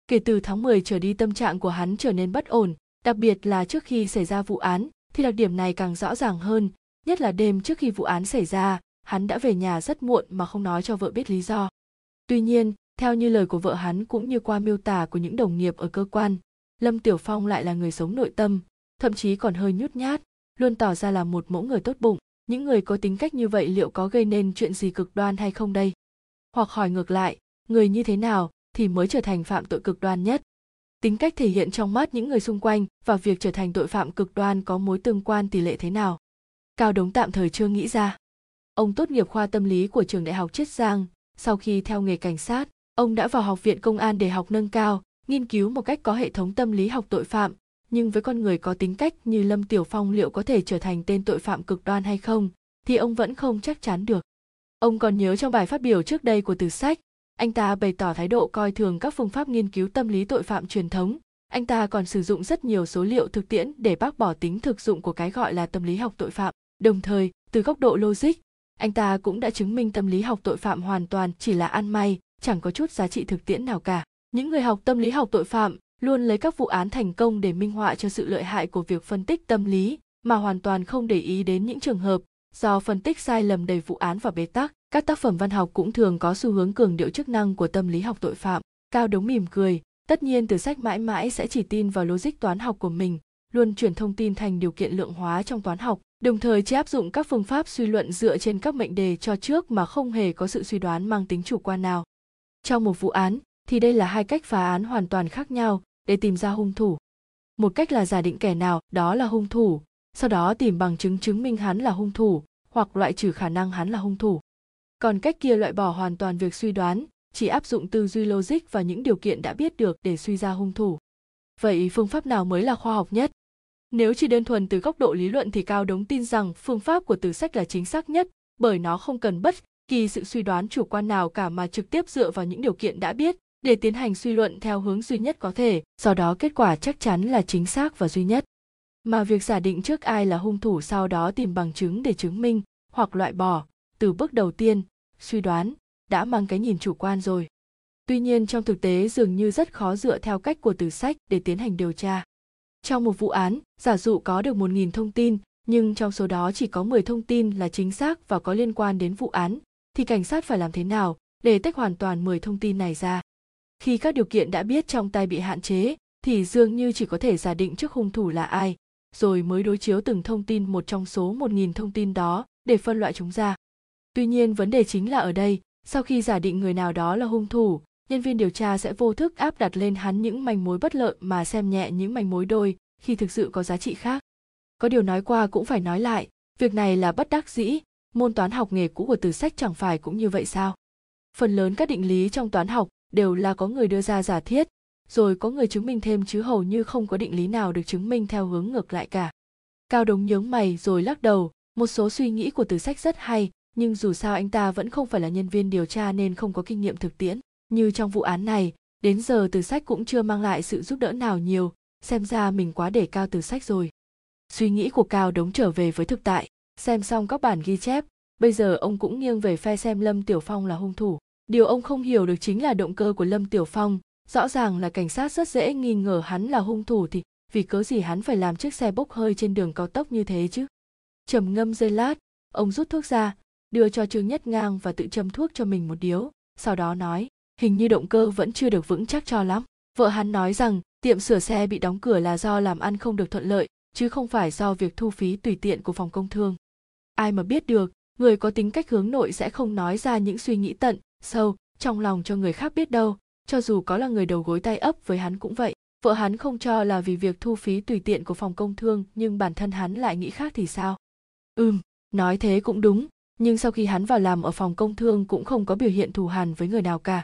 Kể từ tháng 10 trở đi tâm trạng của hắn trở nên bất ổn đặc biệt là trước khi xảy ra vụ án, thì đặc điểm này càng rõ ràng hơn, nhất là đêm trước khi vụ án xảy ra, hắn đã về nhà rất muộn mà không nói cho vợ biết lý do. Tuy nhiên, theo như lời của vợ hắn cũng như qua miêu tả của những đồng nghiệp ở cơ quan, lâm tiểu phong lại là người sống nội tâm, thậm chí còn hơi nhút nhát, luôn tỏ ra là một mẫu người tốt bụng. Những người có tính cách như vậy liệu có gây nên chuyện gì cực đoan hay không đây? Hoặc hỏi ngược lại, người như thế nào thì mới trở thành phạm tội cực đoan nhất? Tính cách thể hiện trong mắt những người xung quanh và việc trở thành tội phạm cực đoan có mối tương quan tỷ lệ thế nào? Cao đống tạm thời chưa nghĩ ra. Ông tốt nghiệp khoa tâm lý của trường đại học chiết giang. Sau khi theo nghề cảnh sát, ông đã vào học viện công an để học nâng cao, nghiên cứu một cách có hệ thống tâm lý học tội phạm. Nhưng với con người có tính cách như lâm tiểu phong liệu có thể trở thành tên tội phạm cực đoan hay không, thì ông vẫn không chắc chắn được. Ông còn nhớ trong bài phát biểu trước đây của từ sách anh ta bày tỏ thái độ coi thường các phương pháp nghiên cứu tâm lý tội phạm truyền thống. Anh ta còn sử dụng rất nhiều số liệu thực tiễn để bác bỏ tính thực dụng của cái gọi là tâm lý học tội phạm. Đồng thời, từ góc độ logic, anh ta cũng đã chứng minh tâm lý học tội phạm hoàn toàn chỉ là ăn may, chẳng có chút giá trị thực tiễn nào cả. Những người học tâm lý học tội phạm luôn lấy các vụ án thành công để minh họa cho sự lợi hại của việc phân tích tâm lý, mà hoàn toàn không để ý đến những trường hợp do phân tích sai lầm đầy vụ án và bế tắc các tác phẩm văn học cũng thường có xu hướng cường điệu chức năng của tâm lý học tội phạm, cao đống mỉm cười. Tất nhiên, từ sách mãi mãi sẽ chỉ tin vào logic toán học của mình, luôn chuyển thông tin thành điều kiện lượng hóa trong toán học, đồng thời chỉ áp dụng các phương pháp suy luận dựa trên các mệnh đề cho trước mà không hề có sự suy đoán mang tính chủ quan nào. Trong một vụ án, thì đây là hai cách phá án hoàn toàn khác nhau, để tìm ra hung thủ. Một cách là giả định kẻ nào đó là hung thủ, sau đó tìm bằng chứng chứng minh hắn là hung thủ, hoặc loại trừ khả năng hắn là hung thủ còn cách kia loại bỏ hoàn toàn việc suy đoán, chỉ áp dụng tư duy logic và những điều kiện đã biết được để suy ra hung thủ. Vậy phương pháp nào mới là khoa học nhất? Nếu chỉ đơn thuần từ góc độ lý luận thì cao đống tin rằng phương pháp của từ sách là chính xác nhất, bởi nó không cần bất kỳ sự suy đoán chủ quan nào cả mà trực tiếp dựa vào những điều kiện đã biết để tiến hành suy luận theo hướng duy nhất có thể, do đó kết quả chắc chắn là chính xác và duy nhất. Mà việc giả định trước ai là hung thủ sau đó tìm bằng chứng để chứng minh hoặc loại bỏ từ bước đầu tiên, suy đoán đã mang cái nhìn chủ quan rồi. Tuy nhiên trong thực tế dường như rất khó dựa theo cách của từ sách để tiến hành điều tra. Trong một vụ án, giả dụ có được 1.000 thông tin, nhưng trong số đó chỉ có 10 thông tin là chính xác và có liên quan đến vụ án, thì cảnh sát phải làm thế nào để tách hoàn toàn 10 thông tin này ra? Khi các điều kiện đã biết trong tay bị hạn chế, thì dường như chỉ có thể giả định trước hung thủ là ai, rồi mới đối chiếu từng thông tin một trong số 1.000 thông tin đó để phân loại chúng ra. Tuy nhiên vấn đề chính là ở đây, sau khi giả định người nào đó là hung thủ nhân viên điều tra sẽ vô thức áp đặt lên hắn những manh mối bất lợi mà xem nhẹ những manh mối đôi khi thực sự có giá trị khác. Có điều nói qua cũng phải nói lại việc này là bất đắc dĩ môn toán học nghề cũ của từ sách chẳng phải cũng như vậy sao? Phần lớn các định lý trong toán học đều là có người đưa ra giả thiết rồi có người chứng minh thêm chứ hầu như không có định lý nào được chứng minh theo hướng ngược lại cả. Cao đống nhướng mày rồi lắc đầu một số suy nghĩ của từ sách rất hay nhưng dù sao anh ta vẫn không phải là nhân viên điều tra nên không có kinh nghiệm thực tiễn. Như trong vụ án này, đến giờ từ sách cũng chưa mang lại sự giúp đỡ nào nhiều. Xem ra mình quá để cao từ sách rồi. Suy nghĩ của cao đống trở về với thực tại. Xem xong các bản ghi chép, bây giờ ông cũng nghiêng về phe xem lâm tiểu phong là hung thủ. Điều ông không hiểu được chính là động cơ của lâm tiểu phong. Rõ ràng là cảnh sát rất dễ nghi ngờ hắn là hung thủ thì vì cớ gì hắn phải làm chiếc xe bốc hơi trên đường cao tốc như thế chứ? Trầm ngâm giây lát, ông rút thuốc ra đưa cho trương nhất ngang và tự châm thuốc cho mình một điếu. Sau đó nói, hình như động cơ vẫn chưa được vững chắc cho lắm. Vợ hắn nói rằng, tiệm sửa xe bị đóng cửa là do làm ăn không được thuận lợi, chứ không phải do việc thu phí tùy tiện của phòng công thương. Ai mà biết được, người có tính cách hướng nội sẽ không nói ra những suy nghĩ tận, sâu, trong lòng cho người khác biết đâu, cho dù có là người đầu gối tay ấp với hắn cũng vậy. Vợ hắn không cho là vì việc thu phí tùy tiện của phòng công thương, nhưng bản thân hắn lại nghĩ khác thì sao? Ừm, nói thế cũng đúng nhưng sau khi hắn vào làm ở phòng công thương cũng không có biểu hiện thù hằn với người nào cả.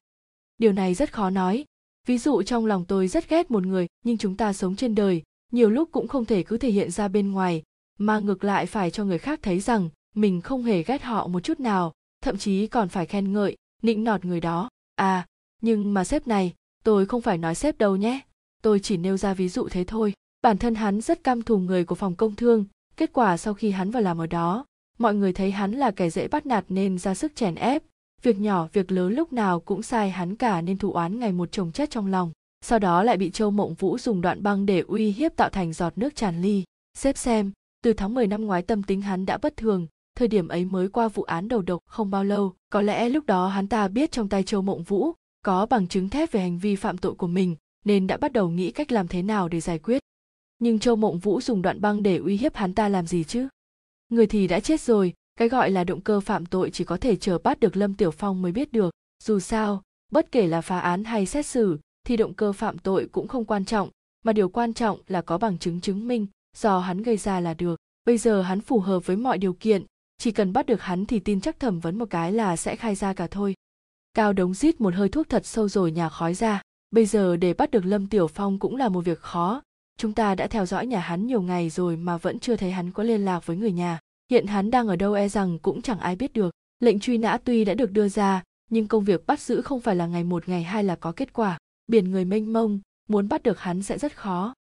Điều này rất khó nói. Ví dụ trong lòng tôi rất ghét một người, nhưng chúng ta sống trên đời, nhiều lúc cũng không thể cứ thể hiện ra bên ngoài, mà ngược lại phải cho người khác thấy rằng, mình không hề ghét họ một chút nào, thậm chí còn phải khen ngợi, nịnh nọt người đó. À nhưng mà sếp này, tôi không phải nói sếp đâu nhé. Tôi chỉ nêu ra ví dụ thế thôi. Bản thân hắn rất căm thù người của phòng công thương, kết quả sau khi hắn vào làm ở đó mọi người thấy hắn là kẻ dễ bắt nạt nên ra sức chèn ép. Việc nhỏ, việc lớn lúc nào cũng sai hắn cả nên thụ oán ngày một chồng chất trong lòng. Sau đó lại bị châu mộng vũ dùng đoạn băng để uy hiếp tạo thành giọt nước tràn ly. Xếp xem, từ tháng 10 năm ngoái tâm tính hắn đã bất thường. Thời điểm ấy mới qua vụ án đầu độc không bao lâu. Có lẽ lúc đó hắn ta biết trong tay châu mộng vũ có bằng chứng thép về hành vi phạm tội của mình, nên đã bắt đầu nghĩ cách làm thế nào để giải quyết. Nhưng châu mộng vũ dùng đoạn băng để uy hiếp hắn ta làm gì chứ? Người thì đã chết rồi, cái gọi là động cơ phạm tội chỉ có thể chờ bắt được lâm tiểu phong mới biết được. Dù sao, bất kể là phá án hay xét xử, thì động cơ phạm tội cũng không quan trọng, mà điều quan trọng là có bằng chứng chứng minh do hắn gây ra là được. Bây giờ hắn phù hợp với mọi điều kiện, chỉ cần bắt được hắn thì tin chắc thẩm vấn một cái là sẽ khai ra cả thôi. Cao đống rít một hơi thuốc thật sâu rồi nhà khói ra. Bây giờ để bắt được lâm tiểu phong cũng là một việc khó chúng ta đã theo dõi nhà hắn nhiều ngày rồi mà vẫn chưa thấy hắn có liên lạc với người nhà. Hiện hắn đang ở đâu e rằng cũng chẳng ai biết được. Lệnh truy nã tuy đã được đưa ra, nhưng công việc bắt giữ không phải là ngày một ngày hai là có kết quả. Biển người mênh mông, muốn bắt được hắn sẽ rất khó.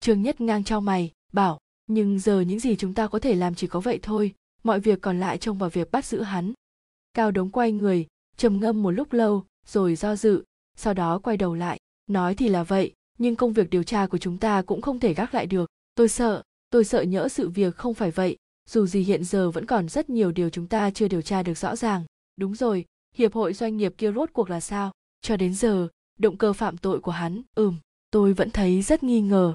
Trương nhất ngang trao mày, bảo, nhưng giờ những gì chúng ta có thể làm chỉ có vậy thôi, mọi việc còn lại trông vào việc bắt giữ hắn. Cao đống quay người, trầm ngâm một lúc lâu, rồi do dự, sau đó quay đầu lại, nói thì là vậy nhưng công việc điều tra của chúng ta cũng không thể gác lại được. Tôi sợ tôi sợ nhỡ sự việc không phải vậy. Dù gì hiện giờ vẫn còn rất nhiều điều chúng ta chưa điều tra được rõ ràng. Đúng rồi, hiệp hội doanh nghiệp kia rốt cuộc là sao? Cho đến giờ, động cơ phạm tội của hắn, ừm, tôi vẫn thấy rất nghi ngờ.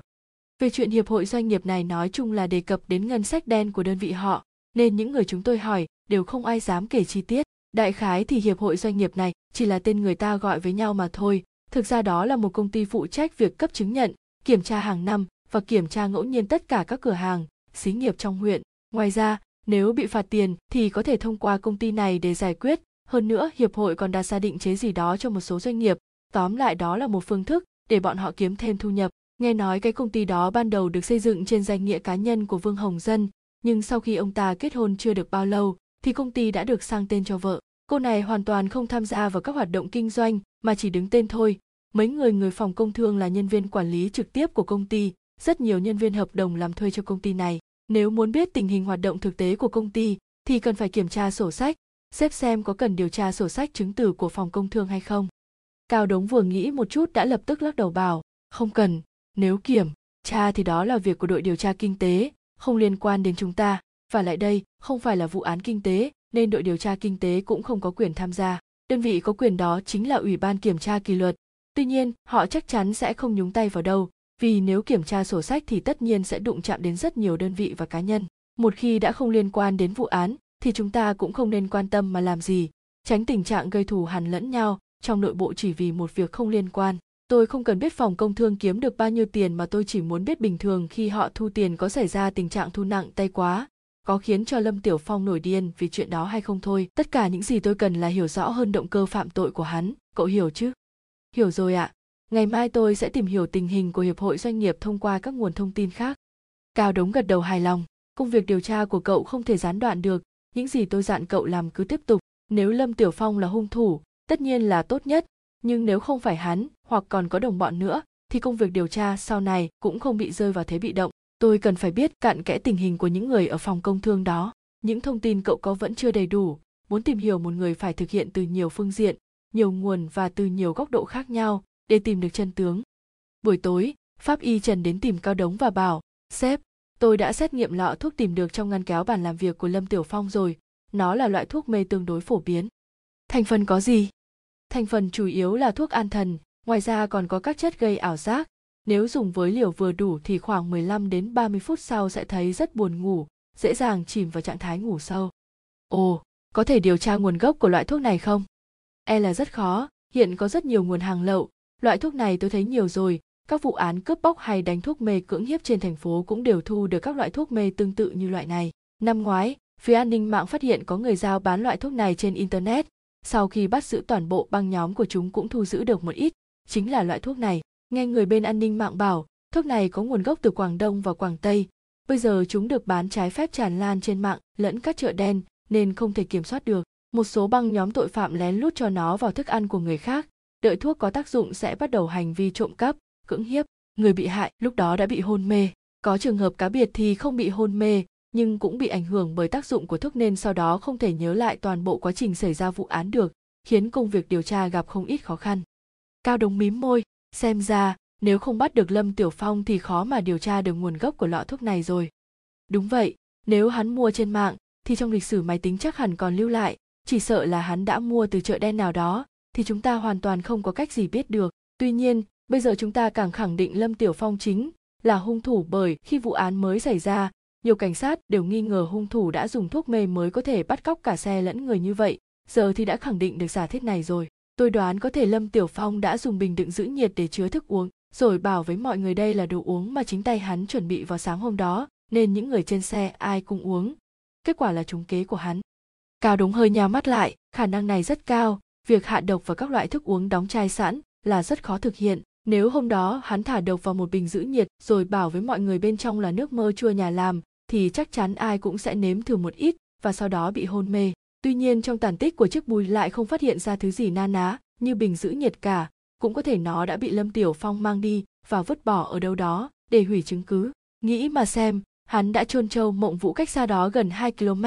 Về chuyện hiệp hội doanh nghiệp này nói chung là đề cập đến ngân sách đen của đơn vị họ, nên những người chúng tôi hỏi đều không ai dám kể chi tiết. Đại khái thì hiệp hội doanh nghiệp này chỉ là tên người ta gọi với nhau mà thôi thực ra đó là một công ty phụ trách việc cấp chứng nhận, kiểm tra hàng năm và kiểm tra ngẫu nhiên tất cả các cửa hàng, xí nghiệp trong huyện. Ngoài ra, nếu bị phạt tiền thì có thể thông qua công ty này để giải quyết. Hơn nữa, hiệp hội còn đặt ra định chế gì đó cho một số doanh nghiệp. Tóm lại, đó là một phương thức để bọn họ kiếm thêm thu nhập. Nghe nói cái công ty đó ban đầu được xây dựng trên danh nghĩa cá nhân của vương hồng dân, nhưng sau khi ông ta kết hôn chưa được bao lâu thì công ty đã được sang tên cho vợ. Cô này hoàn toàn không tham gia vào các hoạt động kinh doanh mà chỉ đứng tên thôi mấy người người phòng công thương là nhân viên quản lý trực tiếp của công ty, rất nhiều nhân viên hợp đồng làm thuê cho công ty này. Nếu muốn biết tình hình hoạt động thực tế của công ty, thì cần phải kiểm tra sổ sách, xếp xem có cần điều tra sổ sách chứng từ của phòng công thương hay không. Cao đống vừa nghĩ một chút đã lập tức lắc đầu bảo, không cần, nếu kiểm tra thì đó là việc của đội điều tra kinh tế, không liên quan đến chúng ta. Và lại đây, không phải là vụ án kinh tế, nên đội điều tra kinh tế cũng không có quyền tham gia. Đơn vị có quyền đó chính là ủy ban kiểm tra kỷ luật tuy nhiên, họ chắc chắn sẽ không nhúng tay vào đâu, vì nếu kiểm tra sổ sách thì tất nhiên sẽ đụng chạm đến rất nhiều đơn vị và cá nhân. Một khi đã không liên quan đến vụ án, thì chúng ta cũng không nên quan tâm mà làm gì, tránh tình trạng gây thù hằn lẫn nhau trong nội bộ chỉ vì một việc không liên quan. Tôi không cần biết phòng công thương kiếm được bao nhiêu tiền mà tôi chỉ muốn biết bình thường khi họ thu tiền có xảy ra tình trạng thu nặng tay quá, có khiến cho lâm tiểu phong nổi điên vì chuyện đó hay không thôi. Tất cả những gì tôi cần là hiểu rõ hơn động cơ phạm tội của hắn, cậu hiểu chứ? Hiểu rồi ạ. Ngày mai tôi sẽ tìm hiểu tình hình của hiệp hội doanh nghiệp thông qua các nguồn thông tin khác. Cao đống gật đầu hài lòng. Công việc điều tra của cậu không thể gián đoạn được. Những gì tôi dặn cậu làm cứ tiếp tục. Nếu lâm tiểu phong là hung thủ, tất nhiên là tốt nhất. Nhưng nếu không phải hắn, hoặc còn có đồng bọn nữa, thì công việc điều tra sau này cũng không bị rơi vào thế bị động. Tôi cần phải biết cặn kẽ tình hình của những người ở phòng công thương đó. Những thông tin cậu có vẫn chưa đầy đủ. Muốn tìm hiểu một người phải thực hiện từ nhiều phương diện nhiều nguồn và từ nhiều góc độ khác nhau để tìm được chân tướng. Buổi tối pháp y trần đến tìm cao đống và bảo sếp tôi đã xét nghiệm lọ thuốc tìm được trong ngăn kéo bàn làm việc của lâm tiểu phong rồi. Nó là loại thuốc mê tương đối phổ biến. Thành phần có gì? Thành phần chủ yếu là thuốc an thần ngoài ra còn có các chất gây ảo giác. Nếu dùng với liều vừa đủ thì khoảng 15 đến 30 phút sau sẽ thấy rất buồn ngủ, dễ dàng chìm vào trạng thái ngủ sâu. Ồ, có thể điều tra nguồn gốc của loại thuốc này không? E là rất khó, hiện có rất nhiều nguồn hàng lậu. Loại thuốc này tôi thấy nhiều rồi, các vụ án cướp bóc hay đánh thuốc mê cưỡng hiếp trên thành phố cũng đều thu được các loại thuốc mê tương tự như loại này. Năm ngoái, phía an ninh mạng phát hiện có người giao bán loại thuốc này trên Internet. Sau khi bắt giữ toàn bộ băng nhóm của chúng cũng thu giữ được một ít, chính là loại thuốc này. Nghe người bên an ninh mạng bảo, thuốc này có nguồn gốc từ Quảng Đông và Quảng Tây. Bây giờ chúng được bán trái phép tràn lan trên mạng lẫn các chợ đen nên không thể kiểm soát được. Một số băng nhóm tội phạm lén lút cho nó vào thức ăn của người khác. Đợi thuốc có tác dụng sẽ bắt đầu hành vi trộm cắp, cưỡng hiếp. Người bị hại lúc đó đã bị hôn mê. Có trường hợp cá biệt thì không bị hôn mê, nhưng cũng bị ảnh hưởng bởi tác dụng của thuốc nên sau đó không thể nhớ lại toàn bộ quá trình xảy ra vụ án được, khiến công việc điều tra gặp không ít khó khăn. Cao đồng mím môi, xem ra nếu không bắt được lâm tiểu phong thì khó mà điều tra được nguồn gốc của lọ thuốc này rồi đúng vậy nếu hắn mua trên mạng thì trong lịch sử máy tính chắc hẳn còn lưu lại chỉ sợ là hắn đã mua từ chợ đen nào đó, thì chúng ta hoàn toàn không có cách gì biết được. Tuy nhiên, bây giờ chúng ta càng khẳng định lâm tiểu phong chính là hung thủ bởi khi vụ án mới xảy ra, nhiều cảnh sát đều nghi ngờ hung thủ đã dùng thuốc mê mới có thể bắt cóc cả xe lẫn người như vậy. Giờ thì đã khẳng định được giả thiết này rồi. Tôi đoán có thể lâm tiểu phong đã dùng bình đựng giữ nhiệt để chứa thức uống, rồi bảo với mọi người đây là đồ uống mà chính tay hắn chuẩn bị vào sáng hôm đó, nên những người trên xe ai cũng uống. Kết quả là trúng kế của hắn cao đúng hơi nhào mắt lại, khả năng này rất cao. Việc hạ độc vào các loại thức uống đóng chai sẵn là rất khó thực hiện. Nếu hôm đó hắn thả độc vào một bình giữ nhiệt rồi bảo với mọi người bên trong là nước mơ chua nhà làm, thì chắc chắn ai cũng sẽ nếm thử một ít và sau đó bị hôn mê. Tuy nhiên trong tàn tích của chiếc bùi lại không phát hiện ra thứ gì na ná như bình giữ nhiệt cả. Cũng có thể nó đã bị lâm tiểu phong mang đi và vứt bỏ ở đâu đó để hủy chứng cứ. Nghĩ mà xem, hắn đã chôn trâu mộng vũ cách xa đó gần 2 km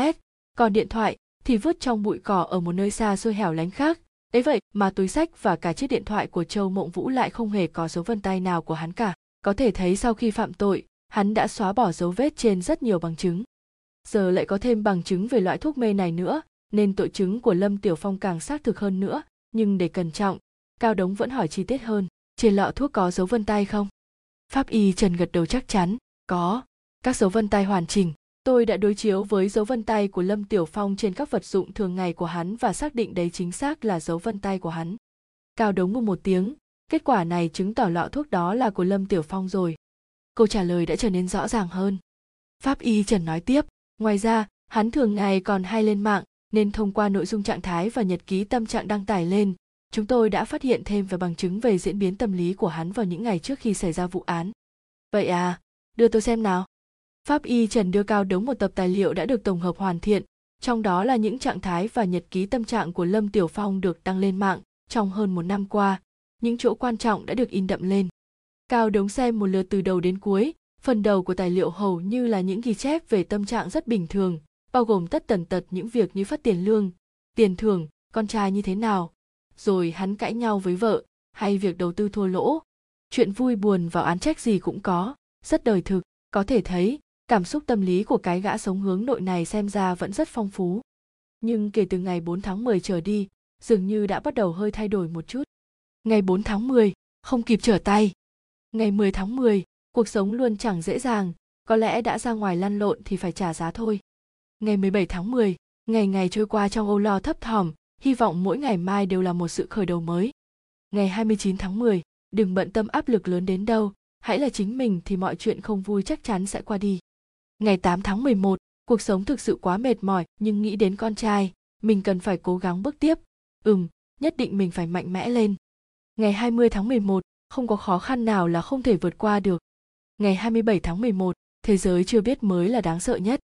còn điện thoại thì vứt trong bụi cỏ ở một nơi xa xôi hẻo lánh khác. Ấy vậy mà túi sách và cả chiếc điện thoại của châu mộng vũ lại không hề có dấu vân tay nào của hắn cả. Có thể thấy sau khi phạm tội, hắn đã xóa bỏ dấu vết trên rất nhiều bằng chứng. Giờ lại có thêm bằng chứng về loại thuốc mê này nữa, nên tội chứng của lâm tiểu phong càng xác thực hơn nữa. Nhưng để cẩn trọng, cao đống vẫn hỏi chi tiết hơn. Trên lọ thuốc có dấu vân tay không? Pháp y trần gật đầu chắc chắn, có. Các dấu vân tay hoàn chỉnh tôi đã đối chiếu với dấu vân tay của lâm tiểu phong trên các vật dụng thường ngày của hắn và xác định đấy chính xác là dấu vân tay của hắn. Cao đống ngu một tiếng, kết quả này chứng tỏ lọ thuốc đó là của lâm tiểu phong rồi. Câu trả lời đã trở nên rõ ràng hơn. Pháp y trần nói tiếp, ngoài ra, hắn thường ngày còn hay lên mạng, nên thông qua nội dung trạng thái và nhật ký tâm trạng đăng tải lên, chúng tôi đã phát hiện thêm và bằng chứng về diễn biến tâm lý của hắn vào những ngày trước khi xảy ra vụ án. Vậy à đưa tôi xem nào pháp y trần đưa cao đống một tập tài liệu đã được tổng hợp hoàn thiện, trong đó là những trạng thái và nhật ký tâm trạng của lâm tiểu phong được đăng lên mạng trong hơn một năm qua. Những chỗ quan trọng đã được in đậm lên. Cao đống xem một lượt từ đầu đến cuối, phần đầu của tài liệu hầu như là những ghi chép về tâm trạng rất bình thường, bao gồm tất tần tật những việc như phát tiền lương, tiền thưởng, con trai như thế nào, rồi hắn cãi nhau với vợ, hay việc đầu tư thua lỗ. Chuyện vui buồn vào án trách gì cũng có, rất đời thực, có thể thấy cảm xúc tâm lý của cái gã sống hướng nội này xem ra vẫn rất phong phú nhưng kể từ ngày 4 tháng 10 trở đi dường như đã bắt đầu hơi thay đổi một chút ngày 4 tháng 10 không kịp trở tay ngày 10 tháng 10 cuộc sống luôn chẳng dễ dàng có lẽ đã ra ngoài lăn lộn thì phải trả giá thôi ngày 17 tháng 10 ngày ngày trôi qua trong âu lo thấp thỏm hy vọng mỗi ngày mai đều là một sự khởi đầu mới. Ngày 29 tháng 10, đừng bận tâm áp lực lớn đến đâu, hãy là chính mình thì mọi chuyện không vui chắc chắn sẽ qua đi. Ngày 8 tháng 11, cuộc sống thực sự quá mệt mỏi nhưng nghĩ đến con trai, mình cần phải cố gắng bước tiếp. Ừm, nhất định mình phải mạnh mẽ lên. Ngày 20 tháng 11, không có khó khăn nào là không thể vượt qua được. Ngày 27 tháng 11, thế giới chưa biết mới là đáng sợ nhất.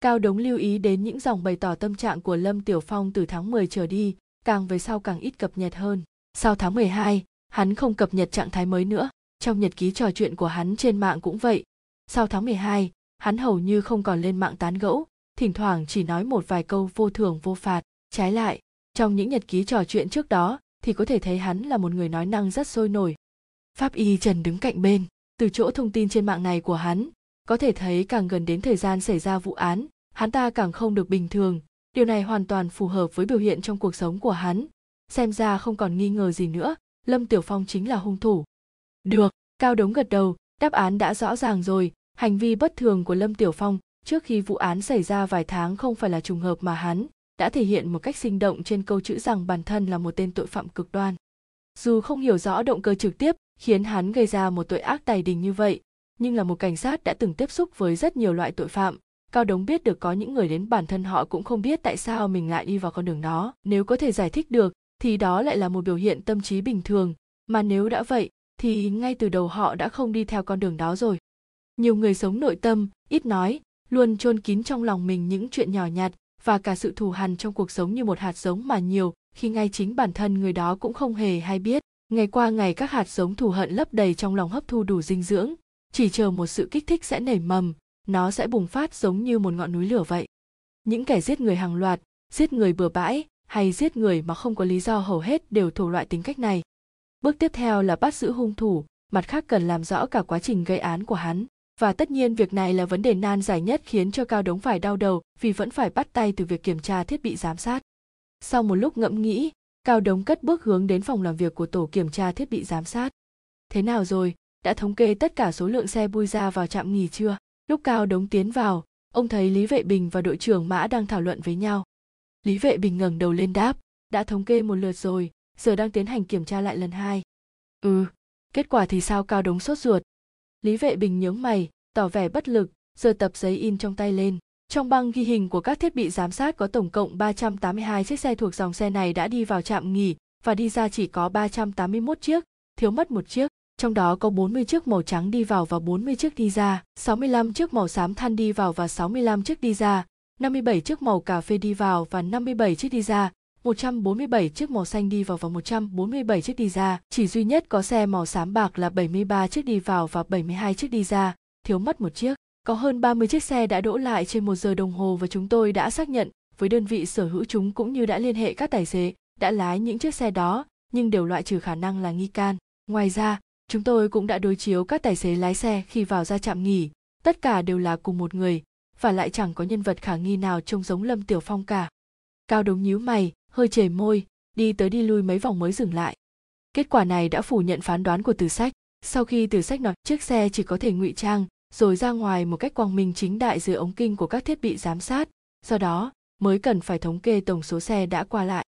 Cao Đống lưu ý đến những dòng bày tỏ tâm trạng của Lâm Tiểu Phong từ tháng 10 trở đi, càng về sau càng ít cập nhật hơn. Sau tháng 12, hắn không cập nhật trạng thái mới nữa. Trong nhật ký trò chuyện của hắn trên mạng cũng vậy. Sau tháng 12, hắn hầu như không còn lên mạng tán gẫu, thỉnh thoảng chỉ nói một vài câu vô thường vô phạt. Trái lại, trong những nhật ký trò chuyện trước đó thì có thể thấy hắn là một người nói năng rất sôi nổi. Pháp y Trần đứng cạnh bên, từ chỗ thông tin trên mạng này của hắn, có thể thấy càng gần đến thời gian xảy ra vụ án, hắn ta càng không được bình thường. Điều này hoàn toàn phù hợp với biểu hiện trong cuộc sống của hắn. Xem ra không còn nghi ngờ gì nữa, Lâm Tiểu Phong chính là hung thủ. Được, Cao Đống gật đầu, đáp án đã rõ ràng rồi, hành vi bất thường của Lâm Tiểu Phong trước khi vụ án xảy ra vài tháng không phải là trùng hợp mà hắn đã thể hiện một cách sinh động trên câu chữ rằng bản thân là một tên tội phạm cực đoan. Dù không hiểu rõ động cơ trực tiếp khiến hắn gây ra một tội ác tài đình như vậy, nhưng là một cảnh sát đã từng tiếp xúc với rất nhiều loại tội phạm, Cao Đống biết được có những người đến bản thân họ cũng không biết tại sao mình lại đi vào con đường đó. Nếu có thể giải thích được, thì đó lại là một biểu hiện tâm trí bình thường, mà nếu đã vậy, thì ngay từ đầu họ đã không đi theo con đường đó rồi. Nhiều người sống nội tâm, ít nói, luôn chôn kín trong lòng mình những chuyện nhỏ nhặt và cả sự thù hằn trong cuộc sống như một hạt giống mà nhiều, khi ngay chính bản thân người đó cũng không hề hay biết. Ngày qua ngày các hạt giống thù hận lấp đầy trong lòng hấp thu đủ dinh dưỡng, chỉ chờ một sự kích thích sẽ nảy mầm, nó sẽ bùng phát giống như một ngọn núi lửa vậy. Những kẻ giết người hàng loạt, giết người bừa bãi hay giết người mà không có lý do hầu hết đều thuộc loại tính cách này. Bước tiếp theo là bắt giữ hung thủ, mặt khác cần làm rõ cả quá trình gây án của hắn. Và tất nhiên việc này là vấn đề nan giải nhất khiến cho Cao Đống phải đau đầu vì vẫn phải bắt tay từ việc kiểm tra thiết bị giám sát. Sau một lúc ngẫm nghĩ, Cao Đống cất bước hướng đến phòng làm việc của tổ kiểm tra thiết bị giám sát. Thế nào rồi, đã thống kê tất cả số lượng xe bui ra vào trạm nghỉ chưa? Lúc Cao Đống tiến vào, ông thấy Lý Vệ Bình và đội trưởng Mã đang thảo luận với nhau. Lý Vệ Bình ngẩng đầu lên đáp, đã thống kê một lượt rồi, giờ đang tiến hành kiểm tra lại lần hai. Ừ, kết quả thì sao Cao Đống sốt ruột. Lý Vệ Bình nhướng mày, tỏ vẻ bất lực, giơ tập giấy in trong tay lên. Trong băng ghi hình của các thiết bị giám sát có tổng cộng 382 chiếc xe thuộc dòng xe này đã đi vào trạm nghỉ và đi ra chỉ có 381 chiếc, thiếu mất một chiếc trong đó có 40 chiếc màu trắng đi vào và 40 chiếc đi ra, 65 chiếc màu xám than đi vào và 65 chiếc đi ra, 57 chiếc màu cà phê đi vào và 57 chiếc đi ra, 147 chiếc màu xanh đi vào và 147 chiếc đi ra, chỉ duy nhất có xe màu xám bạc là 73 chiếc đi vào và 72 chiếc đi ra, thiếu mất một chiếc. Có hơn 30 chiếc xe đã đỗ lại trên một giờ đồng hồ và chúng tôi đã xác nhận với đơn vị sở hữu chúng cũng như đã liên hệ các tài xế đã lái những chiếc xe đó nhưng đều loại trừ khả năng là nghi can. Ngoài ra, Chúng tôi cũng đã đối chiếu các tài xế lái xe khi vào ra trạm nghỉ, tất cả đều là cùng một người, và lại chẳng có nhân vật khả nghi nào trông giống Lâm Tiểu Phong cả. Cao Đống nhíu mày, hơi chề môi, đi tới đi lui mấy vòng mới dừng lại. Kết quả này đã phủ nhận phán đoán của Từ Sách. Sau khi Từ Sách nói chiếc xe chỉ có thể ngụy trang, rồi ra ngoài một cách quang minh chính đại dưới ống kinh của các thiết bị giám sát, do đó mới cần phải thống kê tổng số xe đã qua lại.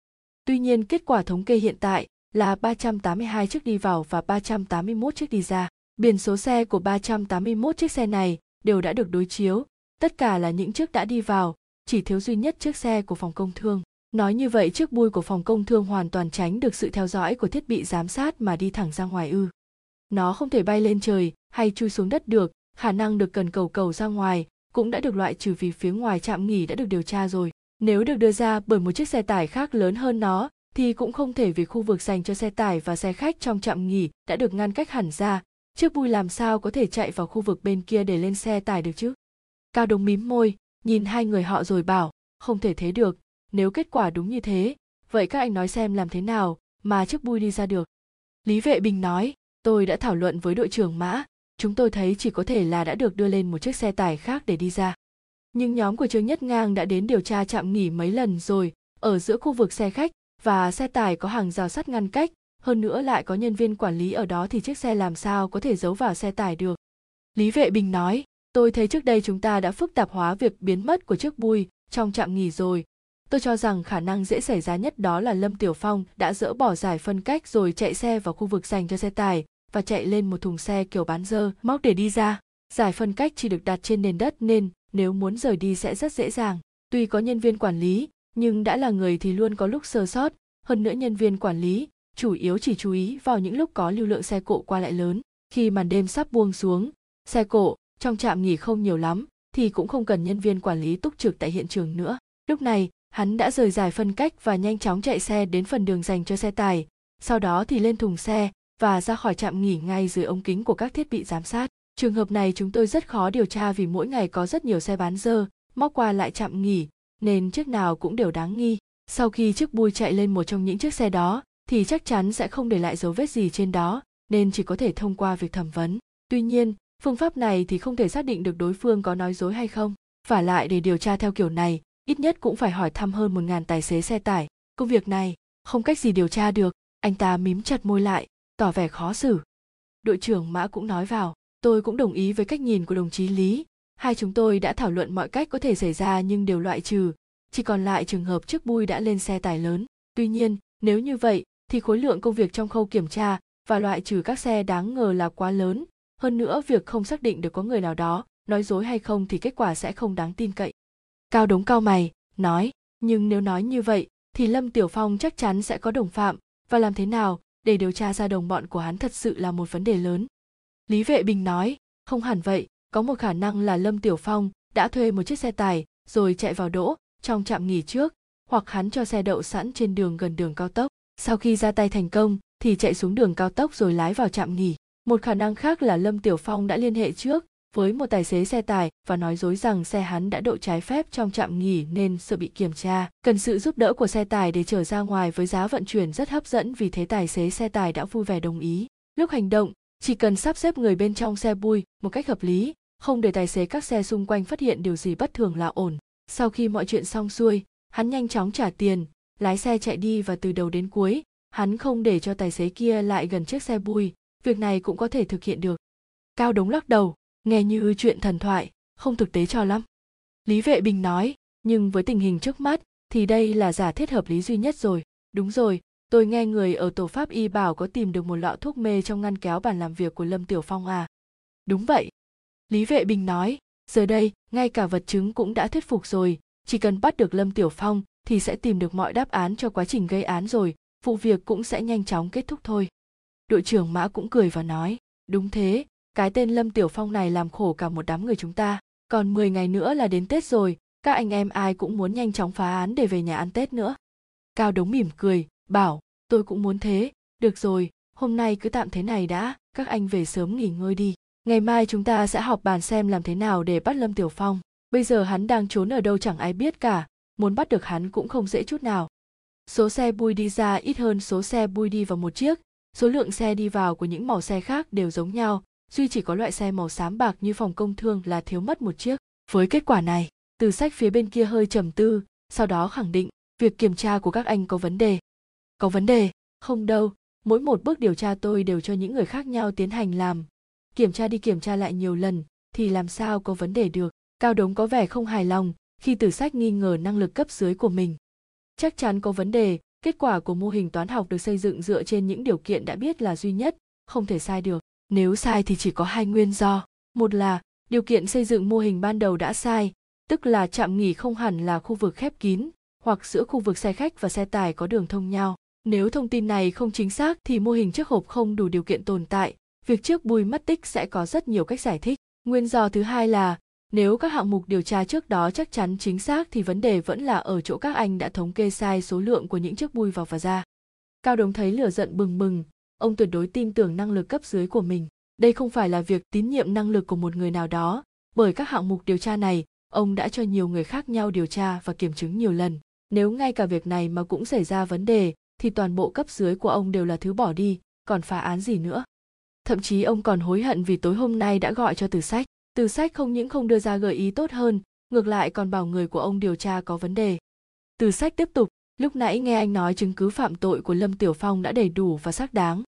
Tuy nhiên kết quả thống kê hiện tại là 382 chiếc đi vào và 381 chiếc đi ra. Biển số xe của 381 chiếc xe này đều đã được đối chiếu, tất cả là những chiếc đã đi vào, chỉ thiếu duy nhất chiếc xe của phòng công thương. Nói như vậy chiếc bui của phòng công thương hoàn toàn tránh được sự theo dõi của thiết bị giám sát mà đi thẳng ra ngoài ư. Nó không thể bay lên trời hay chui xuống đất được, khả năng được cần cầu cầu ra ngoài cũng đã được loại trừ vì phía ngoài trạm nghỉ đã được điều tra rồi. Nếu được đưa ra bởi một chiếc xe tải khác lớn hơn nó thì cũng không thể vì khu vực dành cho xe tải và xe khách trong trạm nghỉ đã được ngăn cách hẳn ra, chiếc bui làm sao có thể chạy vào khu vực bên kia để lên xe tải được chứ? Cao Đông mím môi, nhìn hai người họ rồi bảo, không thể thế được, nếu kết quả đúng như thế, vậy các anh nói xem làm thế nào mà chiếc bui đi ra được. Lý Vệ Bình nói, tôi đã thảo luận với đội trưởng Mã, chúng tôi thấy chỉ có thể là đã được đưa lên một chiếc xe tải khác để đi ra. Nhưng nhóm của Trương Nhất Ngang đã đến điều tra trạm nghỉ mấy lần rồi, ở giữa khu vực xe khách và xe tải có hàng rào sắt ngăn cách, hơn nữa lại có nhân viên quản lý ở đó thì chiếc xe làm sao có thể giấu vào xe tải được. Lý Vệ Bình nói, tôi thấy trước đây chúng ta đã phức tạp hóa việc biến mất của chiếc bui trong trạm nghỉ rồi, tôi cho rằng khả năng dễ xảy ra nhất đó là lâm tiểu phong đã dỡ bỏ giải phân cách rồi chạy xe vào khu vực dành cho xe tải và chạy lên một thùng xe kiểu bán dơ, móc để đi ra. Giải phân cách chỉ được đặt trên nền đất nên nếu muốn rời đi sẽ rất dễ dàng. Tuy có nhân viên quản lý, nhưng đã là người thì luôn có lúc sơ sót. Hơn nữa nhân viên quản lý chủ yếu chỉ chú ý vào những lúc có lưu lượng xe cộ qua lại lớn. Khi màn đêm sắp buông xuống, xe cộ trong trạm nghỉ không nhiều lắm thì cũng không cần nhân viên quản lý túc trực tại hiện trường nữa. Lúc này hắn đã rời giải phân cách và nhanh chóng chạy xe đến phần đường dành cho xe tải. Sau đó thì lên thùng xe và ra khỏi trạm nghỉ ngay dưới ống kính của các thiết bị giám sát. Trường hợp này chúng tôi rất khó điều tra vì mỗi ngày có rất nhiều xe bán dơ, móc qua lại trạm nghỉ, nên chiếc nào cũng đều đáng nghi. Sau khi chiếc bui chạy lên một trong những chiếc xe đó, thì chắc chắn sẽ không để lại dấu vết gì trên đó, nên chỉ có thể thông qua việc thẩm vấn. Tuy nhiên, phương pháp này thì không thể xác định được đối phương có nói dối hay không. Và lại để điều tra theo kiểu này ít nhất cũng phải hỏi thăm hơn một ngàn tài xế xe tải. Công việc này, không cách gì điều tra được. Anh ta mím chặt môi lại, tỏ vẻ khó xử. Đội trưởng mã cũng nói vào, tôi cũng đồng ý với cách nhìn của đồng chí lý. Hai chúng tôi đã thảo luận mọi cách có thể xảy ra nhưng đều loại trừ. Chỉ còn lại trường hợp chiếc bui đã lên xe tải lớn. Tuy nhiên, nếu như vậy, thì khối lượng công việc trong khâu kiểm tra và loại trừ các xe đáng ngờ là quá lớn. Hơn nữa, việc không xác định được có người nào đó nói dối hay không thì kết quả sẽ không đáng tin cậy cao đống cao mày, nói, nhưng nếu nói như vậy, thì lâm tiểu phong chắc chắn sẽ có đồng phạm. Và làm thế nào để điều tra ra đồng bọn của hắn thật sự là một vấn đề lớn? Lý vệ bình nói, không hẳn vậy, có một khả năng là lâm tiểu phong đã thuê một chiếc xe tải rồi chạy vào đỗ trong trạm nghỉ trước, hoặc hắn cho xe đậu sẵn trên đường gần đường cao tốc. Sau khi ra tay thành công, thì chạy xuống đường cao tốc rồi lái vào trạm nghỉ. Một khả năng khác là lâm tiểu phong đã liên hệ trước với một tài xế xe tải và nói dối rằng xe hắn đã đậu trái phép trong trạm nghỉ nên sợ bị kiểm tra. Cần sự giúp đỡ của xe tải để trở ra ngoài với giá vận chuyển rất hấp dẫn vì thế tài xế xe tải đã vui vẻ đồng ý. Lúc hành động, chỉ cần sắp xếp người bên trong xe bui một cách hợp lý, không để tài xế các xe xung quanh phát hiện điều gì bất thường là ổn. Sau khi mọi chuyện xong xuôi, hắn nhanh chóng trả tiền, lái xe chạy đi và từ đầu đến cuối, hắn không để cho tài xế kia lại gần chiếc xe bui. Việc này cũng có thể thực hiện được. Cao đống lắc đầu nghe như chuyện thần thoại, không thực tế cho lắm. Lý vệ bình nói, nhưng với tình hình trước mắt, thì đây là giả thiết hợp lý duy nhất rồi. Đúng rồi, tôi nghe người ở tổ pháp y bảo có tìm được một lọ thuốc mê trong ngăn kéo bàn làm việc của lâm tiểu phong à? Đúng vậy. Lý vệ bình nói, giờ đây, ngay cả vật chứng cũng đã thuyết phục rồi. Chỉ cần bắt được lâm tiểu phong thì sẽ tìm được mọi đáp án cho quá trình gây án rồi. Vụ việc cũng sẽ nhanh chóng kết thúc thôi. Đội trưởng mã cũng cười và nói, đúng thế cái tên lâm tiểu phong này làm khổ cả một đám người chúng ta. Còn 10 ngày nữa là đến tết rồi, các anh em ai cũng muốn nhanh chóng phá án để về nhà ăn tết nữa. Cao đống mỉm cười, bảo, tôi cũng muốn thế. Được rồi, hôm nay cứ tạm thế này đã, các anh về sớm nghỉ ngơi đi. Ngày mai chúng ta sẽ họp bàn xem làm thế nào để bắt lâm tiểu phong. Bây giờ hắn đang trốn ở đâu chẳng ai biết cả, muốn bắt được hắn cũng không dễ chút nào. Số xe bui đi ra ít hơn số xe bui đi vào một chiếc. Số lượng xe đi vào của những màu xe khác đều giống nhau duy chỉ có loại xe màu xám bạc như phòng công thương là thiếu mất một chiếc. Với kết quả này, từ sách phía bên kia hơi trầm tư, sau đó khẳng định, việc kiểm tra của các anh có vấn đề. Có vấn đề? Không đâu. Mỗi một bước điều tra tôi đều cho những người khác nhau tiến hành làm. Kiểm tra đi kiểm tra lại nhiều lần, thì làm sao có vấn đề được? Cao đống có vẻ không hài lòng khi từ sách nghi ngờ năng lực cấp dưới của mình. Chắc chắn có vấn đề. Kết quả của mô hình toán học được xây dựng dựa trên những điều kiện đã biết là duy nhất, không thể sai được nếu sai thì chỉ có hai nguyên do. Một là, điều kiện xây dựng mô hình ban đầu đã sai, tức là trạm nghỉ không hẳn là khu vực khép kín, hoặc giữa khu vực xe khách và xe tải có đường thông nhau. Nếu thông tin này không chính xác thì mô hình chiếc hộp không đủ điều kiện tồn tại, việc trước bùi mất tích sẽ có rất nhiều cách giải thích. Nguyên do thứ hai là, nếu các hạng mục điều tra trước đó chắc chắn chính xác thì vấn đề vẫn là ở chỗ các anh đã thống kê sai số lượng của những chiếc bùi vào và ra. Cao đồng thấy lửa giận bừng bừng ông tuyệt đối tin tưởng năng lực cấp dưới của mình. Đây không phải là việc tín nhiệm năng lực của một người nào đó. Bởi các hạng mục điều tra này, ông đã cho nhiều người khác nhau điều tra và kiểm chứng nhiều lần. Nếu ngay cả việc này mà cũng xảy ra vấn đề, thì toàn bộ cấp dưới của ông đều là thứ bỏ đi, còn phá án gì nữa? Thậm chí ông còn hối hận vì tối hôm nay đã gọi cho từ sách. Từ sách không những không đưa ra gợi ý tốt hơn, ngược lại còn bảo người của ông điều tra có vấn đề. Từ sách tiếp tục lúc nãy nghe anh nói chứng cứ phạm tội của lâm tiểu phong đã đầy đủ và xác đáng.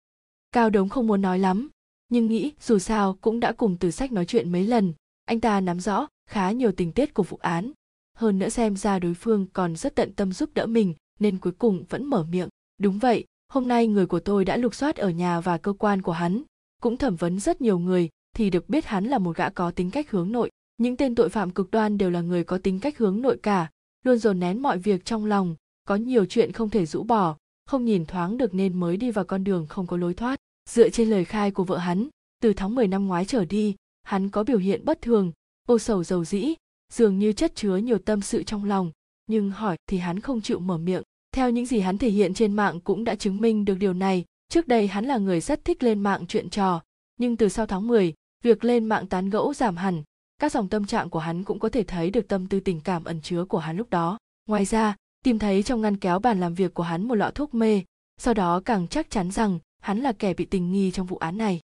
Cao đống không muốn nói lắm, nhưng nghĩ dù sao cũng đã cùng từ sách nói chuyện mấy lần, anh ta nắm rõ khá nhiều tình tiết của vụ án. Hơn nữa xem ra đối phương còn rất tận tâm giúp đỡ mình, nên cuối cùng vẫn mở miệng. Đúng vậy, hôm nay người của tôi đã lục soát ở nhà và cơ quan của hắn. Cũng thẩm vấn rất nhiều người, thì được biết hắn là một gã có tính cách hướng nội. Những tên tội phạm cực đoan đều là người có tính cách hướng nội cả, luôn dồn nén mọi việc trong lòng có nhiều chuyện không thể rũ bỏ không nhìn thoáng được nên mới đi vào con đường không có lối thoát. Dựa trên lời khai của vợ hắn từ tháng 10 năm ngoái trở đi hắn có biểu hiện bất thường ô sầu dầu dĩ dường như chất chứa nhiều tâm sự trong lòng nhưng hỏi thì hắn không chịu mở miệng. Theo những gì hắn thể hiện trên mạng cũng đã chứng minh được điều này. Trước đây hắn là người rất thích lên mạng chuyện trò nhưng từ sau tháng 10, việc lên mạng tán gẫu giảm hẳn. Các dòng tâm trạng của hắn cũng có thể thấy được tâm tư tình cảm ẩn chứa của hắn lúc đó. Ngoài ra tìm thấy trong ngăn kéo bàn làm việc của hắn một lọ thuốc mê, sau đó càng chắc chắn rằng hắn là kẻ bị tình nghi trong vụ án này.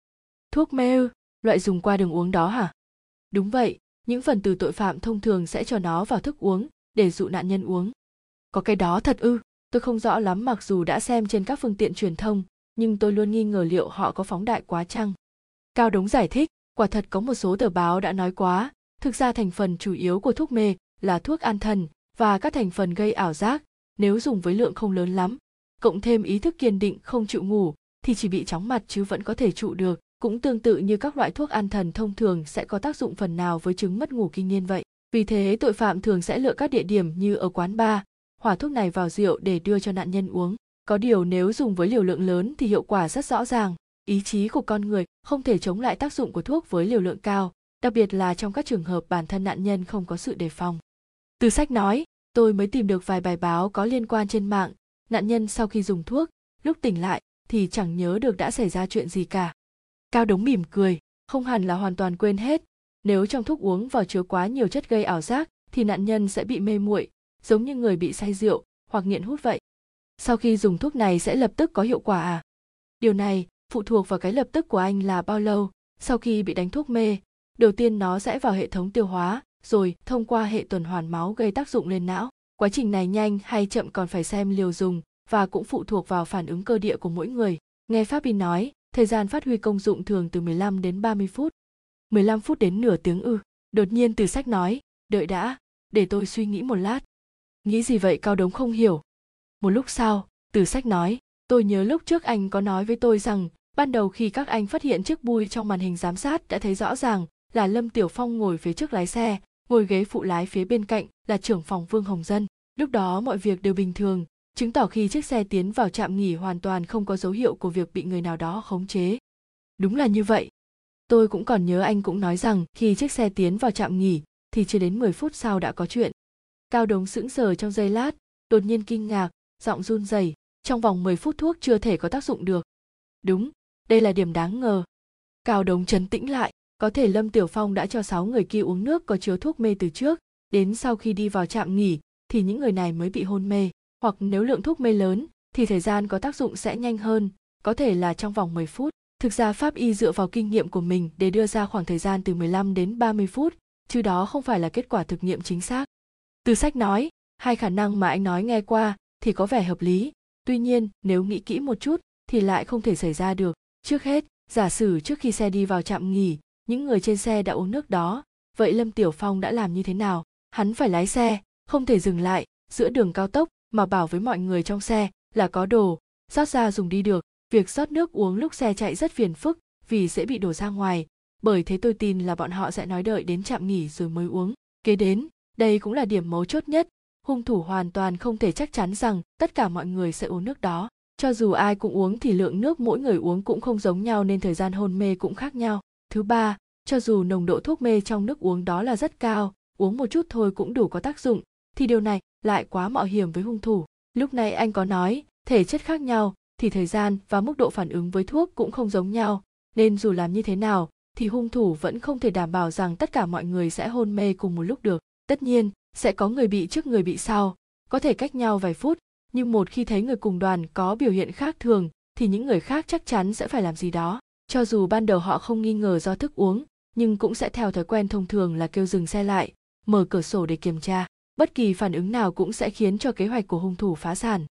Thuốc mê ư? Loại dùng qua đường uống đó hả? Đúng vậy, những phần tử tội phạm thông thường sẽ cho nó vào thức uống, để dụ nạn nhân uống. Có cái đó thật ư? Tôi không rõ lắm mặc dù đã xem trên các phương tiện truyền thông, nhưng tôi luôn nghi ngờ liệu họ có phóng đại quá chăng. Cao đống giải thích, quả thật có một số tờ báo đã nói quá, thực ra thành phần chủ yếu của thuốc mê là thuốc an thần và các thành phần gây ảo giác. Nếu dùng với lượng không lớn lắm, cộng thêm ý thức kiên định, không chịu ngủ, thì chỉ bị chóng mặt chứ vẫn có thể trụ được. Cũng tương tự như các loại thuốc an thần thông thường sẽ có tác dụng phần nào với chứng mất ngủ kinh niên vậy. Vì thế, tội phạm thường sẽ lựa các địa điểm như ở quán bar hỏa thuốc này vào rượu để đưa cho nạn nhân uống. Có điều nếu dùng với liều lượng lớn thì hiệu quả rất rõ ràng. Ý chí của con người không thể chống lại tác dụng của thuốc với liều lượng cao, đặc biệt là trong các trường hợp bản thân nạn nhân không có sự đề phòng từ sách nói, tôi mới tìm được vài bài báo có liên quan trên mạng. Nạn nhân sau khi dùng thuốc, lúc tỉnh lại thì chẳng nhớ được đã xảy ra chuyện gì cả. Cao đống mỉm cười, không hẳn là hoàn toàn quên hết. Nếu trong thuốc uống vào chứa quá nhiều chất gây ảo giác thì nạn nhân sẽ bị mê muội, giống như người bị say rượu hoặc nghiện hút vậy. Sau khi dùng thuốc này sẽ lập tức có hiệu quả à? Điều này phụ thuộc vào cái lập tức của anh là bao lâu. Sau khi bị đánh thuốc mê, đầu tiên nó sẽ vào hệ thống tiêu hóa rồi, thông qua hệ tuần hoàn máu gây tác dụng lên não, quá trình này nhanh hay chậm còn phải xem liều dùng và cũng phụ thuộc vào phản ứng cơ địa của mỗi người. Nghe Fabi nói, thời gian phát huy công dụng thường từ 15 đến 30 phút. 15 phút đến nửa tiếng ư. Đột nhiên từ sách nói, đợi đã, để tôi suy nghĩ một lát. Nghĩ gì vậy cao đống không hiểu. Một lúc sau, từ sách nói, tôi nhớ lúc trước anh có nói với tôi rằng, ban đầu khi các anh phát hiện chiếc bui trong màn hình giám sát đã thấy rõ ràng là lâm tiểu phong ngồi phía trước lái xe ngồi ghế phụ lái phía bên cạnh là trưởng phòng vương hồng dân. Lúc đó mọi việc đều bình thường, chứng tỏ khi chiếc xe tiến vào trạm nghỉ hoàn toàn không có dấu hiệu của việc bị người nào đó khống chế. Đúng là như vậy. Tôi cũng còn nhớ anh cũng nói rằng khi chiếc xe tiến vào trạm nghỉ thì chưa đến 10 phút sau đã có chuyện. Cao đống sững sờ trong giây lát, đột nhiên kinh ngạc, giọng run rẩy, trong vòng 10 phút thuốc chưa thể có tác dụng được. Đúng, đây là điểm đáng ngờ. Cao đống chấn tĩnh lại có thể lâm tiểu phong đã cho 6 người kia uống nước có chứa thuốc mê từ trước. Đến sau khi đi vào trạm nghỉ, thì những người này mới bị hôn mê. Hoặc nếu lượng thuốc mê lớn, thì thời gian có tác dụng sẽ nhanh hơn, có thể là trong vòng 10 phút. Thực ra pháp y dựa vào kinh nghiệm của mình để đưa ra khoảng thời gian từ 15 đến 30 phút, chứ đó không phải là kết quả thực nghiệm chính xác. Từ sách nói, hai khả năng mà anh nói nghe qua thì có vẻ hợp lý. Tuy nhiên, nếu nghĩ kỹ một chút thì lại không thể xảy ra được. Trước hết, giả sử trước khi xe đi vào trạm nghỉ những người trên xe đã uống nước đó. Vậy lâm tiểu phong đã làm như thế nào? Hắn phải lái xe, không thể dừng lại. Giữa đường cao tốc mà bảo với mọi người trong xe là có đồ. Rót ra dùng đi được. Việc rót nước uống lúc xe chạy rất phiền phức vì sẽ bị đổ ra ngoài. Bởi thế tôi tin là bọn họ sẽ nói đợi đến trạm nghỉ rồi mới uống. Kế đến, đây cũng là điểm mấu chốt nhất. Hung thủ hoàn toàn không thể chắc chắn rằng tất cả mọi người sẽ uống nước đó. Cho dù ai cũng uống thì lượng nước mỗi người uống cũng không giống nhau nên thời gian hôn mê cũng khác nhau thứ ba, cho dù nồng độ thuốc mê trong nước uống đó là rất cao, uống một chút thôi cũng đủ có tác dụng, thì điều này lại quá mạo hiểm với hung thủ. Lúc này anh có nói, thể chất khác nhau, thì thời gian và mức độ phản ứng với thuốc cũng không giống nhau, nên dù làm như thế nào, thì hung thủ vẫn không thể đảm bảo rằng tất cả mọi người sẽ hôn mê cùng một lúc được. Tất nhiên, sẽ có người bị trước người bị sau, có thể cách nhau vài phút, nhưng một khi thấy người cùng đoàn có biểu hiện khác thường, thì những người khác chắc chắn sẽ phải làm gì đó cho dù ban đầu họ không nghi ngờ do thức uống, nhưng cũng sẽ theo thói quen thông thường là kêu dừng xe lại, mở cửa sổ để kiểm tra. Bất kỳ phản ứng nào cũng sẽ khiến cho kế hoạch của hung thủ phá sản.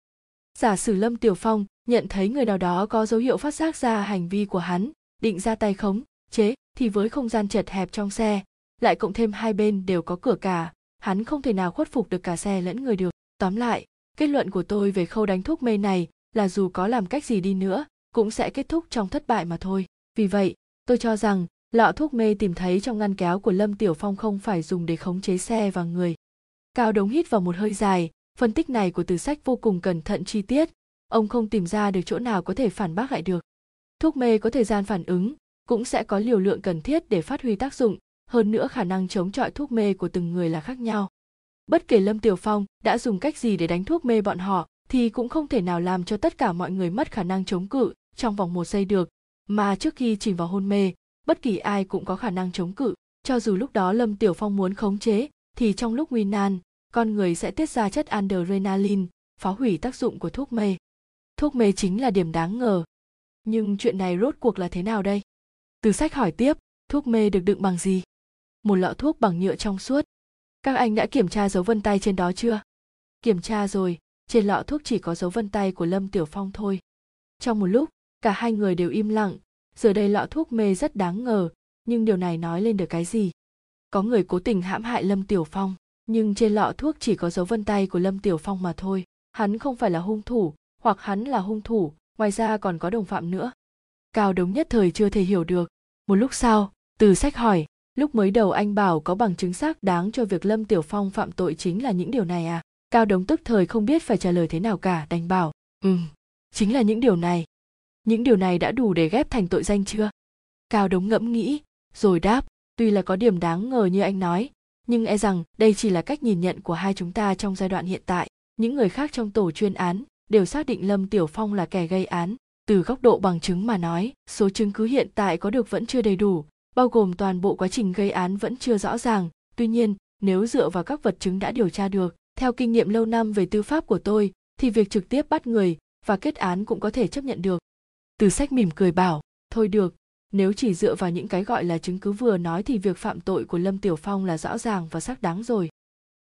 Giả sử lâm tiểu phong nhận thấy người nào đó có dấu hiệu phát giác ra hành vi của hắn, định ra tay khống, chế, thì với không gian chật hẹp trong xe, lại cộng thêm hai bên đều có cửa cả, hắn không thể nào khuất phục được cả xe lẫn người được tóm lại, kết luận của tôi về khâu đánh thuốc mê này là dù có làm cách gì đi nữa cũng sẽ kết thúc trong thất bại mà thôi. Vì vậy, tôi cho rằng, lọ thuốc mê tìm thấy trong ngăn kéo của lâm tiểu phong không phải dùng để khống chế xe và người. Cao đống hít vào một hơi dài, phân tích này của từ sách vô cùng cẩn thận chi tiết. Ông không tìm ra được chỗ nào có thể phản bác lại được. Thuốc mê có thời gian phản ứng, cũng sẽ có liều lượng cần thiết để phát huy tác dụng, hơn nữa khả năng chống chọi thuốc mê của từng người là khác nhau. Bất kể lâm tiểu phong đã dùng cách gì để đánh thuốc mê bọn họ, thì cũng không thể nào làm cho tất cả mọi người mất khả năng chống cự trong vòng một giây được, mà trước khi chìm vào hôn mê, bất kỳ ai cũng có khả năng chống cự. Cho dù lúc đó lâm tiểu phong muốn khống chế, thì trong lúc nguy nan, con người sẽ tiết ra chất adrenaline, phá hủy tác dụng của thuốc mê. Thuốc mê chính là điểm đáng ngờ. Nhưng chuyện này rốt cuộc là thế nào đây? Từ sách hỏi tiếp, thuốc mê được đựng bằng gì? Một lọ thuốc bằng nhựa trong suốt. Các anh đã kiểm tra dấu vân tay trên đó chưa? Kiểm tra rồi, trên lọ thuốc chỉ có dấu vân tay của lâm tiểu phong thôi. Trong một lúc cả hai người đều im lặng. Giờ đây lọ thuốc mê rất đáng ngờ, nhưng điều này nói lên được cái gì? Có người cố tình hãm hại lâm tiểu phong, nhưng trên lọ thuốc chỉ có dấu vân tay của lâm tiểu phong mà thôi. Hắn không phải là hung thủ, hoặc hắn là hung thủ, ngoài ra còn có đồng phạm nữa. Cao đống nhất thời chưa thể hiểu được. Một lúc sau, từ sách hỏi, lúc mới đầu anh bảo có bằng chứng xác đáng cho việc lâm tiểu phong phạm tội chính là những điều này à? Cao đống tức thời không biết phải trả lời thế nào cả, đành bảo ừ chính là những điều này những điều này đã đủ để ghép thành tội danh chưa? Cao đống ngẫm nghĩ, rồi đáp, tuy là có điểm đáng ngờ như anh nói, nhưng e rằng đây chỉ là cách nhìn nhận của hai chúng ta trong giai đoạn hiện tại. Những người khác trong tổ chuyên án đều xác định lâm tiểu phong là kẻ gây án. Từ góc độ bằng chứng mà nói, số chứng cứ hiện tại có được vẫn chưa đầy đủ, bao gồm toàn bộ quá trình gây án vẫn chưa rõ ràng. Tuy nhiên, nếu dựa vào các vật chứng đã điều tra được, theo kinh nghiệm lâu năm về tư pháp của tôi, thì việc trực tiếp bắt người và kết án cũng có thể chấp nhận được từ sách mỉm cười bảo, thôi được, nếu chỉ dựa vào những cái gọi là chứng cứ vừa nói thì việc phạm tội của lâm tiểu phong là rõ ràng và xác đáng rồi.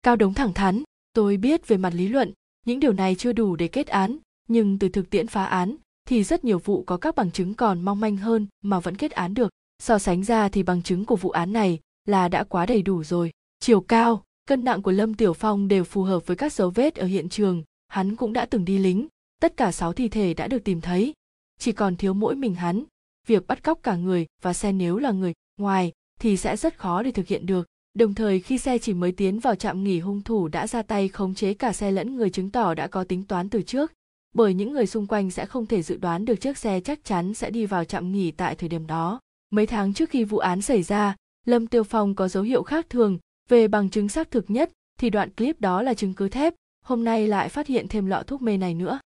Cao đống thẳng thắn, tôi biết về mặt lý luận, những điều này chưa đủ để kết án, nhưng từ thực tiễn phá án thì rất nhiều vụ có các bằng chứng còn mong manh hơn mà vẫn kết án được. So sánh ra thì bằng chứng của vụ án này là đã quá đầy đủ rồi. Chiều cao, cân nặng của lâm tiểu phong đều phù hợp với các dấu vết ở hiện trường, hắn cũng đã từng đi lính, tất cả sáu thi thể đã được tìm thấy chỉ còn thiếu mỗi mình hắn. Việc bắt cóc cả người và xe nếu là người ngoài thì sẽ rất khó để thực hiện được. Đồng thời, khi xe chỉ mới tiến vào trạm nghỉ hung thủ đã ra tay khống chế cả xe lẫn người chứng tỏ đã có tính toán từ trước. Bởi những người xung quanh sẽ không thể dự đoán được chiếc xe chắc chắn sẽ đi vào trạm nghỉ tại thời điểm đó. Mấy tháng trước khi vụ án xảy ra, lâm tiêu phong có dấu hiệu khác thường. Về bằng chứng xác thực nhất thì đoạn clip đó là chứng cứ thép. Hôm nay lại phát hiện thêm lọ thuốc mê này nữa.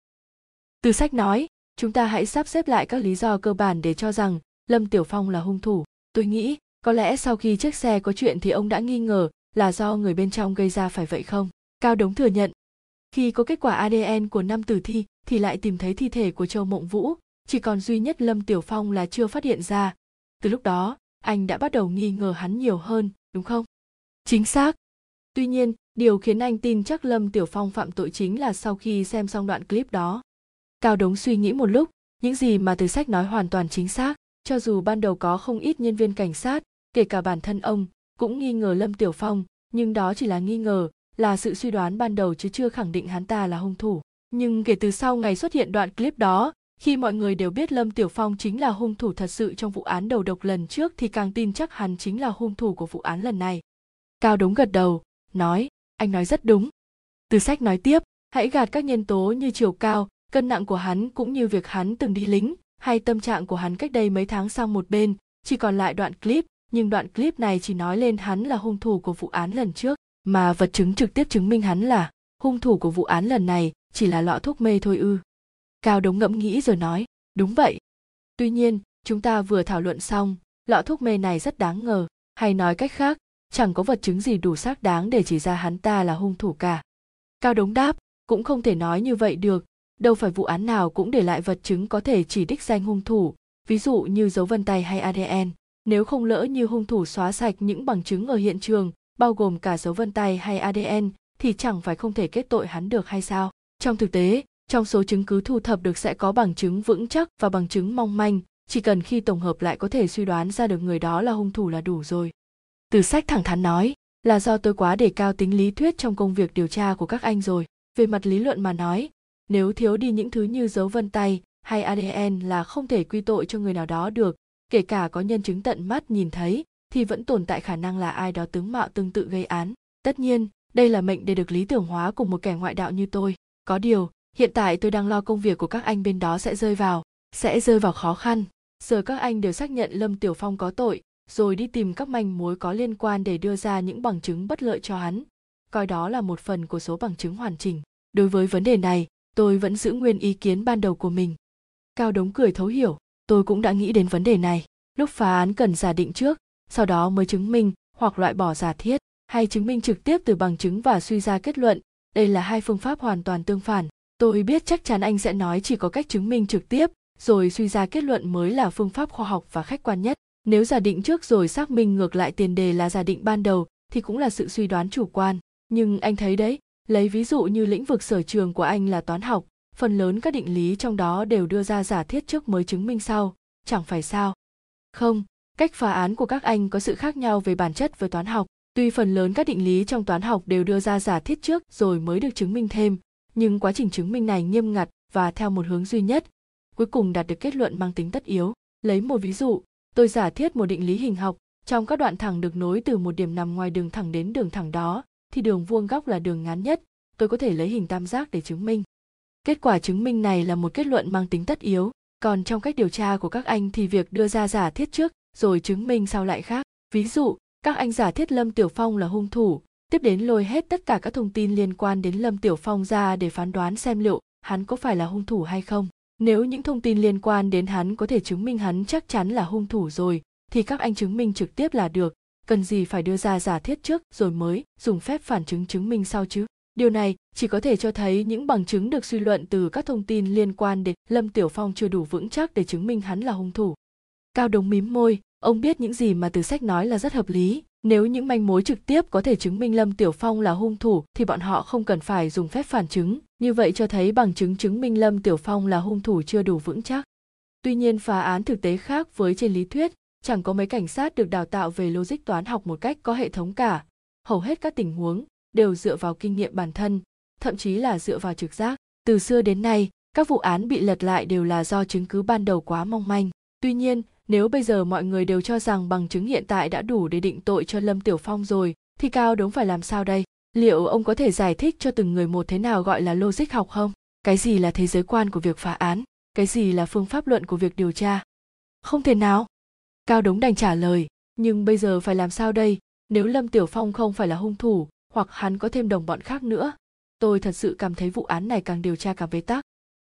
Từ sách nói chúng ta hãy sắp xếp lại các lý do cơ bản để cho rằng lâm tiểu phong là hung thủ. Tôi nghĩ, có lẽ sau khi chiếc xe có chuyện thì ông đã nghi ngờ là do người bên trong gây ra phải vậy không? Cao đống thừa nhận. Khi có kết quả adn của năm tử thi, thì lại tìm thấy thi thể của châu mộng vũ. Chỉ còn duy nhất lâm tiểu phong là chưa phát hiện ra. Từ lúc đó, anh đã bắt đầu nghi ngờ hắn nhiều hơn, đúng không? Chính xác. Tuy nhiên, điều khiến anh tin chắc lâm tiểu phong phạm tội chính là sau khi xem xong đoạn clip đó cao đống suy nghĩ một lúc, những gì mà từ sách nói hoàn toàn chính xác, cho dù ban đầu có không ít nhân viên cảnh sát, kể cả bản thân ông, cũng nghi ngờ lâm tiểu phong, nhưng đó chỉ là nghi ngờ, là sự suy đoán ban đầu chứ chưa khẳng định hắn ta là hung thủ. Nhưng kể từ sau ngày xuất hiện đoạn clip đó, khi mọi người đều biết lâm tiểu phong chính là hung thủ thật sự trong vụ án đầu độc lần trước thì càng tin chắc hắn chính là hung thủ của vụ án lần này. Cao đống gật đầu, nói, anh nói rất đúng. Từ sách nói tiếp, hãy gạt các nhân tố như chiều cao cân nặng của hắn cũng như việc hắn từng đi lính, hay tâm trạng của hắn cách đây mấy tháng sang một bên, chỉ còn lại đoạn clip, nhưng đoạn clip này chỉ nói lên hắn là hung thủ của vụ án lần trước. Mà vật chứng trực tiếp chứng minh hắn là hung thủ của vụ án lần này chỉ là lọ thuốc mê thôi ư. Cao đống ngẫm nghĩ rồi nói, đúng vậy. Tuy nhiên, chúng ta vừa thảo luận xong, lọ thuốc mê này rất đáng ngờ, hay nói cách khác, chẳng có vật chứng gì đủ xác đáng để chỉ ra hắn ta là hung thủ cả. Cao đống đáp, cũng không thể nói như vậy được đâu phải vụ án nào cũng để lại vật chứng có thể chỉ đích danh hung thủ, ví dụ như dấu vân tay hay adn nếu không lỡ như hung thủ xóa sạch những bằng chứng ở hiện trường, bao gồm cả dấu vân tay hay adn thì chẳng phải không thể kết tội hắn được hay sao? Trong thực tế, trong số chứng cứ thu thập được sẽ có bằng chứng vững chắc và bằng chứng mong manh, chỉ cần khi tổng hợp lại có thể suy đoán ra được người đó là hung thủ là đủ rồi. Từ sách thẳng thắn nói, là do tôi quá đề cao tính lý thuyết trong công việc điều tra của các anh rồi. Về mặt lý luận mà nói nếu thiếu đi những thứ như dấu vân tay hay adn là không thể quy tội cho người nào đó được, kể cả có nhân chứng tận mắt nhìn thấy, thì vẫn tồn tại khả năng là ai đó tướng mạo tương tự gây án. Tất nhiên, đây là mệnh để được lý tưởng hóa của một kẻ ngoại đạo như tôi. Có điều, hiện tại tôi đang lo công việc của các anh bên đó sẽ rơi vào, sẽ rơi vào khó khăn. Giờ các anh đều xác nhận lâm tiểu phong có tội, rồi đi tìm các manh mối có liên quan để đưa ra những bằng chứng bất lợi cho hắn. Coi đó là một phần của số bằng chứng hoàn chỉnh. Đối với vấn đề này tôi vẫn giữ nguyên ý kiến ban đầu của mình. Cao đống cười thấu hiểu, tôi cũng đã nghĩ đến vấn đề này. Lúc phá án cần giả định trước, sau đó mới chứng minh hoặc loại bỏ giả thiết, hay chứng minh trực tiếp từ bằng chứng và suy ra kết luận. Đây là hai phương pháp hoàn toàn tương phản. Tôi biết chắc chắn anh sẽ nói chỉ có cách chứng minh trực tiếp, rồi suy ra kết luận mới là phương pháp khoa học và khách quan nhất. Nếu giả định trước rồi xác minh ngược lại tiền đề là giả định ban đầu, thì cũng là sự suy đoán chủ quan. Nhưng anh thấy đấy lấy ví dụ như lĩnh vực sở trường của anh là toán học, phần lớn các định lý trong đó đều đưa ra giả thiết trước mới chứng minh sau, chẳng phải sao? Không, cách phá án của các anh có sự khác nhau về bản chất với toán học. Tuy phần lớn các định lý trong toán học đều đưa ra giả thiết trước rồi mới được chứng minh thêm, nhưng quá trình chứng minh này nghiêm ngặt và theo một hướng duy nhất, cuối cùng đạt được kết luận mang tính tất yếu. Lấy một ví dụ, tôi giả thiết một định lý hình học, trong các đoạn thẳng được nối từ một điểm nằm ngoài đường thẳng đến đường thẳng đó thì đường vuông góc là đường ngắn nhất, tôi có thể lấy hình tam giác để chứng minh. Kết quả chứng minh này là một kết luận mang tính tất yếu, còn trong cách điều tra của các anh thì việc đưa ra giả thiết trước, rồi chứng minh sau lại khác. Ví dụ, các anh giả thiết lâm tiểu phong là hung thủ, tiếp đến lôi hết tất cả các thông tin liên quan đến lâm tiểu phong ra để phán đoán xem liệu hắn có phải là hung thủ hay không. Nếu những thông tin liên quan đến hắn có thể chứng minh hắn chắc chắn là hung thủ rồi, thì các anh chứng minh trực tiếp là được cần gì phải đưa ra giả thiết trước rồi mới dùng phép phản chứng chứng minh sau chứ? Điều này chỉ có thể cho thấy những bằng chứng được suy luận từ các thông tin liên quan đến lâm tiểu phong chưa đủ vững chắc để chứng minh hắn là hung thủ. Cao đống mím môi, ông biết những gì mà từ sách nói là rất hợp lý. Nếu những manh mối trực tiếp có thể chứng minh lâm tiểu phong là hung thủ thì bọn họ không cần phải dùng phép phản chứng. Như vậy cho thấy bằng chứng chứng minh lâm tiểu phong là hung thủ chưa đủ vững chắc. Tuy nhiên phá án thực tế khác với trên lý thuyết chẳng có mấy cảnh sát được đào tạo về logic toán học một cách có hệ thống cả. Hầu hết các tình huống đều dựa vào kinh nghiệm bản thân, thậm chí là dựa vào trực giác. Từ xưa đến nay, các vụ án bị lật lại đều là do chứng cứ ban đầu quá mong manh. Tuy nhiên, nếu bây giờ mọi người đều cho rằng bằng chứng hiện tại đã đủ để định tội cho lâm tiểu phong rồi, thì cao đống phải làm sao đây? Liệu ông có thể giải thích cho từng người một thế nào gọi là logic học không? Cái gì là thế giới quan của việc phá án? Cái gì là phương pháp luận của việc điều tra? Không thể nào! Cao đống đành trả lời, nhưng bây giờ phải làm sao đây? Nếu lâm tiểu phong không phải là hung thủ, hoặc hắn có thêm đồng bọn khác nữa, tôi thật sự cảm thấy vụ án này càng điều tra càng bế tắc.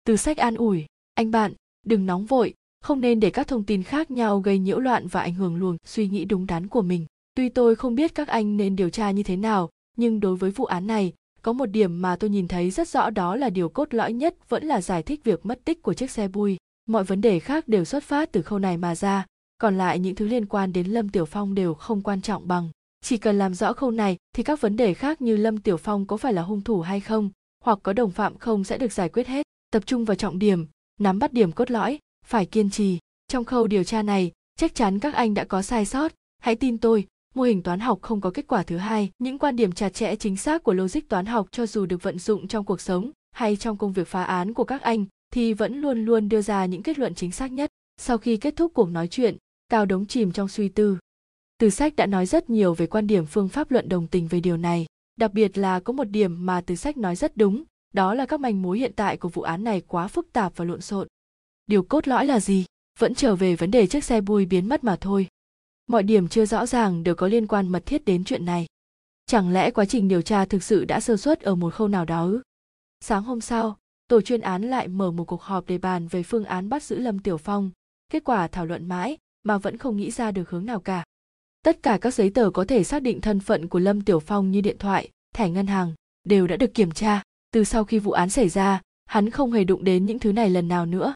Từ sách an ủi, anh bạn, đừng nóng vội, không nên để các thông tin khác nhau gây nhiễu loạn và ảnh hưởng luồng suy nghĩ đúng đắn của mình. Tuy tôi không biết các anh nên điều tra như thế nào, nhưng đối với vụ án này, có một điểm mà tôi nhìn thấy rất rõ đó là điều cốt lõi nhất vẫn là giải thích việc mất tích của chiếc xe bui. Mọi vấn đề khác đều xuất phát từ khâu này mà ra còn lại những thứ liên quan đến lâm tiểu phong đều không quan trọng bằng. Chỉ cần làm rõ khâu này, thì các vấn đề khác như lâm tiểu phong có phải là hung thủ hay không, hoặc có đồng phạm không sẽ được giải quyết hết. Tập trung vào trọng điểm, nắm bắt điểm cốt lõi, phải kiên trì. Trong khâu điều tra này, chắc chắn các anh đã có sai sót. Hãy tin tôi, mô hình toán học không có kết quả thứ hai. Những quan điểm chặt chẽ chính xác của logic toán học cho dù được vận dụng trong cuộc sống hay trong công việc phá án của các anh, thì vẫn luôn luôn đưa ra những kết luận chính xác nhất. Sau khi kết thúc cuộc nói chuyện tao đống chìm trong suy tư. Từ sách đã nói rất nhiều về quan điểm phương pháp luận đồng tình về điều này, đặc biệt là có một điểm mà từ sách nói rất đúng, đó là các manh mối hiện tại của vụ án này quá phức tạp và lộn xộn. Điều cốt lõi là gì? Vẫn trở về vấn đề chiếc xe bui biến mất mà thôi. Mọi điểm chưa rõ ràng đều có liên quan mật thiết đến chuyện này. Chẳng lẽ quá trình điều tra thực sự đã sơ suất ở một khâu nào đó ư? Sáng hôm sau, tổ chuyên án lại mở một cuộc họp để bàn về phương án bắt giữ lâm tiểu phong. Kết quả thảo luận mãi mà vẫn không nghĩ ra được hướng nào cả. Tất cả các giấy tờ có thể xác định thân phận của lâm tiểu phong như điện thoại, thẻ ngân hàng, đều đã được kiểm tra. Từ sau khi vụ án xảy ra, hắn không hề đụng đến những thứ này lần nào nữa.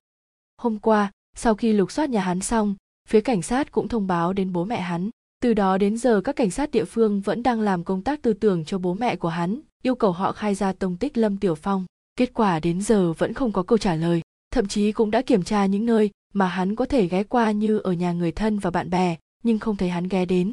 Hôm qua, sau khi lục soát nhà hắn xong, phía cảnh sát cũng thông báo đến bố mẹ hắn. Từ đó đến giờ các cảnh sát địa phương vẫn đang làm công tác tư tưởng cho bố mẹ của hắn, yêu cầu họ khai ra tông tích lâm tiểu phong. Kết quả đến giờ vẫn không có câu trả lời, thậm chí cũng đã kiểm tra những nơi mà hắn có thể ghé qua như ở nhà người thân và bạn bè, nhưng không thấy hắn ghé đến.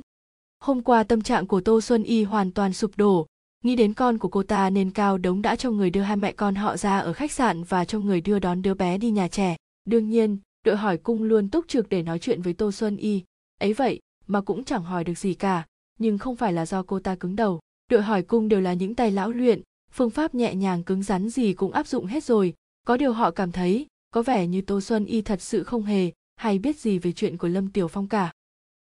Hôm qua tâm trạng của tô xuân y hoàn toàn sụp đổ. Nghĩ đến con của cô ta nên cao đống đã cho người đưa hai mẹ con họ ra ở khách sạn và cho người đưa đón đứa bé đi nhà trẻ. Đương nhiên, đội hỏi cung luôn túc trực để nói chuyện với tô xuân y. Ấy vậy mà cũng chẳng hỏi được gì cả, nhưng không phải là do cô ta cứng đầu. Đội hỏi cung đều là những tay lão luyện, phương pháp nhẹ nhàng cứng rắn gì cũng áp dụng hết rồi. Có điều họ cảm thấy có vẻ như tô xuân y thật sự không hề hay biết gì về chuyện của lâm tiểu phong cả.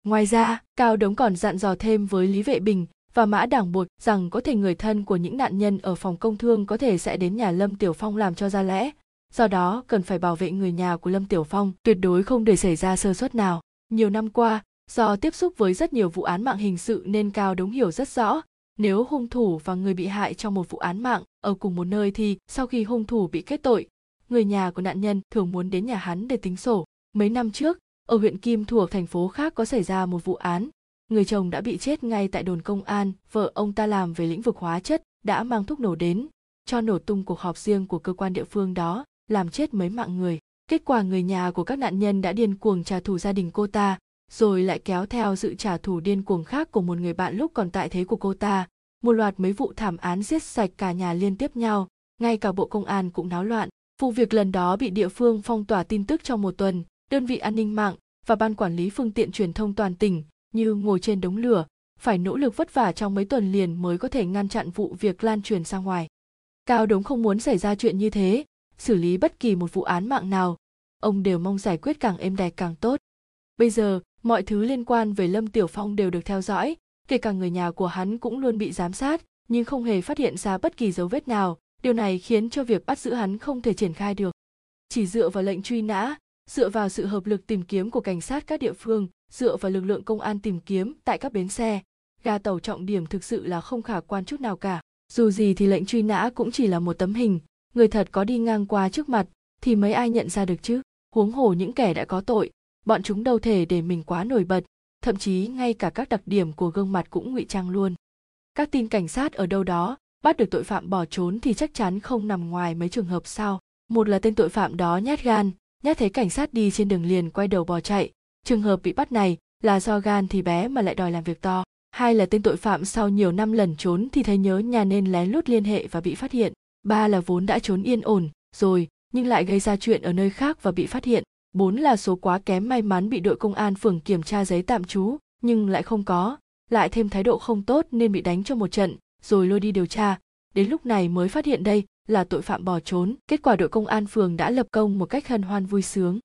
Ngoài ra, cao đống còn dặn dò thêm với lý vệ bình và mã đảng bột rằng có thể người thân của những nạn nhân ở phòng công thương có thể sẽ đến nhà lâm tiểu phong làm cho ra lẽ. Do đó, cần phải bảo vệ người nhà của lâm tiểu phong tuyệt đối không để xảy ra sơ suất nào. Nhiều năm qua, do tiếp xúc với rất nhiều vụ án mạng hình sự nên cao đống hiểu rất rõ, nếu hung thủ và người bị hại trong một vụ án mạng ở cùng một nơi thì sau khi hung thủ bị kết tội người nhà của nạn nhân thường muốn đến nhà hắn để tính sổ. Mấy năm trước, ở huyện kim thuộc thành phố khác có xảy ra một vụ án. Người chồng đã bị chết ngay tại đồn công an, vợ ông ta làm về lĩnh vực hóa chất, đã mang thuốc nổ đến, cho nổ tung cuộc họp riêng của cơ quan địa phương đó, làm chết mấy mạng người. Kết quả người nhà của các nạn nhân đã điên cuồng trả thù gia đình cô ta, rồi lại kéo theo sự trả thù điên cuồng khác của một người bạn lúc còn tại thế của cô ta. Một loạt mấy vụ thảm án giết sạch cả nhà liên tiếp nhau, ngay cả bộ công an cũng náo loạn vụ việc lần đó bị địa phương phong tỏa tin tức trong một tuần, đơn vị an ninh mạng và ban quản lý phương tiện truyền thông toàn tỉnh như ngồi trên đống lửa, phải nỗ lực vất vả trong mấy tuần liền mới có thể ngăn chặn vụ việc lan truyền ra ngoài. Cao đống không muốn xảy ra chuyện như thế, xử lý bất kỳ một vụ án mạng nào. Ông đều mong giải quyết càng êm đẹp càng tốt. Bây giờ, mọi thứ liên quan về lâm tiểu phong đều được theo dõi, kể cả người nhà của hắn cũng luôn bị giám sát, nhưng không hề phát hiện ra bất kỳ dấu vết nào điều này khiến cho việc bắt giữ hắn không thể triển khai được. Chỉ dựa vào lệnh truy nã, dựa vào sự hợp lực tìm kiếm của cảnh sát các địa phương, dựa vào lực lượng công an tìm kiếm tại các bến xe, ga tàu trọng điểm thực sự là không khả quan chút nào cả. Dù gì thì lệnh truy nã cũng chỉ là một tấm hình, người thật có đi ngang qua trước mặt thì mấy ai nhận ra được chứ? Huống hồ những kẻ đã có tội, bọn chúng đâu thể để mình quá nổi bật, thậm chí ngay cả các đặc điểm của gương mặt cũng ngụy trang luôn. Các tin cảnh sát ở đâu đó bắt được tội phạm bỏ trốn thì chắc chắn không nằm ngoài mấy trường hợp sau. Một là tên tội phạm đó nhát gan, nhát thấy cảnh sát đi trên đường liền quay đầu bỏ chạy. Trường hợp bị bắt này là do gan thì bé mà lại đòi làm việc to. Hai là tên tội phạm sau nhiều năm lẩn trốn thì thấy nhớ nhà nên lén lút liên hệ và bị phát hiện. Ba là vốn đã trốn yên ổn, rồi, nhưng lại gây ra chuyện ở nơi khác và bị phát hiện. Bốn là số quá kém may mắn bị đội công an phường kiểm tra giấy tạm trú, nhưng lại không có. Lại thêm thái độ không tốt nên bị đánh cho một trận rồi lôi đi điều tra. Đến lúc này mới phát hiện đây là tội phạm bỏ trốn. Kết quả đội công an phường đã lập công một cách hân hoan vui sướng.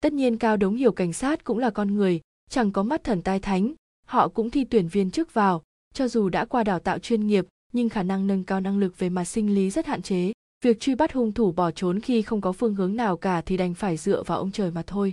Tất nhiên cao đống hiểu cảnh sát cũng là con người, chẳng có mắt thần tai thánh, họ cũng thi tuyển viên chức vào. Cho dù đã qua đào tạo chuyên nghiệp, nhưng khả năng nâng cao năng lực về mặt sinh lý rất hạn chế. Việc truy bắt hung thủ bỏ trốn khi không có phương hướng nào cả thì đành phải dựa vào ông trời mà thôi.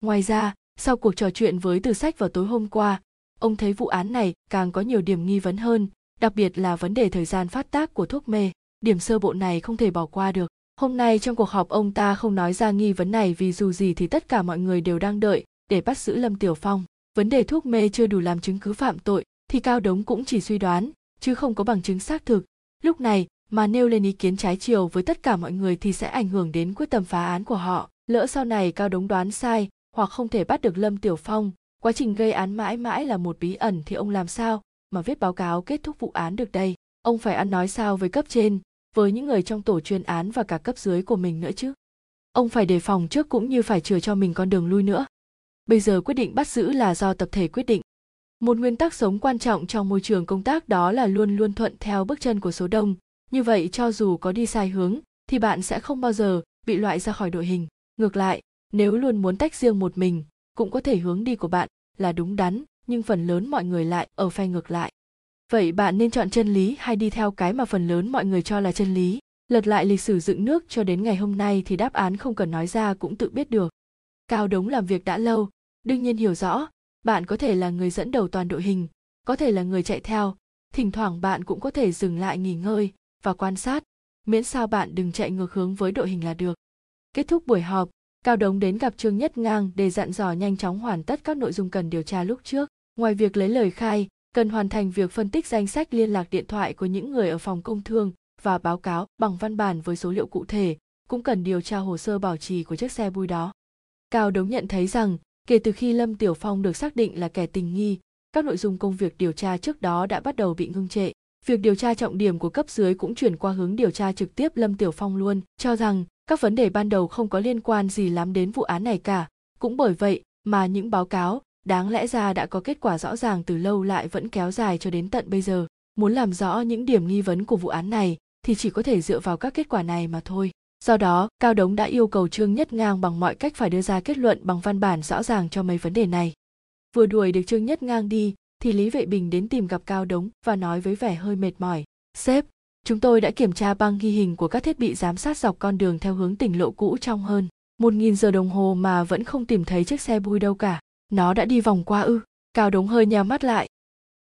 Ngoài ra, sau cuộc trò chuyện với từ sách vào tối hôm qua, ông thấy vụ án này càng có nhiều điểm nghi vấn hơn đặc biệt là vấn đề thời gian phát tác của thuốc mê, điểm sơ bộ này không thể bỏ qua được. Hôm nay trong cuộc họp, ông ta không nói ra nghi vấn này vì dù gì thì tất cả mọi người đều đang đợi để bắt giữ lâm tiểu phong. Vấn đề thuốc mê chưa đủ làm chứng cứ phạm tội thì cao đống cũng chỉ suy đoán, chứ không có bằng chứng xác thực. Lúc này mà nêu lên ý kiến trái chiều với tất cả mọi người thì sẽ ảnh hưởng đến quyết tâm phá án của họ. Lỡ sau này cao đống đoán sai hoặc không thể bắt được lâm tiểu phong, quá trình gây án mãi mãi là một bí ẩn thì ông làm sao? Mà viết báo cáo kết thúc vụ án được đây. Ông phải ăn nói sao với cấp trên, với những người trong tổ chuyên án và cả cấp dưới của mình nữa chứ? Ông phải đề phòng trước cũng như phải chừa cho mình con đường lui nữa. Bây giờ quyết định bắt giữ là do tập thể quyết định. Một nguyên tắc sống quan trọng trong môi trường công tác đó là luôn luôn thuận theo bước chân của số đông. Như vậy, cho dù có đi sai hướng, thì bạn sẽ không bao giờ bị loại ra khỏi đội hình. Ngược lại, nếu luôn muốn tách riêng một mình, cũng có thể hướng đi của bạn là đúng đắn nhưng phần lớn mọi người lại ở phe ngược lại. Vậy bạn nên chọn chân lý hay đi theo cái mà phần lớn mọi người cho là chân lý? Lật lại lịch sử dựng nước cho đến ngày hôm nay thì đáp án không cần nói ra cũng tự biết được. Cao đống làm việc đã lâu, đương nhiên hiểu rõ, bạn có thể là người dẫn đầu toàn đội hình, có thể là người chạy theo, thỉnh thoảng bạn cũng có thể dừng lại nghỉ ngơi và quan sát, miễn sao bạn đừng chạy ngược hướng với đội hình là được. Kết thúc buổi họp, cao đống đến gặp trương nhất ngang để dặn dò nhanh chóng hoàn tất các nội dung cần điều tra lúc trước ngoài việc lấy lời khai cần hoàn thành việc phân tích danh sách liên lạc điện thoại của những người ở phòng công thương và báo cáo bằng văn bản với số liệu cụ thể cũng cần điều tra hồ sơ bảo trì của chiếc xe bui đó cao đống nhận thấy rằng kể từ khi lâm tiểu phong được xác định là kẻ tình nghi các nội dung công việc điều tra trước đó đã bắt đầu bị ngưng trệ. Việc điều tra trọng điểm của cấp dưới cũng chuyển qua hướng điều tra trực tiếp Lâm Tiểu Phong luôn, cho rằng các vấn đề ban đầu không có liên quan gì lắm đến vụ án này cả. Cũng bởi vậy mà những báo cáo, đáng lẽ ra đã có kết quả rõ ràng từ lâu lại vẫn kéo dài cho đến tận bây giờ. Muốn làm rõ những điểm nghi vấn của vụ án này thì chỉ có thể dựa vào các kết quả này mà thôi. Do đó, Cao Đống đã yêu cầu Trương Nhất Ngang bằng mọi cách phải đưa ra kết luận bằng văn bản rõ ràng cho mấy vấn đề này. Vừa đuổi được Trương Nhất Ngang đi, thì Lý Vệ Bình đến tìm gặp Cao Đống và nói với vẻ hơi mệt mỏi. Sếp, chúng tôi đã kiểm tra băng ghi hình của các thiết bị giám sát dọc con đường theo hướng tỉnh lộ cũ trong hơn một nghìn giờ đồng hồ mà vẫn không tìm thấy chiếc xe bui đâu cả. Nó đã đi vòng qua ư. Cao Đống hơi nheo mắt lại.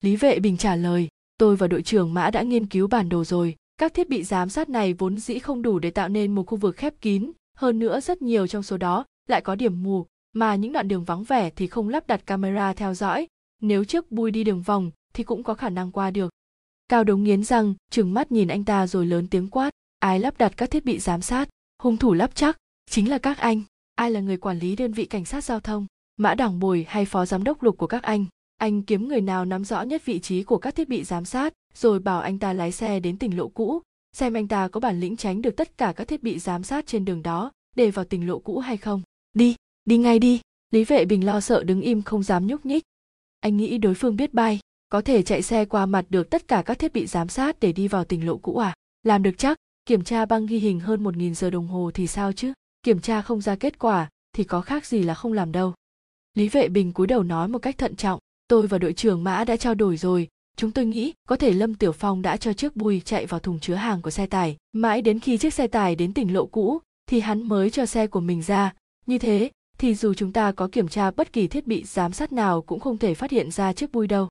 Lý Vệ Bình trả lời, tôi và đội trưởng Mã đã nghiên cứu bản đồ rồi. Các thiết bị giám sát này vốn dĩ không đủ để tạo nên một khu vực khép kín, hơn nữa rất nhiều trong số đó lại có điểm mù, mà những đoạn đường vắng vẻ thì không lắp đặt camera theo dõi, nếu chiếc bui đi đường vòng thì cũng có khả năng qua được. Cao Đống nghiến răng, trừng mắt nhìn anh ta rồi lớn tiếng quát, ai lắp đặt các thiết bị giám sát, hung thủ lắp chắc, chính là các anh, ai là người quản lý đơn vị cảnh sát giao thông, mã đảng bồi hay phó giám đốc lục của các anh, anh kiếm người nào nắm rõ nhất vị trí của các thiết bị giám sát, rồi bảo anh ta lái xe đến tỉnh lộ cũ, xem anh ta có bản lĩnh tránh được tất cả các thiết bị giám sát trên đường đó, để vào tỉnh lộ cũ hay không. Đi, đi ngay đi. Lý vệ bình lo sợ đứng im không dám nhúc nhích. Anh nghĩ đối phương biết bay, có thể chạy xe qua mặt được tất cả các thiết bị giám sát để đi vào tỉnh lộ cũ à? Làm được chắc, kiểm tra băng ghi hình hơn 1.000 giờ đồng hồ thì sao chứ? Kiểm tra không ra kết quả thì có khác gì là không làm đâu. Lý vệ bình cúi đầu nói một cách thận trọng, tôi và đội trưởng mã đã trao đổi rồi, chúng tôi nghĩ có thể lâm tiểu phong đã cho chiếc bùi chạy vào thùng chứa hàng của xe tải. Mãi đến khi chiếc xe tải đến tỉnh lộ cũ thì hắn mới cho xe của mình ra. Như thế thì dù chúng ta có kiểm tra bất kỳ thiết bị giám sát nào cũng không thể phát hiện ra chiếc bùi đâu.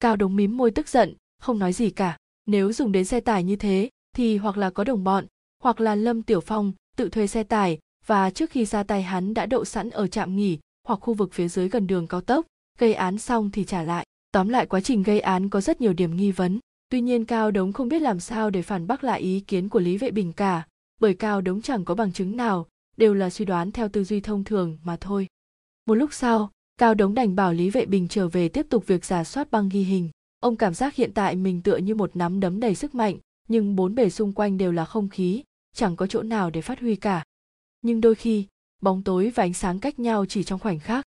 Cao đống mím môi tức giận không nói gì cả. Nếu dùng đến xe tải như thế thì hoặc là có đồng bọn hoặc là lâm tiểu phong tự thuê xe tải và trước khi ra tay hắn đã đậu sẵn ở trạm nghỉ hoặc khu vực phía dưới gần đường cao tốc. Gây án xong thì trả lại. Tóm lại quá trình gây án có rất nhiều điểm nghi vấn. Tuy nhiên cao đống không biết làm sao để phản bác lại ý kiến của lý vệ bình cả, bởi cao đống chẳng có bằng chứng nào, đều là suy đoán theo tư duy thông thường mà thôi. Một lúc sau, cao đống đành bảo lý vệ bình trở về tiếp tục việc giả soát băng ghi hình. Ông cảm giác hiện tại mình tựa như một nắm đấm đầy sức mạnh, nhưng bốn bề xung quanh đều là không khí, chẳng có chỗ nào để phát huy cả. Nhưng đôi khi bóng tối và ánh sáng cách nhau chỉ trong khoảnh khắc.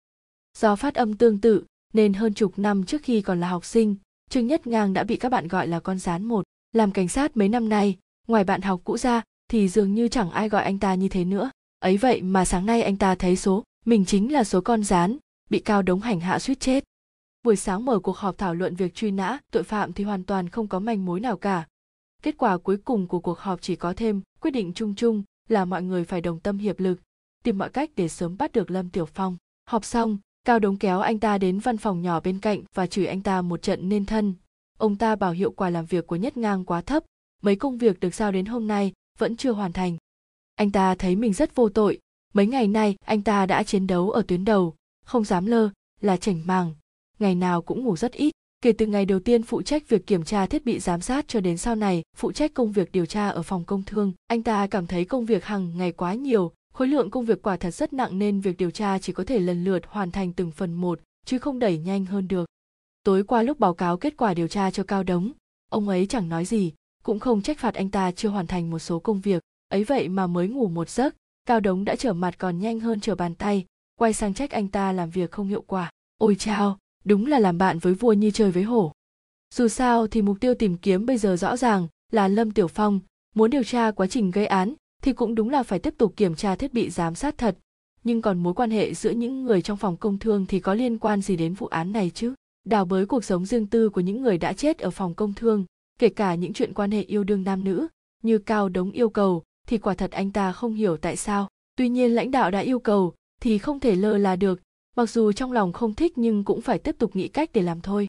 Do phát âm tương tự, nên hơn chục năm trước khi còn là học sinh, trương nhất ngang đã bị các bạn gọi là con rán một. Làm cảnh sát mấy năm nay, ngoài bạn học cũ ra, thì dường như chẳng ai gọi anh ta như thế nữa. Ấy vậy mà sáng nay anh ta thấy số, mình chính là số con rán, bị cao đống hành hạ suýt chết. Buổi sáng mở cuộc họp thảo luận việc truy nã, tội phạm thì hoàn toàn không có manh mối nào cả. Kết quả cuối cùng của cuộc họp chỉ có thêm quyết định chung chung là mọi người phải đồng tâm hiệp lực tìm mọi cách để sớm bắt được lâm tiểu phong. Họp xong, cao đống kéo anh ta đến văn phòng nhỏ bên cạnh và chửi anh ta một trận nên thân. Ông ta bảo hiệu quả làm việc của nhất ngang quá thấp, mấy công việc được giao đến hôm nay vẫn chưa hoàn thành. Anh ta thấy mình rất vô tội, mấy ngày nay anh ta đã chiến đấu ở tuyến đầu, không dám lơ, là chảnh màng. Ngày nào cũng ngủ rất ít, kể từ ngày đầu tiên phụ trách việc kiểm tra thiết bị giám sát cho đến sau này phụ trách công việc điều tra ở phòng công thương, anh ta cảm thấy công việc hàng ngày quá nhiều khối lượng công việc quả thật rất nặng nên việc điều tra chỉ có thể lần lượt hoàn thành từng phần một, chứ không đẩy nhanh hơn được. Tối qua lúc báo cáo kết quả điều tra cho cao đống, ông ấy chẳng nói gì, cũng không trách phạt anh ta chưa hoàn thành một số công việc. Ấy vậy mà mới ngủ một giấc, cao đống đã trở mặt còn nhanh hơn trở bàn tay, quay sang trách anh ta làm việc không hiệu quả. Ôi chao, đúng là làm bạn với vua như chơi với hổ. Dù sao thì mục tiêu tìm kiếm bây giờ rõ ràng là lâm tiểu phong, muốn điều tra quá trình gây án thì cũng đúng là phải tiếp tục kiểm tra thiết bị giám sát thật. Nhưng còn mối quan hệ giữa những người trong phòng công thương thì có liên quan gì đến vụ án này chứ? Đào bới cuộc sống riêng tư của những người đã chết ở phòng công thương, kể cả những chuyện quan hệ yêu đương nam nữ, như cao đống yêu cầu, thì quả thật anh ta không hiểu tại sao. Tuy nhiên lãnh đạo đã yêu cầu, thì không thể lơ là được, mặc dù trong lòng không thích nhưng cũng phải tiếp tục nghĩ cách để làm thôi.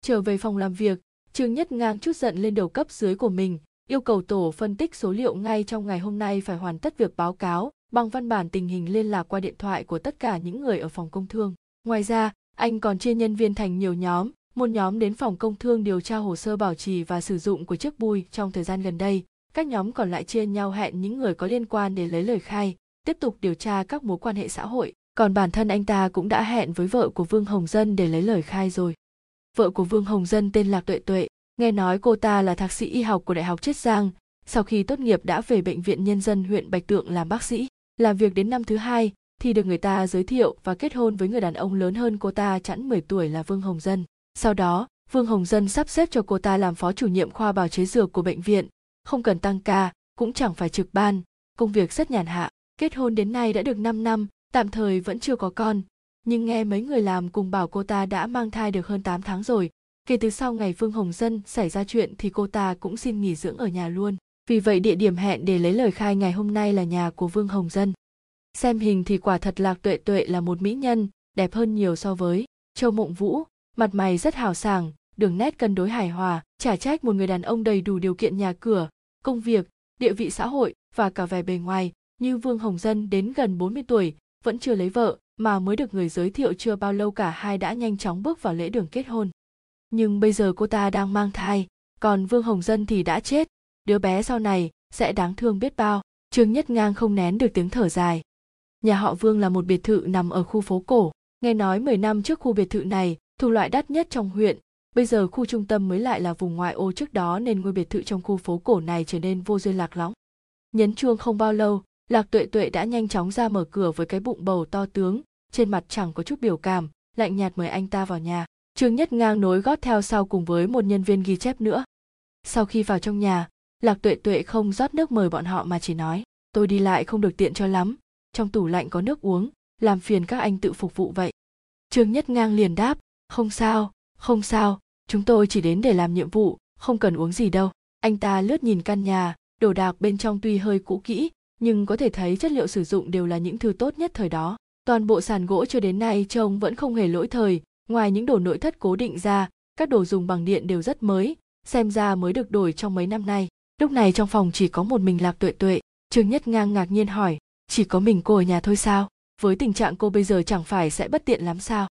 Trở về phòng làm việc, trương nhất ngang chút giận lên đầu cấp dưới của mình yêu cầu tổ phân tích số liệu ngay trong ngày hôm nay phải hoàn tất việc báo cáo bằng văn bản tình hình liên lạc qua điện thoại của tất cả những người ở phòng công thương. Ngoài ra, anh còn chia nhân viên thành nhiều nhóm, một nhóm đến phòng công thương điều tra hồ sơ bảo trì và sử dụng của chiếc bui trong thời gian gần đây. Các nhóm còn lại chia nhau hẹn những người có liên quan để lấy lời khai, tiếp tục điều tra các mối quan hệ xã hội. Còn bản thân anh ta cũng đã hẹn với vợ của vương hồng dân để lấy lời khai rồi. Vợ của vương hồng dân tên là tuệ tuệ nghe nói cô ta là thạc sĩ y học của đại học chiết giang sau khi tốt nghiệp đã về bệnh viện nhân dân huyện bạch tượng làm bác sĩ làm việc đến năm thứ hai thì được người ta giới thiệu và kết hôn với người đàn ông lớn hơn cô ta chẵn 10 tuổi là Vương Hồng Dân. Sau đó, Vương Hồng Dân sắp xếp cho cô ta làm phó chủ nhiệm khoa bào chế dược của bệnh viện, không cần tăng ca, cũng chẳng phải trực ban, công việc rất nhàn hạ. Kết hôn đến nay đã được 5 năm, tạm thời vẫn chưa có con, nhưng nghe mấy người làm cùng bảo cô ta đã mang thai được hơn 8 tháng rồi. Kể từ sau ngày Vương Hồng Dân xảy ra chuyện thì cô ta cũng xin nghỉ dưỡng ở nhà luôn. Vì vậy địa điểm hẹn để lấy lời khai ngày hôm nay là nhà của Vương Hồng Dân. Xem hình thì quả thật Lạc Tuệ Tuệ là một mỹ nhân, đẹp hơn nhiều so với Châu Mộng Vũ, mặt mày rất hào sảng, đường nét cân đối hài hòa, trả trách một người đàn ông đầy đủ điều kiện nhà cửa, công việc, địa vị xã hội và cả vẻ bề ngoài, như Vương Hồng Dân đến gần 40 tuổi, vẫn chưa lấy vợ, mà mới được người giới thiệu chưa bao lâu cả hai đã nhanh chóng bước vào lễ đường kết hôn. Nhưng bây giờ cô ta đang mang thai, còn Vương Hồng Dân thì đã chết, đứa bé sau này sẽ đáng thương biết bao. Trương Nhất Ngang không nén được tiếng thở dài. Nhà họ Vương là một biệt thự nằm ở khu phố cổ. Nghe nói 10 năm trước khu biệt thự này thuộc loại đắt nhất trong huyện. Bây giờ khu trung tâm mới lại là vùng ngoại ô trước đó nên ngôi biệt thự trong khu phố cổ này trở nên vô duyên lạc lõng. Nhấn chuông không bao lâu, Lạc Tuệ Tuệ đã nhanh chóng ra mở cửa với cái bụng bầu to tướng, trên mặt chẳng có chút biểu cảm, lạnh nhạt mời anh ta vào nhà. Trương Nhất Ngang nối gót theo sau cùng với một nhân viên ghi chép nữa. Sau khi vào trong nhà, Lạc Tuệ Tuệ không rót nước mời bọn họ mà chỉ nói, tôi đi lại không được tiện cho lắm, trong tủ lạnh có nước uống làm phiền các anh tự phục vụ vậy. Trương nhất ngang liền đáp không sao không sao chúng tôi chỉ đến để làm nhiệm vụ không cần uống gì đâu. Anh ta lướt nhìn căn nhà đồ đạc bên trong tuy hơi cũ kỹ nhưng có thể thấy chất liệu sử dụng đều là những thứ tốt nhất thời đó. Toàn bộ sàn gỗ cho đến nay trông vẫn không hề lỗi thời ngoài những đồ nội thất cố định ra, các đồ dùng bằng điện đều rất mới, xem ra mới được đổi trong mấy năm nay. Lúc này trong phòng chỉ có một mình lạc tuệ tuệ. Trương nhất ngang ngạc nhiên hỏi, chỉ có mình cô ở nhà thôi sao? Với tình trạng cô bây giờ chẳng phải sẽ bất tiện lắm sao?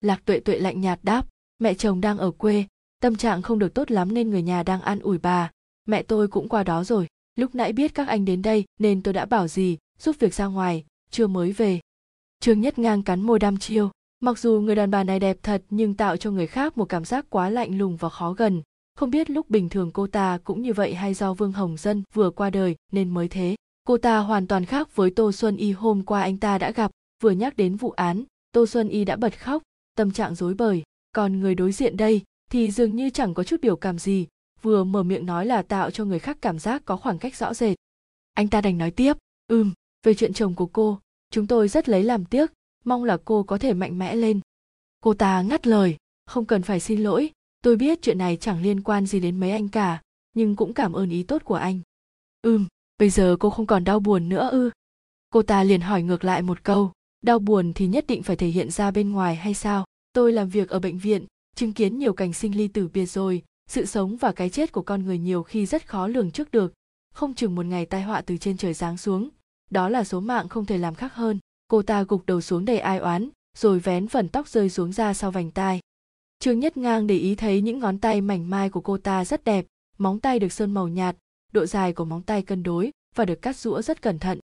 Lạc tuệ tuệ lạnh nhạt đáp, mẹ chồng đang ở quê, tâm trạng không được tốt lắm nên người nhà đang an ủi bà. Mẹ tôi cũng qua đó rồi. Lúc nãy biết các anh đến đây nên tôi đã bảo gì giúp việc ra ngoài, chưa mới về. Trương nhất ngang cắn môi đam chiêu mặc dù người đàn bà này đẹp thật nhưng tạo cho người khác một cảm giác quá lạnh lùng và khó gần. Không biết lúc bình thường cô ta cũng như vậy hay do vương hồng dân vừa qua đời nên mới thế. Cô ta hoàn toàn khác với tô xuân y hôm qua anh ta đã gặp, vừa nhắc đến vụ án. Tô xuân y đã bật khóc, tâm trạng rối bời. Còn người đối diện đây thì dường như chẳng có chút biểu cảm gì, vừa mở miệng nói là tạo cho người khác cảm giác có khoảng cách rõ rệt. Anh ta đành nói tiếp, ừm, về chuyện chồng của cô, chúng tôi rất lấy làm tiếc mong là cô có thể mạnh mẽ lên. Cô ta ngắt lời, không cần phải xin lỗi, tôi biết chuyện này chẳng liên quan gì đến mấy anh cả, nhưng cũng cảm ơn ý tốt của anh. Ừm, bây giờ cô không còn đau buồn nữa ư? Cô ta liền hỏi ngược lại một câu, đau buồn thì nhất định phải thể hiện ra bên ngoài hay sao? Tôi làm việc ở bệnh viện, chứng kiến nhiều cảnh sinh ly tử biệt rồi, sự sống và cái chết của con người nhiều khi rất khó lường trước được. Không chừng một ngày tai họa từ trên trời giáng xuống, đó là số mạng không thể làm khác hơn cô ta gục đầu xuống đầy ai oán, rồi vén phần tóc rơi xuống ra sau vành tai. Trương nhất ngang để ý thấy những ngón tay mảnh mai của cô ta rất đẹp, móng tay được sơn màu nhạt, độ dài của móng tay cân đối và được cắt rũa rất cẩn thận.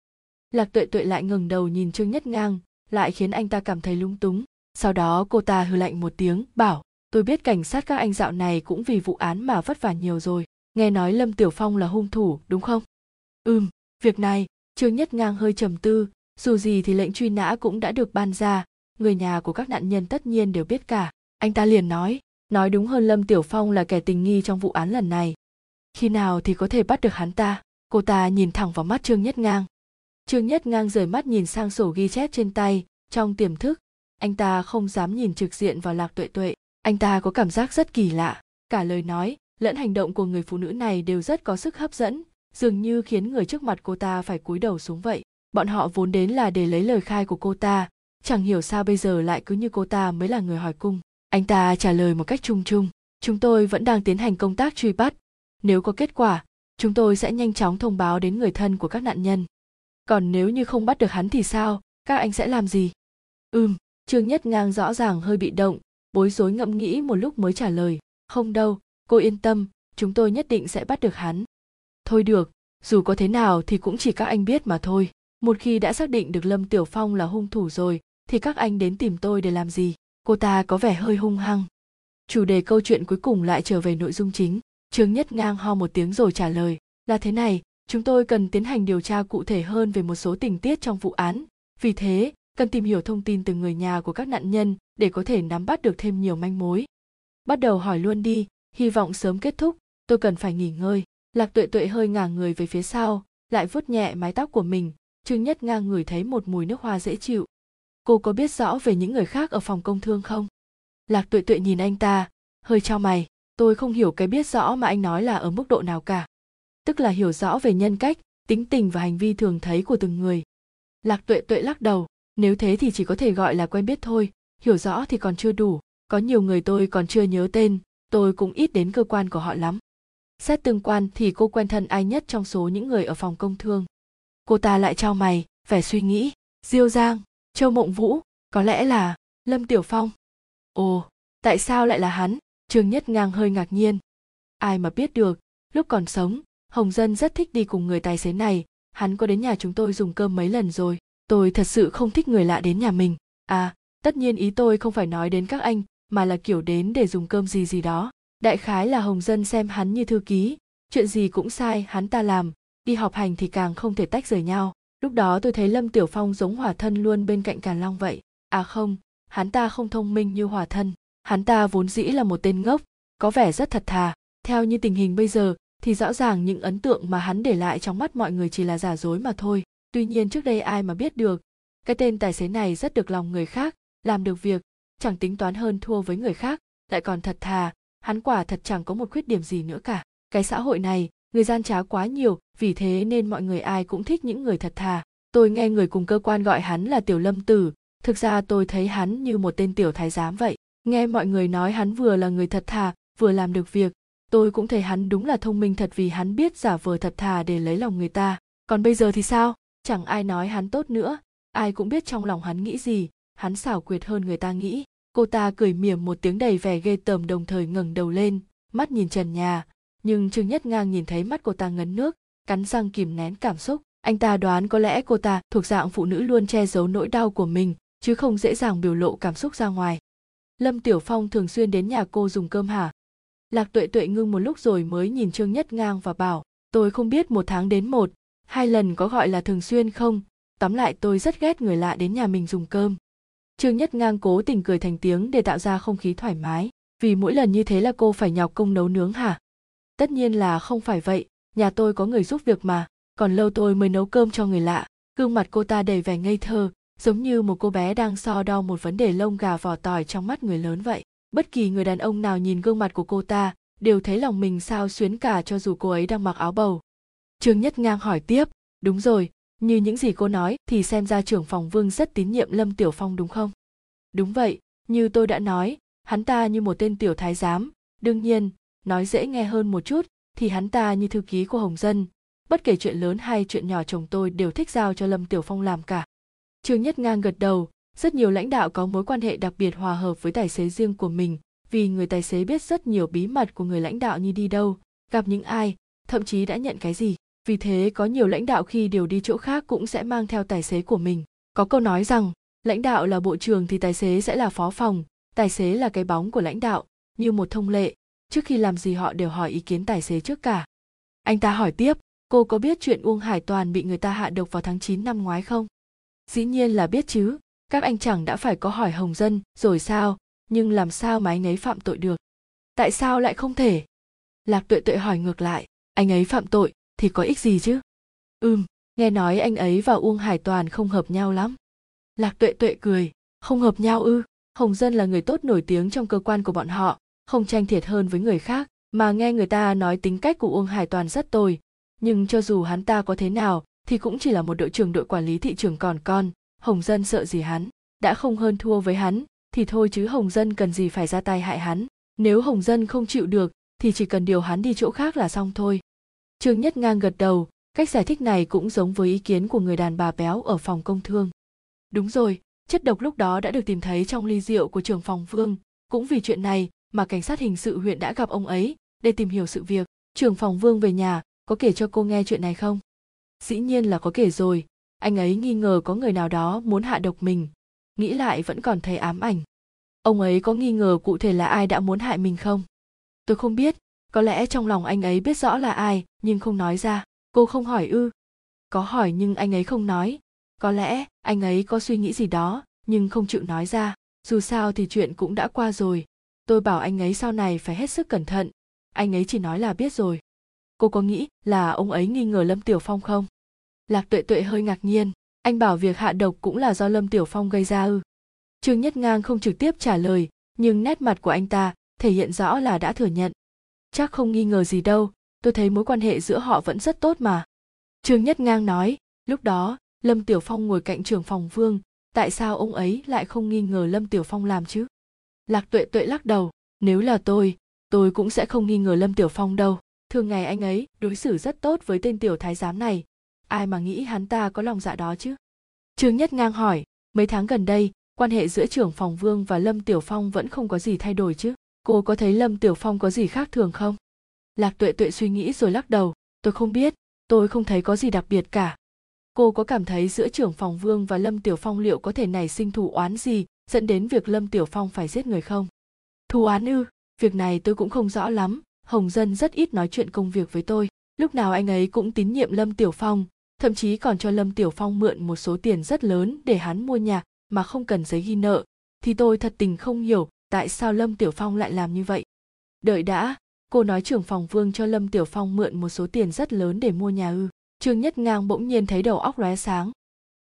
Lạc tuệ tuệ lại ngừng đầu nhìn trương nhất ngang, lại khiến anh ta cảm thấy lung túng. Sau đó cô ta hừ lạnh một tiếng, bảo, tôi biết cảnh sát các anh dạo này cũng vì vụ án mà vất vả nhiều rồi, nghe nói lâm tiểu phong là hung thủ, đúng không? Ừm, việc này. Trương nhất ngang hơi trầm tư dù gì thì lệnh truy nã cũng đã được ban ra, người nhà của các nạn nhân tất nhiên đều biết cả. Anh ta liền nói nói đúng hơn lâm tiểu phong là kẻ tình nghi trong vụ án lần này. Khi nào thì có thể bắt được hắn ta? Cô ta nhìn thẳng vào mắt trương nhất ngang. Trương nhất ngang rời mắt nhìn sang sổ ghi chép trên tay, trong tiềm thức. Anh ta không dám nhìn trực diện vào lạc tuệ tuệ. Anh ta có cảm giác rất kỳ lạ. Cả lời nói, lẫn hành động của người phụ nữ này đều rất có sức hấp dẫn, dường như khiến người trước mặt cô ta phải cúi đầu xuống vậy bọn họ vốn đến là để lấy lời khai của cô ta, chẳng hiểu sao bây giờ lại cứ như cô ta mới là người hỏi cung. Anh ta trả lời một cách chung chung, chúng tôi vẫn đang tiến hành công tác truy bắt. Nếu có kết quả, chúng tôi sẽ nhanh chóng thông báo đến người thân của các nạn nhân. Còn nếu như không bắt được hắn thì sao? Các anh sẽ làm gì? Ừm. Trương nhất ngang rõ ràng hơi bị động, bối rối ngẫm nghĩ một lúc mới trả lời, không đâu, cô yên tâm, chúng tôi nhất định sẽ bắt được hắn. Thôi được, dù có thế nào thì cũng chỉ các anh biết mà thôi một khi đã xác định được lâm tiểu phong là hung thủ rồi, thì các anh đến tìm tôi để làm gì? Cô ta có vẻ hơi hung hăng. Chủ đề câu chuyện cuối cùng lại trở về nội dung chính. Trương nhất ngang ho một tiếng rồi trả lời, là thế này, chúng tôi cần tiến hành điều tra cụ thể hơn về một số tình tiết trong vụ án. Vì thế, cần tìm hiểu thông tin từ người nhà của các nạn nhân để có thể nắm bắt được thêm nhiều manh mối. Bắt đầu hỏi luôn đi, hy vọng sớm kết thúc, tôi cần phải nghỉ ngơi. Lạc tuệ tuệ hơi ngả người về phía sau, lại vuốt nhẹ mái tóc của mình trương nhất ngang ngửi thấy một mùi nước hoa dễ chịu. Cô có biết rõ về những người khác ở phòng công thương không? Lạc tuệ tuệ nhìn anh ta, hơi trao mày, tôi không hiểu cái biết rõ mà anh nói là ở mức độ nào cả. Tức là hiểu rõ về nhân cách, tính tình và hành vi thường thấy của từng người. Lạc tuệ tuệ lắc đầu, nếu thế thì chỉ có thể gọi là quen biết thôi, hiểu rõ thì còn chưa đủ, có nhiều người tôi còn chưa nhớ tên, tôi cũng ít đến cơ quan của họ lắm. Xét tương quan thì cô quen thân ai nhất trong số những người ở phòng công thương? Cô ta lại trao mày, vẻ suy nghĩ. Diêu giang, châu mộng vũ, có lẽ là lâm tiểu phong. Ồ, tại sao lại là hắn? Trương nhất ngang hơi ngạc nhiên. Ai mà biết được, lúc còn sống, hồng dân rất thích đi cùng người tài xế này. Hắn có đến nhà chúng tôi dùng cơm mấy lần rồi. Tôi thật sự không thích người lạ đến nhà mình. À tất nhiên ý tôi không phải nói đến các anh, mà là kiểu đến để dùng cơm gì gì đó. Đại khái là hồng dân xem hắn như thư ký. Chuyện gì cũng sai, hắn ta làm đi họp hành thì càng không thể tách rời nhau. Lúc đó tôi thấy lâm tiểu phong giống hỏa thân luôn bên cạnh càn long vậy. À không, hắn ta không thông minh như hỏa thân. Hắn ta vốn dĩ là một tên ngốc, có vẻ rất thật thà. Theo như tình hình bây giờ, thì rõ ràng những ấn tượng mà hắn để lại trong mắt mọi người chỉ là giả dối mà thôi. Tuy nhiên trước đây ai mà biết được, cái tên tài xế này rất được lòng người khác, làm được việc, chẳng tính toán hơn thua với người khác, lại còn thật thà. Hắn quả thật chẳng có một khuyết điểm gì nữa cả. Cái xã hội này người gian trá quá nhiều, vì thế nên mọi người ai cũng thích những người thật thà. Tôi nghe người cùng cơ quan gọi hắn là tiểu lâm tử. Thực ra tôi thấy hắn như một tên tiểu thái giám vậy. Nghe mọi người nói hắn vừa là người thật thà, vừa làm được việc, tôi cũng thấy hắn đúng là thông minh thật vì hắn biết giả vờ thật thà để lấy lòng người ta. Còn bây giờ thì sao? Chẳng ai nói hắn tốt nữa. Ai cũng biết trong lòng hắn nghĩ gì. Hắn xảo quyệt hơn người ta nghĩ. Cô ta cười mỉm một tiếng đầy vẻ ghê tởm đồng thời ngẩng đầu lên, mắt nhìn trần nhà nhưng trương nhất ngang nhìn thấy mắt cô ta ngấn nước, cắn răng kìm nén cảm xúc. Anh ta đoán có lẽ cô ta thuộc dạng phụ nữ luôn che giấu nỗi đau của mình, chứ không dễ dàng biểu lộ cảm xúc ra ngoài. Lâm tiểu phong thường xuyên đến nhà cô dùng cơm hả? Lạc tuệ tuệ ngưng một lúc rồi mới nhìn trương nhất ngang và bảo, tôi không biết một tháng đến một, hai lần có gọi là thường xuyên không? Tóm lại tôi rất ghét người lạ đến nhà mình dùng cơm. Trương nhất ngang cố tình cười thành tiếng để tạo ra không khí thoải mái. Vì mỗi lần như thế là cô phải nhọc công nấu nướng hả? Tất nhiên là không phải vậy, nhà tôi có người giúp việc mà, còn lâu tôi mới nấu cơm cho người lạ. Gương mặt cô ta đầy vẻ ngây thơ, giống như một cô bé đang so đo một vấn đề lông gà vỏ tỏi trong mắt người lớn vậy. Bất kỳ người đàn ông nào nhìn gương mặt của cô ta, đều thấy lòng mình sao xuyến cả cho dù cô ấy đang mặc áo bầu. Trương nhất ngang hỏi tiếp, đúng rồi, như những gì cô nói thì xem ra trưởng phòng vương rất tín nhiệm lâm tiểu phong đúng không? Đúng vậy, như tôi đã nói, hắn ta như một tên tiểu thái giám, đương nhiên nói dễ nghe hơn một chút, thì hắn ta như thư ký của hồng dân. Bất kể chuyện lớn hay chuyện nhỏ chồng tôi đều thích giao cho lâm tiểu phong làm cả. Trương nhất ngang gật đầu, rất nhiều lãnh đạo có mối quan hệ đặc biệt hòa hợp với tài xế riêng của mình, vì người tài xế biết rất nhiều bí mật của người lãnh đạo như đi đâu, gặp những ai, thậm chí đã nhận cái gì. Vì thế, có nhiều lãnh đạo khi điều đi chỗ khác cũng sẽ mang theo tài xế của mình. Có câu nói rằng, lãnh đạo là bộ trưởng thì tài xế sẽ là phó phòng, tài xế là cái bóng của lãnh đạo. Như một thông lệ trước khi làm gì họ đều hỏi ý kiến tài xế trước cả. Anh ta hỏi tiếp, cô có biết chuyện uông hải toàn bị người ta hạ độc vào tháng 9 năm ngoái không? Dĩ nhiên là biết chứ. Các anh chẳng đã phải có hỏi hồng dân, rồi sao? Nhưng làm sao mà anh ấy phạm tội được? Tại sao lại không thể? Lạc tuệ tuệ hỏi ngược lại, anh ấy phạm tội thì có ích gì chứ? Ừm, nghe nói anh ấy và uông hải toàn không hợp nhau lắm. Lạc tuệ tuệ cười, không hợp nhau ư? Hồng dân là người tốt nổi tiếng trong cơ quan của bọn họ không tranh thiệt hơn với người khác, mà nghe người ta nói tính cách của uông hải toàn rất tồi. Nhưng cho dù hắn ta có thế nào, thì cũng chỉ là một đội trưởng đội quản lý thị trường còn con, hồng dân sợ gì hắn? Đã không hơn thua với hắn, thì thôi chứ hồng dân cần gì phải ra tay hại hắn? Nếu hồng dân không chịu được, thì chỉ cần điều hắn đi chỗ khác là xong thôi. Trương nhất ngang gật đầu, cách giải thích này cũng giống với ý kiến của người đàn bà béo ở phòng công thương. Đúng rồi, chất độc lúc đó đã được tìm thấy trong ly rượu của trưởng phòng vương. Cũng vì chuyện này mà cảnh sát hình sự huyện đã gặp ông ấy để tìm hiểu sự việc. Trưởng phòng vương về nhà có kể cho cô nghe chuyện này không? Dĩ nhiên là có kể rồi. Anh ấy nghi ngờ có người nào đó muốn hạ độc mình, nghĩ lại vẫn còn thấy ám ảnh. Ông ấy có nghi ngờ cụ thể là ai đã muốn hại mình không? Tôi không biết, có lẽ trong lòng anh ấy biết rõ là ai, nhưng không nói ra. Cô không hỏi ư? Có hỏi nhưng anh ấy không nói. Có lẽ anh ấy có suy nghĩ gì đó, nhưng không chịu nói ra. Dù sao thì chuyện cũng đã qua rồi tôi bảo anh ấy sau này phải hết sức cẩn thận. Anh ấy chỉ nói là biết rồi. Cô có nghĩ là ông ấy nghi ngờ lâm tiểu phong không? Lạc tuệ tuệ hơi ngạc nhiên. Anh bảo việc hạ độc cũng là do lâm tiểu phong gây ra ư? Trương nhất ngang không trực tiếp trả lời, nhưng nét mặt của anh ta thể hiện rõ là đã thừa nhận. Chắc không nghi ngờ gì đâu, tôi thấy mối quan hệ giữa họ vẫn rất tốt mà. Trương nhất ngang nói, lúc đó, lâm tiểu phong ngồi cạnh trưởng phòng vương, tại sao ông ấy lại không nghi ngờ lâm tiểu phong làm chứ? Lạc tuệ tuệ lắc đầu, nếu là tôi tôi cũng sẽ không nghi ngờ lâm tiểu phong đâu. Thường ngày anh ấy đối xử rất tốt với tên tiểu thái giám này. Ai mà nghĩ hắn ta có lòng dạ đó chứ? Trương nhất ngang hỏi, mấy tháng gần đây, quan hệ giữa trưởng phòng vương và lâm tiểu phong vẫn không có gì thay đổi chứ? Cô có thấy lâm tiểu phong có gì khác thường không? Lạc tuệ tuệ suy nghĩ rồi lắc đầu, tôi không biết, tôi không thấy có gì đặc biệt cả. Cô có cảm thấy giữa trưởng phòng vương và lâm tiểu phong liệu có thể nảy sinh thủ oán gì dẫn đến việc lâm tiểu phong phải giết người không? Thù án ư, việc này tôi cũng không rõ lắm, hồng dân rất ít nói chuyện công việc với tôi. Lúc nào anh ấy cũng tín nhiệm lâm tiểu phong, thậm chí còn cho lâm tiểu phong mượn một số tiền rất lớn để hắn mua nhà mà không cần giấy ghi nợ. Thì tôi thật tình không hiểu tại sao lâm tiểu phong lại làm như vậy. Đợi đã, cô nói trưởng phòng vương cho lâm tiểu phong mượn một số tiền rất lớn để mua nhà ư. Trương nhất ngang bỗng nhiên thấy đầu óc lóe sáng.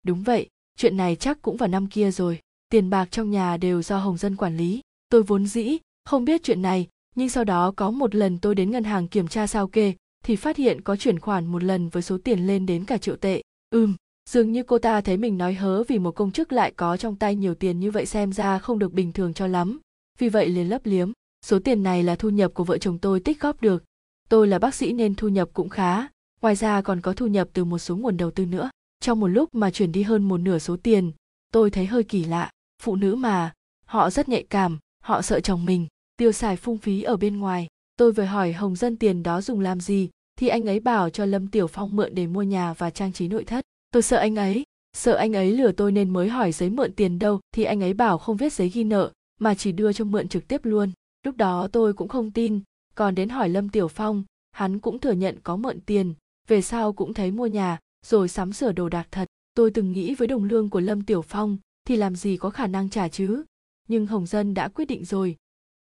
Đúng vậy, chuyện này chắc cũng vào năm kia rồi tiền bạc trong nhà đều do hồng dân quản lý. Tôi vốn dĩ không biết chuyện này, nhưng sau đó có một lần tôi đến ngân hàng kiểm tra sao kê, thì phát hiện có chuyển khoản một lần với số tiền lên đến cả triệu tệ. Ừm, dường như cô ta thấy mình nói hớ vì một công chức lại có trong tay nhiều tiền như vậy xem ra không được bình thường cho lắm. Vì vậy liền lấp liếm, số tiền này là thu nhập của vợ chồng tôi tích góp được. Tôi là bác sĩ nên thu nhập cũng khá, ngoài ra còn có thu nhập từ một số nguồn đầu tư nữa. Trong một lúc mà chuyển đi hơn một nửa số tiền, tôi thấy hơi kỳ lạ phụ nữ mà, họ rất nhạy cảm, họ sợ chồng mình, tiêu xài phung phí ở bên ngoài. Tôi vừa hỏi hồng dân tiền đó dùng làm gì, thì anh ấy bảo cho lâm tiểu phong mượn để mua nhà và trang trí nội thất. Tôi sợ anh ấy, sợ anh ấy lừa tôi nên mới hỏi giấy mượn tiền đâu, thì anh ấy bảo không viết giấy ghi nợ, mà chỉ đưa cho mượn trực tiếp luôn. Lúc đó tôi cũng không tin, còn đến hỏi lâm tiểu phong, hắn cũng thừa nhận có mượn tiền, về sau cũng thấy mua nhà, rồi sắm sửa đồ đạc thật. Tôi từng nghĩ với đồng lương của lâm tiểu phong thì làm gì có khả năng trả chứ? Nhưng hồng dân đã quyết định rồi.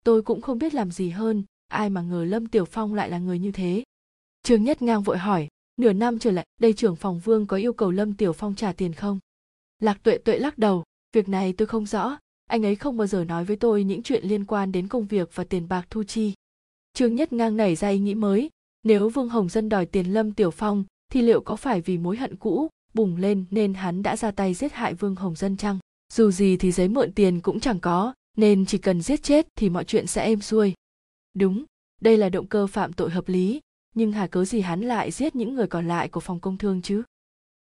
Tôi cũng không biết làm gì hơn, ai mà ngờ lâm tiểu phong lại là người như thế. Trương nhất ngang vội hỏi, nửa năm trở lại, đây trưởng phòng vương có yêu cầu lâm tiểu phong trả tiền không? Lạc tuệ tuệ lắc đầu, việc này tôi không rõ, anh ấy không bao giờ nói với tôi những chuyện liên quan đến công việc và tiền bạc thu chi. Trương nhất ngang nảy ra ý nghĩ mới, nếu vương hồng dân đòi tiền lâm tiểu phong, thì liệu có phải vì mối hận cũ bùng lên nên hắn đã ra tay giết hại vương hồng dân chăng? Dù gì thì giấy mượn tiền cũng chẳng có, nên chỉ cần giết chết thì mọi chuyện sẽ êm xuôi. Đúng, đây là động cơ phạm tội hợp lý, nhưng hà cớ gì hắn lại giết những người còn lại của phòng công thương chứ?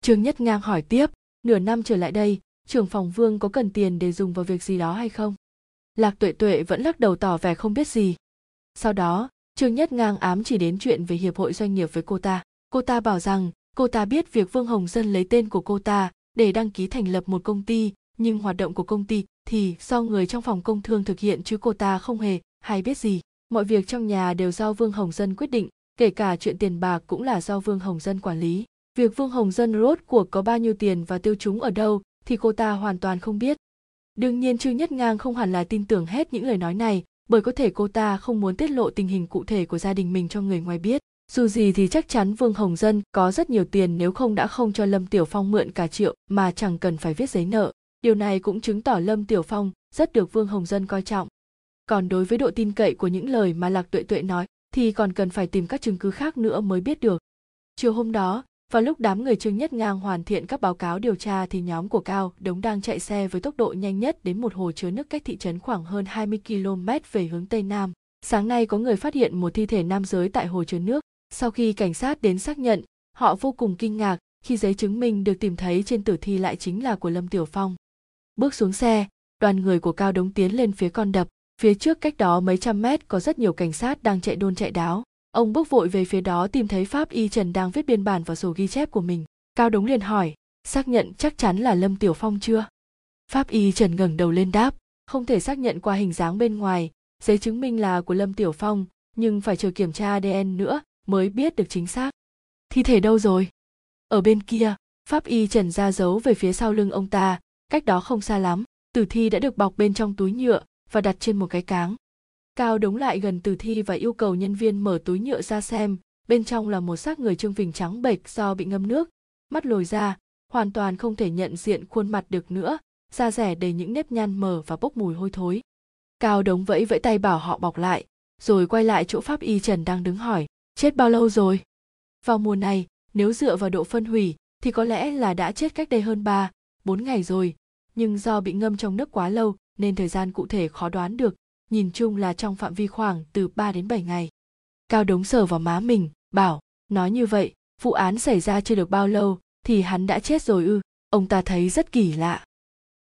Trương nhất ngang hỏi tiếp, nửa năm trở lại đây, trưởng phòng vương có cần tiền để dùng vào việc gì đó hay không? Lạc tuệ tuệ vẫn lắc đầu tỏ vẻ không biết gì. Sau đó, trương nhất ngang ám chỉ đến chuyện về hiệp hội doanh nghiệp với cô ta. Cô ta bảo rằng, cô ta biết việc vương hồng dân lấy tên của cô ta để đăng ký thành lập một công ty nhưng hoạt động của công ty thì do người trong phòng công thương thực hiện chứ cô ta không hề hay biết gì. Mọi việc trong nhà đều do vương hồng dân quyết định, kể cả chuyện tiền bạc cũng là do vương hồng dân quản lý. Việc vương hồng dân rốt cuộc có bao nhiêu tiền và tiêu chúng ở đâu thì cô ta hoàn toàn không biết. Đương nhiên trương nhất ngang không hẳn là tin tưởng hết những lời nói này, bởi có thể cô ta không muốn tiết lộ tình hình cụ thể của gia đình mình cho người ngoài biết. Dù gì thì chắc chắn vương hồng dân có rất nhiều tiền nếu không đã không cho lâm tiểu phong mượn cả triệu mà chẳng cần phải viết giấy nợ điều này cũng chứng tỏ lâm tiểu phong rất được vương hồng dân coi trọng còn đối với độ tin cậy của những lời mà lạc tuệ tuệ nói thì còn cần phải tìm các chứng cứ khác nữa mới biết được chiều hôm đó vào lúc đám người trương nhất ngang hoàn thiện các báo cáo điều tra thì nhóm của Cao Đống đang chạy xe với tốc độ nhanh nhất đến một hồ chứa nước cách thị trấn khoảng hơn 20 km về hướng Tây Nam. Sáng nay có người phát hiện một thi thể nam giới tại hồ chứa nước. Sau khi cảnh sát đến xác nhận, họ vô cùng kinh ngạc khi giấy chứng minh được tìm thấy trên tử thi lại chính là của Lâm Tiểu Phong. Bước xuống xe, đoàn người của Cao Đống tiến lên phía con đập. Phía trước cách đó mấy trăm mét có rất nhiều cảnh sát đang chạy đôn chạy đáo. Ông bước vội về phía đó tìm thấy pháp y trần đang viết biên bản vào sổ ghi chép của mình. Cao đống liền hỏi xác nhận chắc chắn là lâm tiểu phong chưa? Pháp y trần ngẩng đầu lên đáp không thể xác nhận qua hình dáng bên ngoài. Giấy chứng minh là của lâm tiểu phong nhưng phải chờ kiểm tra adn nữa mới biết được chính xác. Thi thể đâu rồi? Ở bên kia. Pháp y trần ra giấu về phía sau lưng ông ta cách đó không xa lắm, tử thi đã được bọc bên trong túi nhựa và đặt trên một cái cáng. Cao đống lại gần tử thi và yêu cầu nhân viên mở túi nhựa ra xem, bên trong là một xác người trương phình trắng bệch do bị ngâm nước. Mắt lồi ra, hoàn toàn không thể nhận diện khuôn mặt được nữa, da rẻ đầy những nếp nhăn mờ và bốc mùi hôi thối. Cao đống vẫy vẫy tay bảo họ bọc lại, rồi quay lại chỗ pháp y trần đang đứng hỏi, chết bao lâu rồi? Vào mùa này, nếu dựa vào độ phân hủy, thì có lẽ là đã chết cách đây hơn ba, bốn ngày rồi nhưng do bị ngâm trong nước quá lâu nên thời gian cụ thể khó đoán được nhìn chung là trong phạm vi khoảng từ 3 đến 7 ngày. Cao đống sờ vào má mình, bảo, nói như vậy, vụ án xảy ra chưa được bao lâu thì hắn đã chết rồi ư, ông ta thấy rất kỳ lạ.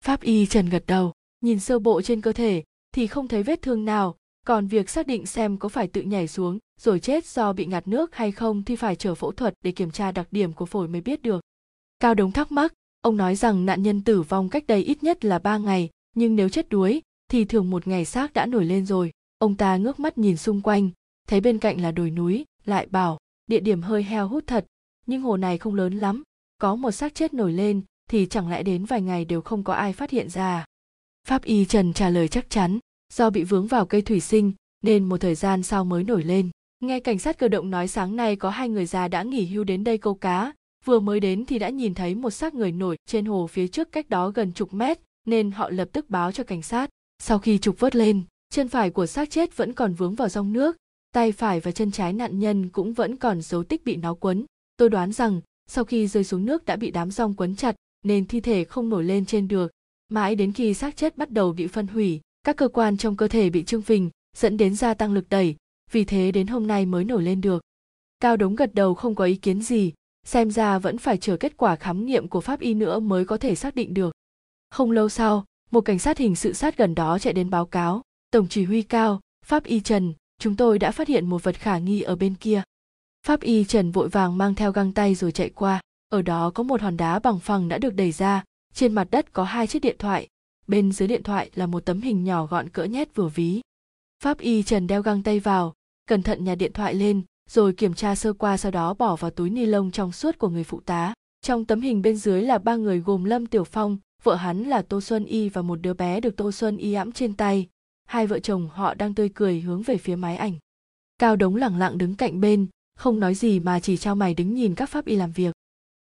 Pháp y Trần gật đầu, nhìn sơ bộ trên cơ thể thì không thấy vết thương nào, còn việc xác định xem có phải tự nhảy xuống rồi chết do bị ngạt nước hay không thì phải chờ phẫu thuật để kiểm tra đặc điểm của phổi mới biết được. Cao Đống thắc mắc, ông nói rằng nạn nhân tử vong cách đây ít nhất là ba ngày, nhưng nếu chết đuối thì thường một ngày xác đã nổi lên rồi. Ông ta ngước mắt nhìn xung quanh, thấy bên cạnh là đồi núi, lại bảo, địa điểm hơi heo hút thật, nhưng hồ này không lớn lắm, có một xác chết nổi lên thì chẳng lẽ đến vài ngày đều không có ai phát hiện ra. À? Pháp y Trần trả lời chắc chắn, do bị vướng vào cây thủy sinh nên một thời gian sau mới nổi lên. Nghe cảnh sát cơ động nói sáng nay có hai người già đã nghỉ hưu đến đây câu cá, vừa mới đến thì đã nhìn thấy một xác người nổi trên hồ phía trước cách đó gần chục mét, nên họ lập tức báo cho cảnh sát. Sau khi trục vớt lên, chân phải của xác chết vẫn còn vướng vào dòng nước, tay phải và chân trái nạn nhân cũng vẫn còn dấu tích bị nó quấn. Tôi đoán rằng sau khi rơi xuống nước đã bị đám rong quấn chặt nên thi thể không nổi lên trên được. Mãi đến khi xác chết bắt đầu bị phân hủy, các cơ quan trong cơ thể bị trương phình, dẫn đến gia tăng lực đẩy, vì thế đến hôm nay mới nổi lên được. Cao Đống gật đầu không có ý kiến gì, xem ra vẫn phải chờ kết quả khám nghiệm của pháp y nữa mới có thể xác định được. Không lâu sau, một cảnh sát hình sự sát gần đó chạy đến báo cáo, Tổng chỉ huy cao, pháp y Trần, chúng tôi đã phát hiện một vật khả nghi ở bên kia. Pháp y Trần vội vàng mang theo găng tay rồi chạy qua, ở đó có một hòn đá bằng phẳng đã được đẩy ra, trên mặt đất có hai chiếc điện thoại, bên dưới điện thoại là một tấm hình nhỏ gọn cỡ nhét vừa ví. Pháp y Trần đeo găng tay vào, cẩn thận nhặt điện thoại lên, rồi kiểm tra sơ qua sau đó bỏ vào túi ni lông trong suốt của người phụ tá. Trong tấm hình bên dưới là ba người gồm Lâm Tiểu Phong, vợ hắn là Tô Xuân Y và một đứa bé được Tô Xuân Y ẵm trên tay. Hai vợ chồng họ đang tươi cười hướng về phía máy ảnh. Cao Đống lẳng lặng đứng cạnh bên, không nói gì mà chỉ trao mày đứng nhìn các pháp y làm việc.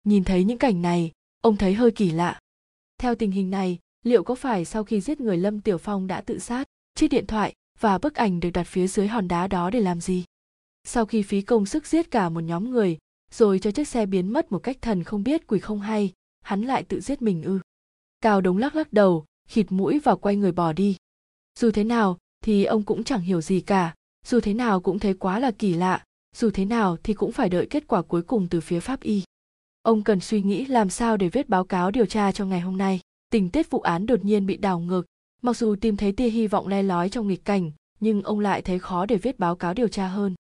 Nhìn thấy những cảnh này, ông thấy hơi kỳ lạ. Theo tình hình này, liệu có phải sau khi giết người Lâm Tiểu Phong đã tự sát, chiếc điện thoại và bức ảnh được đặt phía dưới hòn đá đó để làm gì? Sau khi phí công sức giết cả một nhóm người, rồi cho chiếc xe biến mất một cách thần không biết quỷ không hay, hắn lại tự giết mình ư. Cao Đống lắc lắc đầu, khịt mũi và quay người bỏ đi. Dù thế nào thì ông cũng chẳng hiểu gì cả, dù thế nào cũng thấy quá là kỳ lạ, dù thế nào thì cũng phải đợi kết quả cuối cùng từ phía pháp y. Ông cần suy nghĩ làm sao để viết báo cáo điều tra cho ngày hôm nay. Tình tiết vụ án đột nhiên bị đảo ngược, mặc dù tìm thấy tia hy vọng le lói trong nghịch cảnh, nhưng ông lại thấy khó để viết báo cáo điều tra hơn.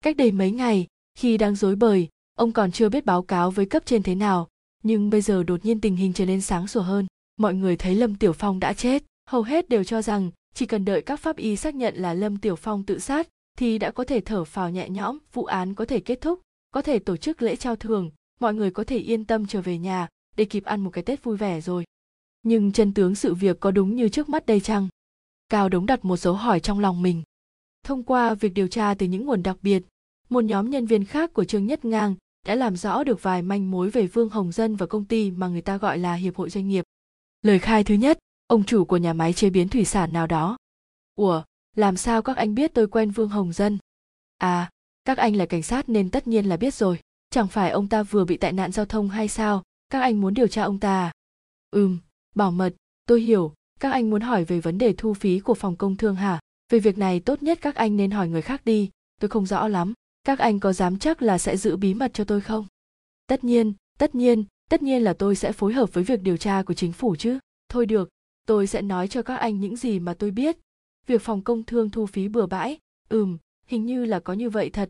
Cách đây mấy ngày, khi đang dối bời, ông còn chưa biết báo cáo với cấp trên thế nào, nhưng bây giờ đột nhiên tình hình trở nên sáng sủa hơn. Mọi người thấy lâm tiểu phong đã chết. Hầu hết đều cho rằng chỉ cần đợi các pháp y xác nhận là lâm tiểu phong tự sát thì đã có thể thở phào nhẹ nhõm vụ án có thể kết thúc có thể tổ chức lễ trao thường mọi người có thể yên tâm trở về nhà để kịp ăn một cái tết vui vẻ rồi. Nhưng chân tướng sự việc có đúng như trước mắt đây chăng? Cao đống đặt một dấu hỏi trong lòng mình thông qua việc điều tra từ những nguồn đặc biệt, một nhóm nhân viên khác của trương nhất ngang đã làm rõ được vài manh mối về vương hồng dân và công ty mà người ta gọi là hiệp hội doanh nghiệp. Lời khai thứ nhất, ông chủ của nhà máy chế biến thủy sản nào đó. Ủa, làm sao các anh biết tôi quen vương hồng dân? À các anh là cảnh sát nên tất nhiên là biết rồi. Chẳng phải ông ta vừa bị tai nạn giao thông hay sao? Các anh muốn điều tra ông ta à? Ừm, bảo mật, tôi hiểu. Các anh muốn hỏi về vấn đề thu phí của phòng công thương hả? Về việc này tốt nhất các anh nên hỏi người khác đi. Tôi không rõ lắm. Các anh có dám chắc là sẽ giữ bí mật cho tôi không? Tất nhiên tất nhiên tất nhiên là tôi sẽ phối hợp với việc điều tra của chính phủ chứ. Thôi được tôi sẽ nói cho các anh những gì mà tôi biết. Việc phòng công thương thu phí bừa bãi ừm hình như là có như vậy thật.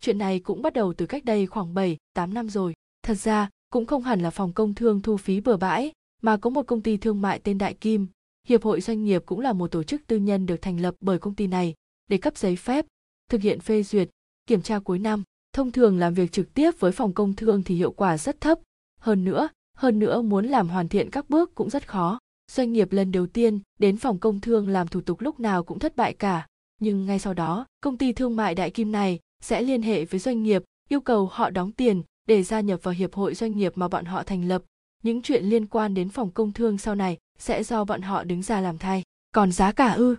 Chuyện này cũng bắt đầu từ cách đây khoảng 7, 8 năm rồi. Thật ra, cũng không hẳn là phòng công thương thu phí bừa bãi, mà có một công ty thương mại tên Đại Kim, hiệp hội doanh nghiệp cũng là một tổ chức tư nhân được thành lập bởi công ty này để cấp giấy phép, thực hiện phê duyệt, kiểm tra cuối năm. Thông thường làm việc trực tiếp với phòng công thương thì hiệu quả rất thấp. Hơn nữa hơn nữa muốn làm hoàn thiện các bước cũng rất khó. Doanh nghiệp lần đầu tiên đến phòng công thương làm thủ tục lúc nào cũng thất bại cả. Nhưng ngay sau đó, công ty thương mại đại kim này sẽ liên hệ với doanh nghiệp, yêu cầu họ đóng tiền để gia nhập vào hiệp hội doanh nghiệp mà bọn họ thành lập. Những chuyện liên quan đến phòng công thương sau này sẽ do bọn họ đứng ra làm thay. Còn giá cả ư?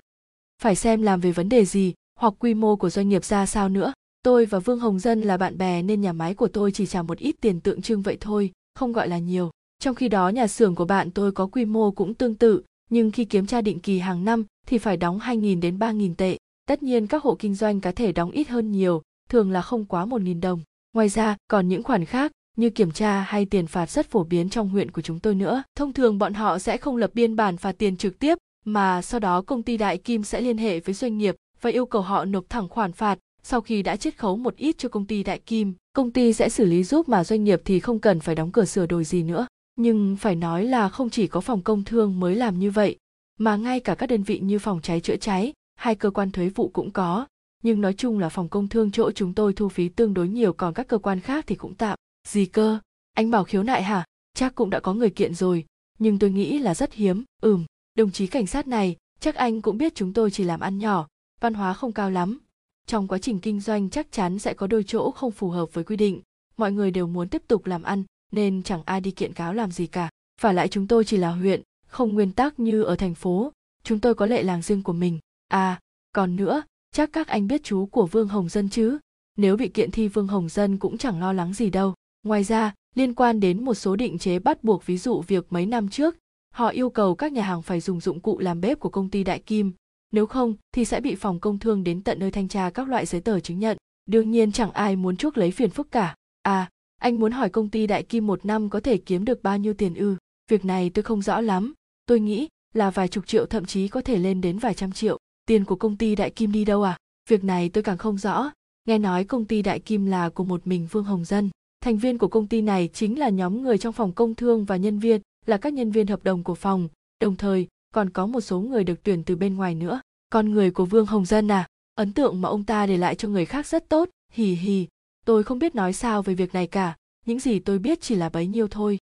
Phải xem làm về vấn đề gì hoặc quy mô của doanh nghiệp ra sao nữa. Tôi và vương hồng dân là bạn bè nên nhà máy của tôi chỉ trả một ít tiền tượng trưng vậy thôi không gọi là nhiều. Trong khi đó nhà xưởng của bạn tôi có quy mô cũng tương tự nhưng khi kiểm tra định kỳ hàng năm thì phải đóng 2.000 đến 3.000 tệ. Tất nhiên các hộ kinh doanh có thể đóng ít hơn nhiều, thường là không quá 1.000 đồng. Ngoài ra, còn những khoản khác như kiểm tra hay tiền phạt rất phổ biến trong huyện của chúng tôi nữa. Thông thường bọn họ sẽ không lập biên bản phạt tiền trực tiếp, mà sau đó công ty Đại Kim sẽ liên hệ với doanh nghiệp và yêu cầu họ nộp thẳng khoản phạt. Sau khi đã chiết khấu một ít cho công ty Đại Kim, công ty sẽ xử lý giúp mà doanh nghiệp thì không cần phải đóng cửa sửa đổi gì nữa. Nhưng phải nói là không chỉ có phòng công thương mới làm như vậy, mà ngay cả các đơn vị như phòng cháy chữa cháy hay cơ quan thuế vụ cũng có. Nhưng nói chung là phòng công thương chỗ chúng tôi thu phí tương đối nhiều còn các cơ quan khác thì cũng tạm. Gì cơ? Anh bảo khiếu nại hả? Chắc cũng đã có người kiện rồi, nhưng tôi nghĩ là rất hiếm. Ừm, đồng chí cảnh sát này, chắc anh cũng biết chúng tôi chỉ làm ăn nhỏ, văn hóa không cao lắm. Trong quá trình kinh doanh chắc chắn sẽ có đôi chỗ không phù hợp với quy định. Mọi người đều muốn tiếp tục làm ăn, nên chẳng ai đi kiện cáo làm gì cả. Phải lại chúng tôi chỉ là huyện, không nguyên tắc như ở thành phố, chúng tôi có lệ làng riêng của mình. À, còn nữa, chắc các anh biết chú của Vương Hồng Dân chứ? Nếu bị kiện thi Vương Hồng Dân cũng chẳng lo lắng gì đâu. Ngoài ra, liên quan đến một số định chế bắt buộc ví dụ việc mấy năm trước, họ yêu cầu các nhà hàng phải dùng dụng cụ làm bếp của công ty Đại Kim, nếu không thì sẽ bị phòng công thương đến tận nơi thanh tra các loại giấy tờ chứng nhận. Đương nhiên chẳng ai muốn chuốc lấy phiền phức cả. À, anh muốn hỏi công ty Đại Kim một năm có thể kiếm được bao nhiêu tiền ư? Việc này tôi không rõ lắm, tôi nghĩ là vài chục triệu thậm chí có thể lên đến vài trăm triệu. Tiền của công ty Đại Kim đi đâu à? Việc này tôi càng không rõ. Nghe nói công ty Đại Kim là của một mình Vương Hồng Dân. Thành viên của công ty này chính là nhóm người trong phòng công thương và nhân viên, là các nhân viên hợp đồng của phòng, đồng thời còn có một số người được tuyển từ bên ngoài nữa. Con người của Vương Hồng Dân à, ấn tượng mà ông ta để lại cho người khác rất tốt, hì hì. Tôi không biết nói sao về việc này cả, những gì tôi biết chỉ là bấy nhiêu thôi.